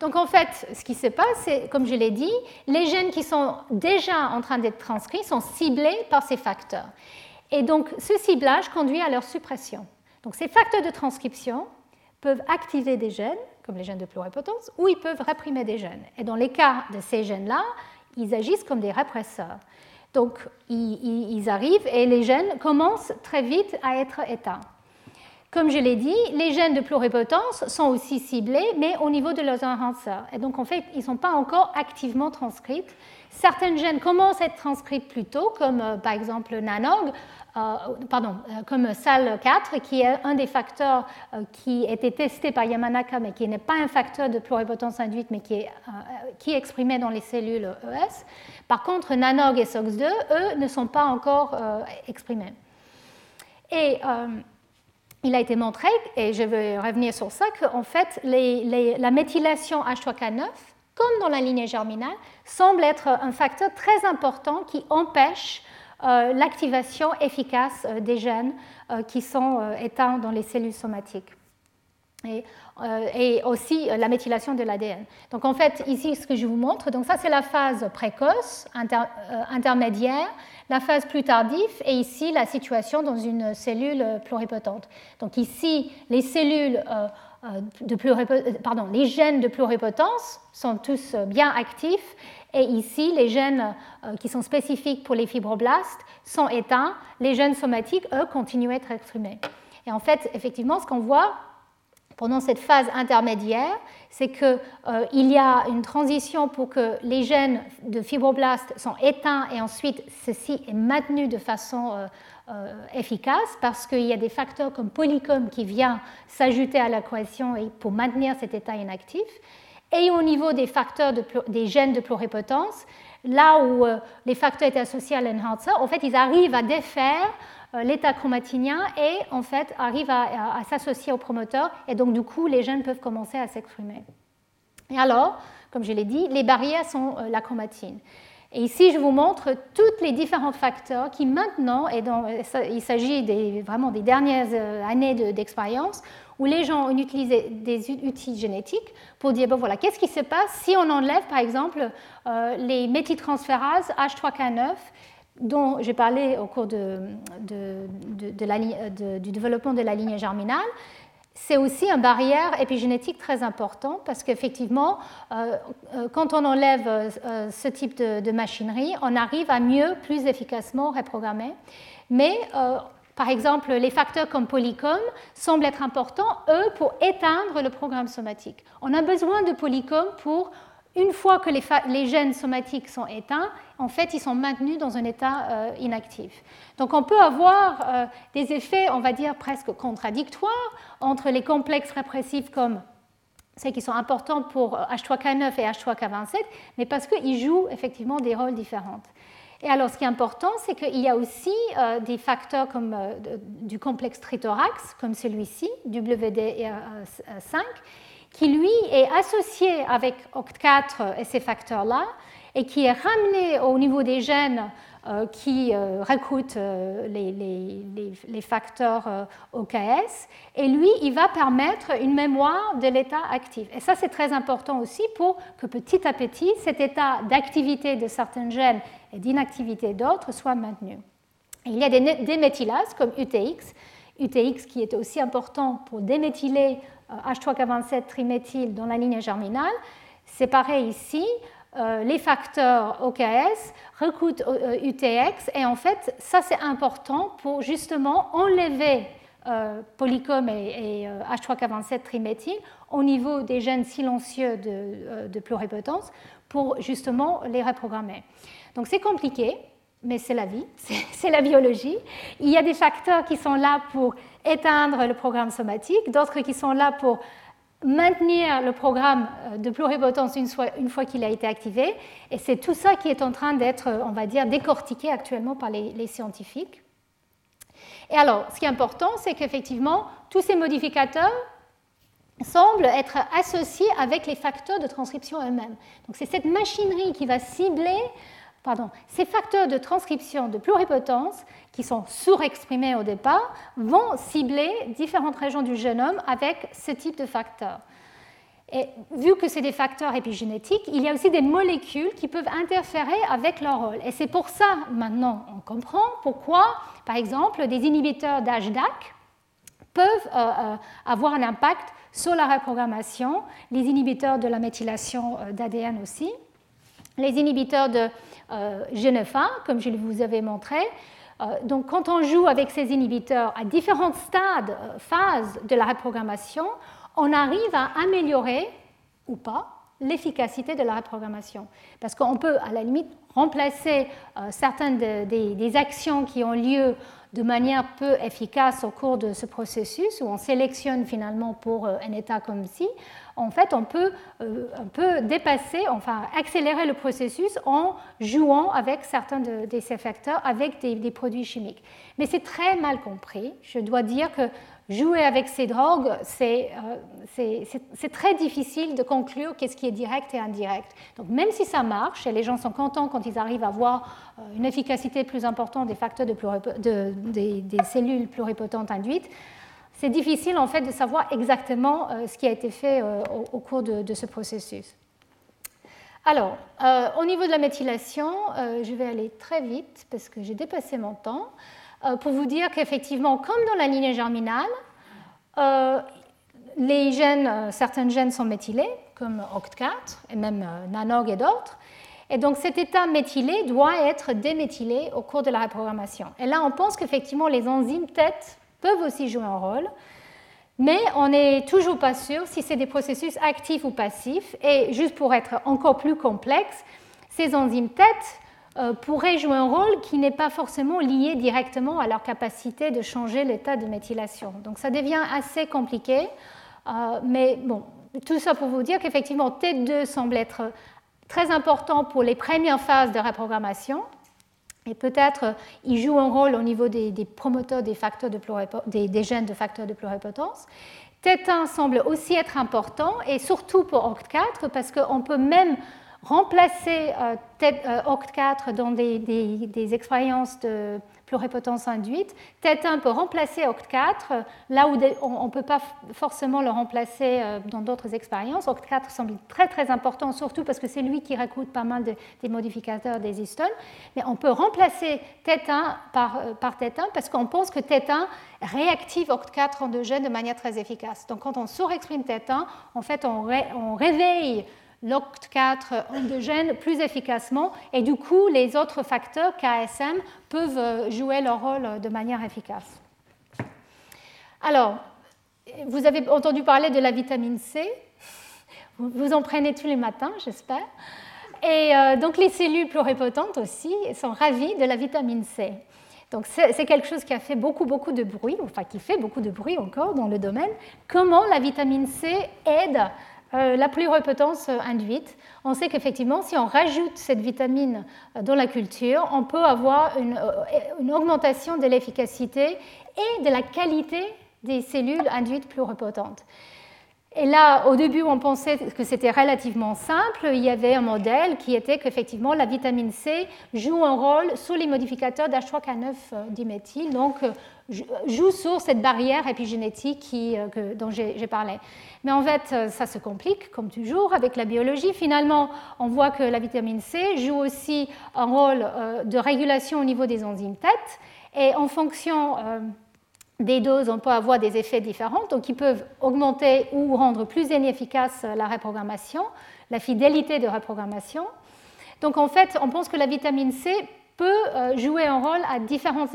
S2: Donc en fait, ce qui se passe, c'est, comme je l'ai dit, les gènes qui sont déjà en train d'être transcrits sont ciblés par ces facteurs. Et donc ce ciblage conduit à leur suppression. Donc ces facteurs de transcription peuvent activer des gènes, comme les gènes de pluripotence, ou ils peuvent réprimer des gènes. Et dans les cas de ces gènes-là, ils agissent comme des répresseurs. Donc ils, arrivent et les gènes commencent très vite à être éteints. Comme je l'ai dit, les gènes de pluripotence sont aussi ciblés, mais au niveau de leurs enhancers. Et donc, en fait, ils ne sont pas encore activement transcrits. Certains gènes commencent à être transcrits plus tôt, comme euh, par exemple NANOG, pardon, euh, comme SAL4, qui est un des facteurs euh, qui été testé par Yamanaka, mais qui n'est pas un facteur de pluripotence induite, mais qui est, qui exprimé dans les cellules ES. Par contre, NANOG et SOX2, eux, ne sont pas encore exprimés. Et il a été montré, et je vais revenir sur ça, qu'en fait, la méthylation H3K9, comme dans la lignée germinale, semble être un facteur très important qui empêche euh, l'activation efficace euh, des gènes euh, qui sont éteints dans les cellules somatiques. Et, aussi la méthylation de l'ADN. Donc en fait, ici, ce que je vous montre, donc ça c'est la phase précoce, intermédiaire, la phase plus tardive, et ici la situation dans une cellule pluripotente. Donc ici, les cellules de les gènes de pluripotence sont tous bien actifs et ici, les gènes euh, qui sont spécifiques pour les fibroblastes sont éteints. Les gènes somatiques, eux, continuent à être exprimés. Et en fait, effectivement, ce qu'on voit pendant cette phase intermédiaire, c'est qu'il euh, y a une transition pour que les gènes de fibroblastes sont éteints et ensuite ceci est maintenu de façon euh, efficace parce qu'il y a des facteurs comme polycom qui viennent s'ajouter à l'équation pour maintenir cet état inactif. Et au niveau des facteurs des gènes de pluripotence, là où les facteurs étaient associés à l'enhancer, en fait, ils arrivent à défaire l'état chromatinien et en fait arrivent à s'associer au promoteur et donc du coup les gènes peuvent commencer à s'exprimer. Et alors, comme je l'ai dit, les barrières sont la chromatine. Et ici, je vous montre tous les différents facteurs qui maintenant, et il s'agit vraiment des dernières euh, années d'expérience, où les gens ont utilisé des outils génétiques pour dire, bon voilà, qu'est-ce qui se passe si on enlève par exemple euh, les méthyltransférases H3K9 dont j'ai parlé au cours du développement de la lignée germinale, c'est aussi une barrière épigénétique très importante parce qu'effectivement, euh, euh, quand on enlève ce type de, machinerie, on arrive à mieux, plus efficacement reprogrammer. Mais par exemple, les facteurs comme polycom semblent être importants, eux, pour éteindre le programme somatique. On a besoin de polycom pour une fois que les, gènes somatiques sont éteints, en fait, ils sont maintenus dans un état euh, inactif. Donc on peut avoir euh, des effets, on va dire, presque contradictoires entre les complexes répressifs comme ceux qui sont importants pour H3K9 euh, et H3K27, mais parce qu'ils jouent effectivement des rôles différents. Et alors, ce qui est important, c'est qu'il y a aussi des facteurs comme du complexe trithorax, comme celui-ci, WD5, qui lui est associé avec OCT4 et ces facteurs-là, et qui est ramené au niveau des gènes euh, qui euh, recrutent euh, les, facteurs OKS, et lui, il va permettre une mémoire de l'état actif. Et ça, c'est très important aussi pour que petit à petit, cet état d'activité de certains gènes d'inactivité d'autres soit maintenu. il y a des déméthylases comme UTX, UTX qui est aussi important pour déméthyler H3K27 euh, triméthyl dans la ligne germinale. C'est pareil ici. Euh, les facteurs OKS recrutent UTX et en fait, ça c'est important pour justement enlever euh, polycom et, H3K27 triméthyl au niveau des gènes silencieux de, de pluripotence pour justement les reprogrammer. Donc c'est compliqué, mais c'est la vie, c'est la biologie. Il y a des facteurs qui sont là pour éteindre le programme somatique, d'autres qui sont là pour maintenir le programme euh, de pluripotence une fois, qu'il a été activé. Et c'est tout ça qui est en train d'être, on va dire, décortiqué actuellement par les, les scientifiques. Et alors, ce qui est important, c'est qu'effectivement, tous ces modificateurs semblent être associés avec les facteurs de transcription eux-mêmes. Donc c'est cette machinerie qui va cibler ces facteurs de transcription de pluripotence, qui sont surexprimés au départ, vont cibler différentes régions du génome avec ce type de facteurs. Et vu que c'est des facteurs épigénétiques, il y a aussi des molécules qui peuvent interférer avec leur rôle. Et c'est pour ça, maintenant, on comprend pourquoi, par exemple, des inhibiteurs d'HDAC peuvent euh, euh, avoir un impact sur la reprogrammation, les inhibiteurs de la méthylation euh, d'ADN aussi, les inhibiteurs de euh, GNFA, comme je vous avais montré. Euh, donc, quand on joue avec ces inhibiteurs à différents stades, euh, phases de la reprogrammation, on arrive à améliorer ou pas l'efficacité de la reprogrammation. Parce qu'on peut, à la limite, remplacer certaines des actions qui ont lieu de manière peu efficace au cours de ce processus, où on sélectionne finalement pour un état comme ci, en fait, on peut, euh, dépasser, enfin accélérer le processus en jouant avec certains de, ces facteurs, avec des, produits chimiques. Mais c'est très mal compris. Je dois dire que jouer avec ces drogues, c'est euh, très difficile de conclure qu'est-ce qui est direct et indirect. Donc même si ça marche, et les gens sont contents quand ils arrivent à voir euh, une efficacité plus importante des facteurs de, des, des cellules pluripotentes induites, c'est difficile en fait de savoir exactement euh, ce qui a été fait euh, au, cours de, ce processus. Alors, euh, au niveau de la méthylation, je vais aller très vite parce que j'ai dépassé mon temps pour vous dire qu'effectivement, comme dans la lignée germinale, les gènes, certains gènes sont méthylés, comme OCT4 et même NANOG et d'autres. Et donc cet état méthylé doit être déméthylé au cours de la reprogrammation. Et là, on pense qu'effectivement, les enzymes têtes peuvent aussi jouer un rôle, mais on n'est toujours pas sûr si c'est des processus actifs ou passifs. Et juste pour être encore plus complexe, ces enzymes têtes pourraient jouer un rôle qui n'est pas forcément lié directement à leur capacité de changer l'état de méthylation. Donc ça devient assez compliqué, mais bon, tout ça pour vous dire qu'effectivement T2 semble être très important pour les premières phases de reprogrammation. Et peut-être il joue un rôle au niveau des, promoteurs des, facteurs de des, gènes de facteurs de pluripotence. TET1 semble aussi être important, et surtout pour OCT4, parce qu'on peut même remplacer euh, euh, OCT4 dans des, expériences de pluripotence induite. TET1 peut remplacer OCT4, là où on ne peut pas forcément le remplacer euh, dans d'autres expériences. OCT4 semble très très important, surtout parce que c'est lui qui recrute pas mal des modificateurs des histones. Mais on peut remplacer TET1 par, euh, par TET1 parce qu'on pense que TET1 réactive OCT4 endogène de manière très efficace. Donc quand on surexprime TET1, en fait on réveille l'OCT4 endogène plus efficacement et du coup les autres facteurs KSM peuvent euh, jouer leur rôle de manière efficace. Alors, vous avez entendu parler de la vitamine C, vous en prenez tous les matins, j'espère. Et euh, donc les cellules pluripotentes aussi sont ravies de la vitamine C. Donc c'est quelque chose qui a fait beaucoup, beaucoup de bruit, enfin qui fait beaucoup de bruit encore dans le domaine. Comment la vitamine C aide euh, la pluripotence induite, on sait qu'effectivement, si on rajoute cette vitamine euh, dans la culture, on peut avoir euh, une augmentation de l'efficacité et de la qualité des cellules induites pluripotentes. Et là, au début, on pensait que c'était relativement simple. Il y avait un modèle qui était qu'effectivement, la vitamine C joue un rôle sur les modificateurs d'H3K9 diméthyl, donc joue sur cette barrière épigénétique qui, dont j'ai parlé. Mais en fait, euh, ça se complique, comme toujours, avec la biologie. Finalement, on voit que la vitamine C joue aussi un rôle euh, de régulation au niveau des enzymes tête. Et en fonction euh, des doses, on peut avoir des effets différents, donc qui peuvent augmenter ou rendre plus inefficace la reprogrammation, la fidélité de reprogrammation. Donc en fait, on pense que la vitamine C peut jouer un rôle à différentes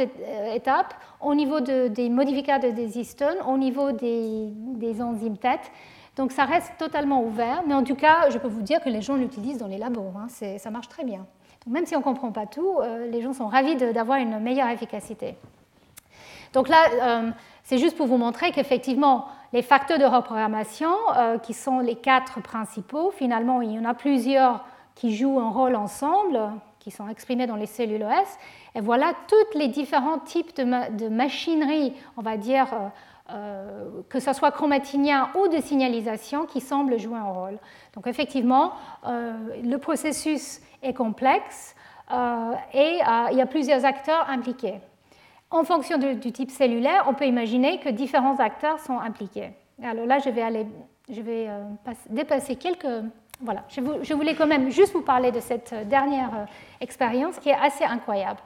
S2: étapes au niveau des modificateurs des histones, au niveau des, enzymes tête. Donc ça reste totalement ouvert, mais en tout cas, je peux vous dire que les gens l'utilisent dans les labos, hein. ça marche très bien. Donc même si on ne comprend pas tout, euh, les gens sont ravis d'avoir une meilleure efficacité. Donc là, euh, c'est juste pour vous montrer qu'effectivement, les facteurs de reprogrammation, euh, qui sont les quatre principaux, finalement, il y en a plusieurs qui jouent un rôle ensemble, qui sont exprimés dans les cellules OS. Et voilà tous les différents types de, machinerie, on va dire, euh, que ce soit chromatinien ou de signalisation, qui semblent jouer un rôle. Donc effectivement, le processus est complexe et il y a plusieurs acteurs impliqués. En fonction du type cellulaire, on peut imaginer que différents acteurs sont impliqués. Alors là, je vais, aller, je vais dépasser quelques voilà, je, voulais quand même juste vous parler de cette dernière euh, expérience qui est assez incroyable.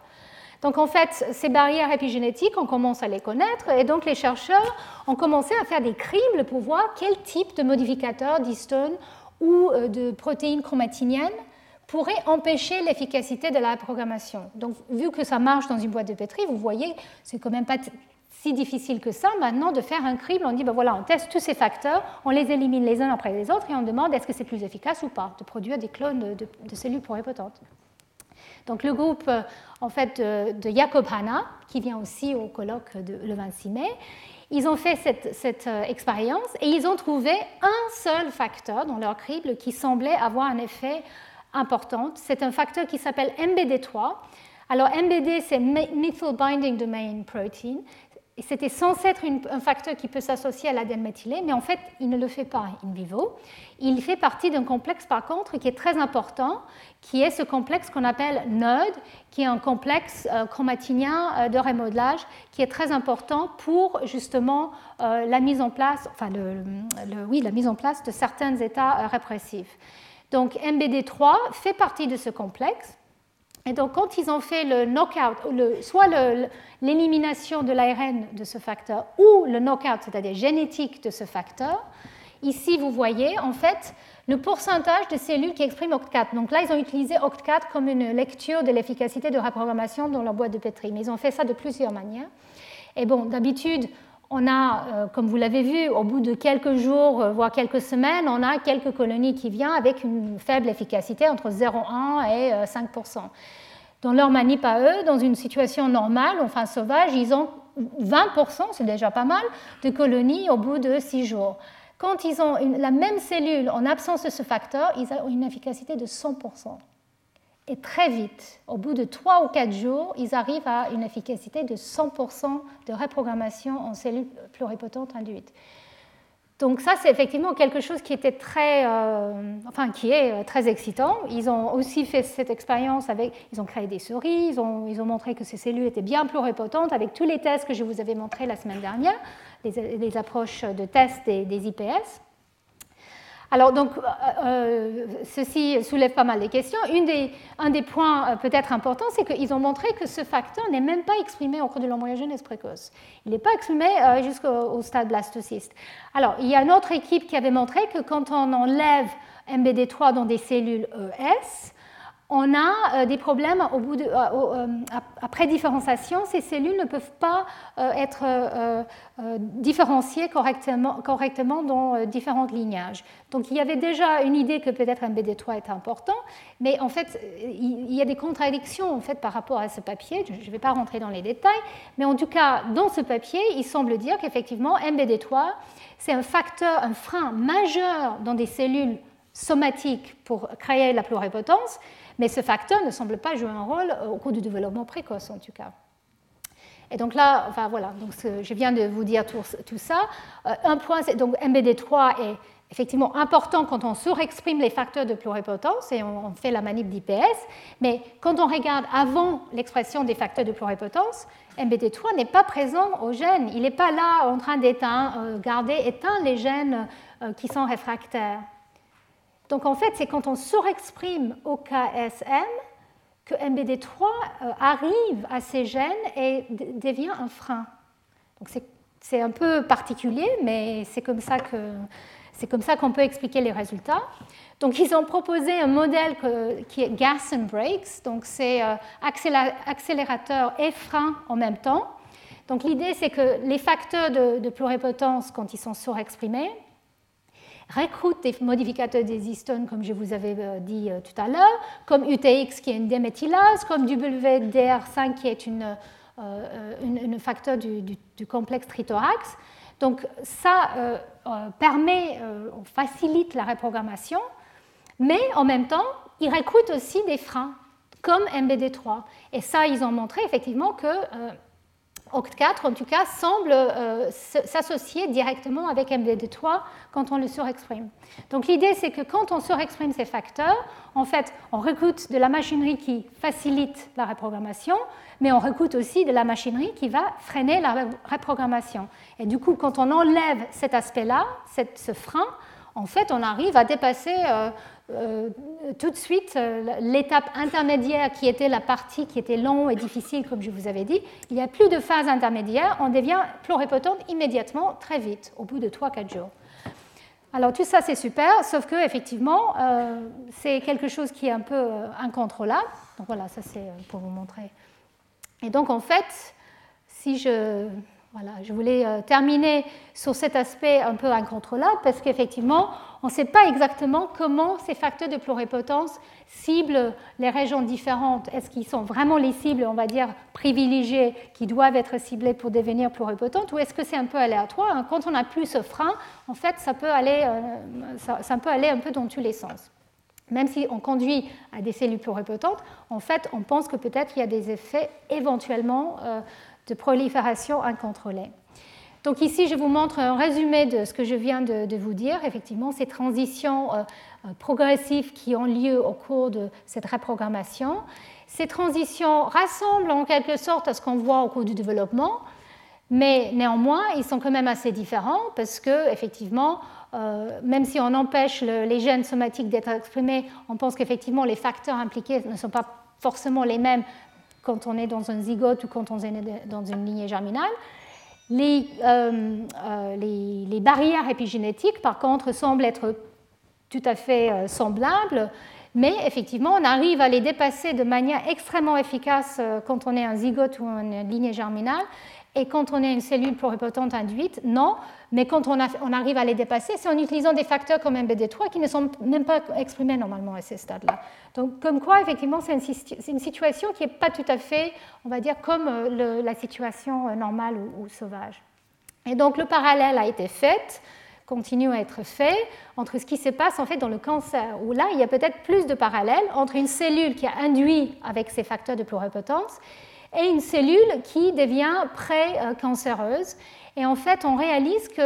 S2: Donc en fait, ces barrières épigénétiques, on commence à les connaître et donc les chercheurs ont commencé à faire des cribles pour voir quel type de modificateur d'histone ou euh, de protéines chromatiniennes pourrait empêcher l'efficacité de la programmation. Donc vu que ça marche dans une boîte de pétri, vous voyez, c'est quand même pas si difficile que ça maintenant de faire un crible. On dit, ben voilà, on teste tous ces facteurs, on les élimine les uns après les autres et on demande est-ce que c'est plus efficace ou pas de produire des clones de, cellules pluripotentes. Donc le groupe euh, en fait, de, Jacob Hanna, qui vient aussi au colloque le 26 mai, ils ont fait cette, cette euh, expérience et ils ont trouvé un seul facteur dans leur crible qui semblait avoir un effet C'est un facteur qui s'appelle MBD3. Alors MBD, c'est Methyl Binding Domain Protein c'était censé être un facteur qui peut s'associer à l'ADN méthylé, mais en fait, il ne le fait pas in vivo. Il fait partie d'un complexe, par contre, qui est très important, qui est ce complexe qu'on appelle NOD, qui est un complexe euh, chromatinien euh, de remodelage, qui est très important pour justement euh, la mise en place, enfin, oui, la mise en place de certains états répressifs. Donc, MBD3 fait partie de ce complexe. Et donc, quand ils ont fait le knockout, soit l'élimination de l'ARN de ce facteur ou le knockout, c'est-à-dire génétique de ce facteur, ici, vous voyez, en fait, le pourcentage de cellules qui expriment OCT4. Donc là, ils ont utilisé OCT4 comme une lecture de l'efficacité de reprogrammation dans leur boîte de Petri. Mais ils ont fait ça de plusieurs manières. Et bon, d'habitude, on a, euh, comme vous l'avez vu, au bout de quelques jours, euh, voire quelques semaines, on a quelques colonies qui viennent avec une faible efficacité entre 0,1 et 5% euh, dans leur manip à eux, dans une situation normale, enfin sauvage, ils ont 20%, c'est déjà pas mal, de colonies au bout de 6 jours. Quand ils ont la même cellule en absence de ce facteur, ils ont une efficacité de 100%. Et très vite, au bout de 3 ou 4 jours, ils arrivent à une efficacité de 100% de reprogrammation en cellules pluripotentes induites. Donc ça, c'est effectivement quelque chose qui était très, euh, enfin qui est euh, très excitant. Ils ont aussi fait cette expérience avec, ils ont créé des souris, ils ont, ils ont montré que ces cellules étaient bien pluripotentes avec tous les tests que je vous avais montrés la semaine dernière, les, approches de tests des IPS. Alors, donc, euh, euh, ceci soulève pas mal de questions. un des points euh, peut-être importants, c'est qu'ils ont montré que ce facteur n'est même pas exprimé au cours de l'embryogenèse précoce. Il n'est pas exprimé jusqu'au stade blastocyste. Alors, il y a une autre équipe qui avait montré que quand on enlève MBD3 dans des cellules ES, on a euh, des problèmes euh, euh, après différenciation. Ces cellules ne peuvent pas être différenciées correctement, correctement dans différents lignages. Donc il y avait déjà une idée que peut-être un BD3 est important, mais en fait il y a des contradictions en fait par rapport à ce papier. Je ne vais pas rentrer dans les détails, mais en tout cas dans ce papier, il semble dire qu'effectivement MBD3 c'est un facteur, un frein majeur dans des cellules somatiques pour créer la pluripotence, mais ce facteur ne semble pas jouer un rôle euh, au cours du développement précoce, en tout cas. Et donc là, enfin voilà, donc je viens de vous dire tout, ça. Euh, un point, donc MBD3 est effectivement important quand on surexprime les facteurs de pluripotence et on, fait la manip d'IPS, mais quand on regarde avant l'expression des facteurs de pluripotence, MBD3 n'est pas présent au gène. Il n'est pas là en train d'éteindre, euh, garder les gènes qui sont réfractaires. Donc en fait, c'est quand on surexprime au KSM que MBD3 euh, arrive à ces gènes et devient un frein. Donc c'est un peu particulier, mais c'est comme ça que c'est qu'on peut expliquer les résultats. Donc, ils ont proposé un modèle qui est gas and brakes, donc c'est euh, accélérateur et frein en même temps. Donc, l'idée, c'est que les facteurs de, de pluripotence, quand ils sont surexprimés, recrute des modificateurs des histones, comme je vous avais euh, dit euh, tout à l'heure, comme UTX qui est une déméthylase, comme WDR5 qui est une, euh, facteur du, complexe trithorax. Donc ça permet, facilite la reprogrammation, mais en même temps, il recrute aussi des freins, comme MBD3. Et ça, ils ont montré effectivement que OCT4, en tout cas, semble euh, s'associer directement avec MBD3 quand on le surexprime. Donc l'idée, c'est que quand on surexprime ces facteurs, en fait, on recrute de la machinerie qui facilite la reprogrammation, mais on recrute aussi de la machinerie qui va freiner la reprogrammation. Et du coup, quand on enlève cet aspect-là, ce frein, en fait, on arrive à dépasser euh, euh, tout de suite euh, l'étape intermédiaire qui était la partie qui était longue et difficile, comme je vous avais dit. Il n'y a plus de phase intermédiaire, on devient pluripotente immédiatement, très vite, au bout de 3-4 jours. Alors tout ça c'est super, sauf que effectivement c'est quelque chose qui est un peu incontrôlable. Donc voilà, ça c'est pour vous montrer. Et donc en fait, si je voilà, je voulais euh, terminer sur cet aspect un peu incontrôlable parce qu'effectivement, on ne sait pas exactement comment ces facteurs de pluripotence ciblent les régions différentes. Est-ce qu'ils sont vraiment les cibles, on va dire, privilégiées qui doivent être ciblées pour devenir pluripotentes ou est-ce que c'est un peu aléatoire? Quand on n'a plus ce frein, en fait, ça peut, aller, euh, ça, peut aller un peu dans tous les sens. Même si on conduit à des cellules pluripotentes, en fait, on pense que peut-être il y a des effets éventuellement euh, de prolifération incontrôlée. Donc ici, je vous montre un résumé de ce que je viens de, vous dire. Effectivement, ces transitions euh, euh, progressives qui ont lieu au cours de cette reprogrammation. Ces transitions rassemblent en quelque sorte à ce qu'on voit au cours du développement, mais néanmoins, ils sont quand même assez différents parce que, effectivement, euh, même si on empêche les gènes somatiques d'être exprimés, on pense qu'effectivement les facteurs impliqués ne sont pas forcément les mêmes quand on est dans un zygote ou quand on est dans une lignée germinale. Les, euh, euh, les, barrières épigénétiques, par contre, semblent être tout à fait euh, semblables, mais effectivement, on arrive à les dépasser de manière extrêmement efficace quand on est un zygote ou une lignée germinale, Et quand on a une cellule pluripotente induite, non. Mais quand on, arrive à les dépasser, c'est en utilisant des facteurs comme MBD3 qui ne sont même pas exprimés normalement à ces stades-là. Donc, comme quoi, effectivement, c'est une, situation qui n'est pas tout à fait, on va dire, comme euh, la situation euh, normale ou, sauvage. Et donc, le parallèle a été fait continue à être fait entre ce qui se passe en fait dans le cancer, où là, il y a peut-être plus de parallèles entre une cellule qui a induit avec ces facteurs de pluripotence et une cellule qui devient pré-cancéreuse. Et en fait, on réalise que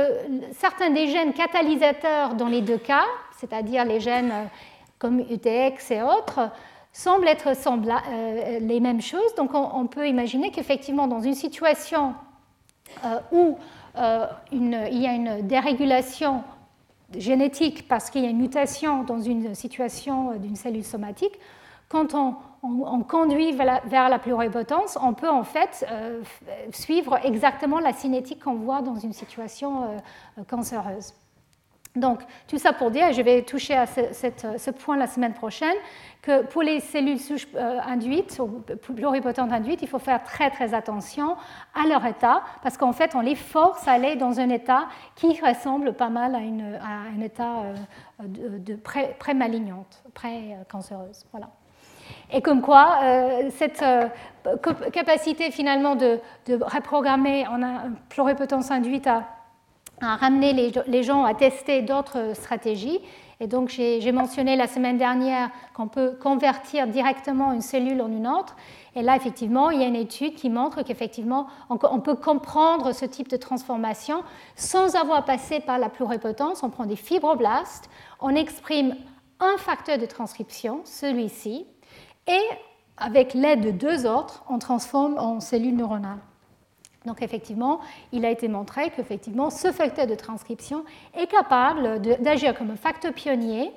S2: certains des gènes catalysateurs dans les deux cas, c'est-à-dire les gènes euh, comme UTX et autres, semblent être euh, les mêmes choses. Donc on, peut imaginer qu'effectivement, dans une situation euh, où il y a une dérégulation génétique parce qu'il y a une mutation dans une situation d'une cellule somatique, quand on, conduit vers la, pluripotence, on peut en fait euh, suivre exactement la cinétique qu'on voit dans une situation euh, cancéreuse. Donc, tout ça pour dire, je vais toucher à ce, point la semaine prochaine, que pour les cellules souches euh, induites, ou pluripotentes induites, il faut faire très très attention à leur état, parce qu'en fait, on les force à aller dans un état qui ressemble pas mal à, un état de pré-malignante, pré-cancéreuse. Voilà. Et comme quoi, euh, cette euh, capacité finalement de, reprogrammer en pluripotence induite à, ramener les, gens à tester d'autres stratégies. Et donc j'ai mentionné la semaine dernière qu'on peut convertir directement une cellule en une autre. Et là, effectivement, il y a une étude qui montre qu'effectivement, on peut comprendre ce type de transformation sans avoir passé par la pluripotence. On prend des fibroblastes, on exprime un facteur de transcription, celui-ci, et avec l'aide de deux autres, on transforme en cellules neuronales. Donc effectivement, il a été montré qu'effectivement, ce facteur de transcription est capable d'agir comme un facteur pionnier.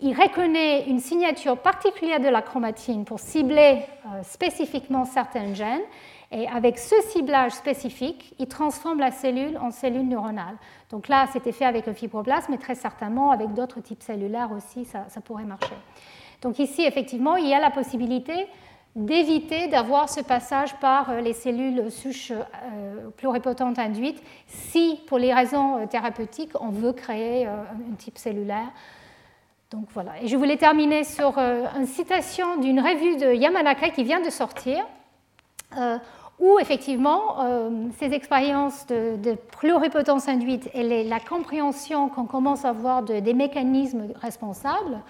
S2: Il reconnaît une signature particulière de la chromatine pour cibler euh, spécifiquement certains gènes. Et avec ce ciblage spécifique, il transforme la cellule en cellule neuronale. Donc là, c'était fait avec le fibroblast, mais très certainement avec d'autres types cellulaires aussi, ça pourrait marcher. Donc ici, effectivement, il y a la possibilité d'éviter d'avoir ce passage par euh, les cellules souches euh, pluripotentes induites si, pour les raisons euh, thérapeutiques, on veut créer un type cellulaire. Donc voilà. Et je voulais terminer sur une citation d'une revue de Yamanaka qui vient de sortir, où effectivement ces expériences de, pluripotence induite et la compréhension qu'on commence à avoir des mécanismes responsables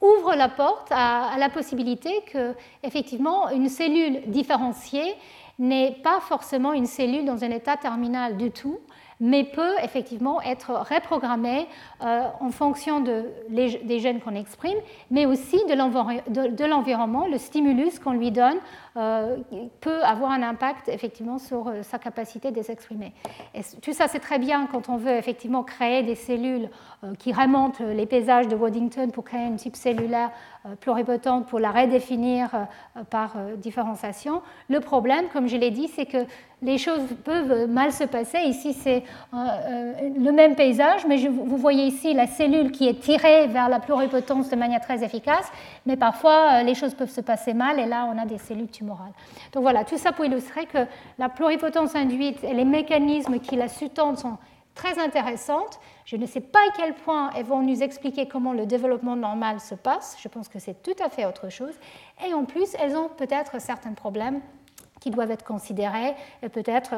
S2: ouvre la porte à, la possibilité que, effectivement, une cellule différenciée n'est pas forcément une cellule dans un état terminal du tout, mais peut effectivement être reprogrammée euh, en fonction de des gènes qu'on exprime, mais aussi de l'environnement, le stimulus qu'on lui donne peut avoir un impact effectivement sur euh, sa capacité de les exprimer. Et tout ça, c'est très bien quand on veut effectivement créer des cellules qui remontent les paysages de Waddington pour créer une type cellulaire pluripotente, pour la redéfinir par différenciation. Le problème, comme je l'ai dit, c'est que les choses peuvent mal se passer. Ici, c'est le même paysage, mais vous voyez ici la cellule qui est tirée vers la pluripotence de manière très efficace, mais parfois les choses peuvent se passer mal et là, on a des cellules donc voilà, tout ça pour illustrer que la pluripotence induite et les mécanismes qui la sous-tendent sont très intéressantes. Je ne sais pas à quel point elles vont nous expliquer comment le développement normal se passe. Je pense que c'est tout à fait autre chose. Et en plus, elles ont peut-être certains problèmes qui doivent être considérés et peut-être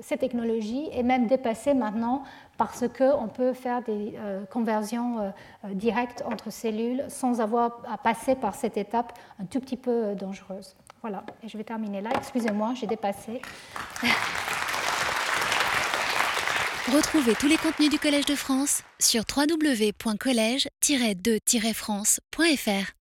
S2: ces technologies est même dépassée maintenant parce qu'on peut faire des euh, conversions euh, euh, directes entre cellules sans avoir à passer par cette étape un tout petit peu dangereuse. Voilà, je vais terminer là. Excusez-moi, j'ai dépassé.
S1: Retrouvez tous les contenus du Collège de France sur www.colège-2-france.fr.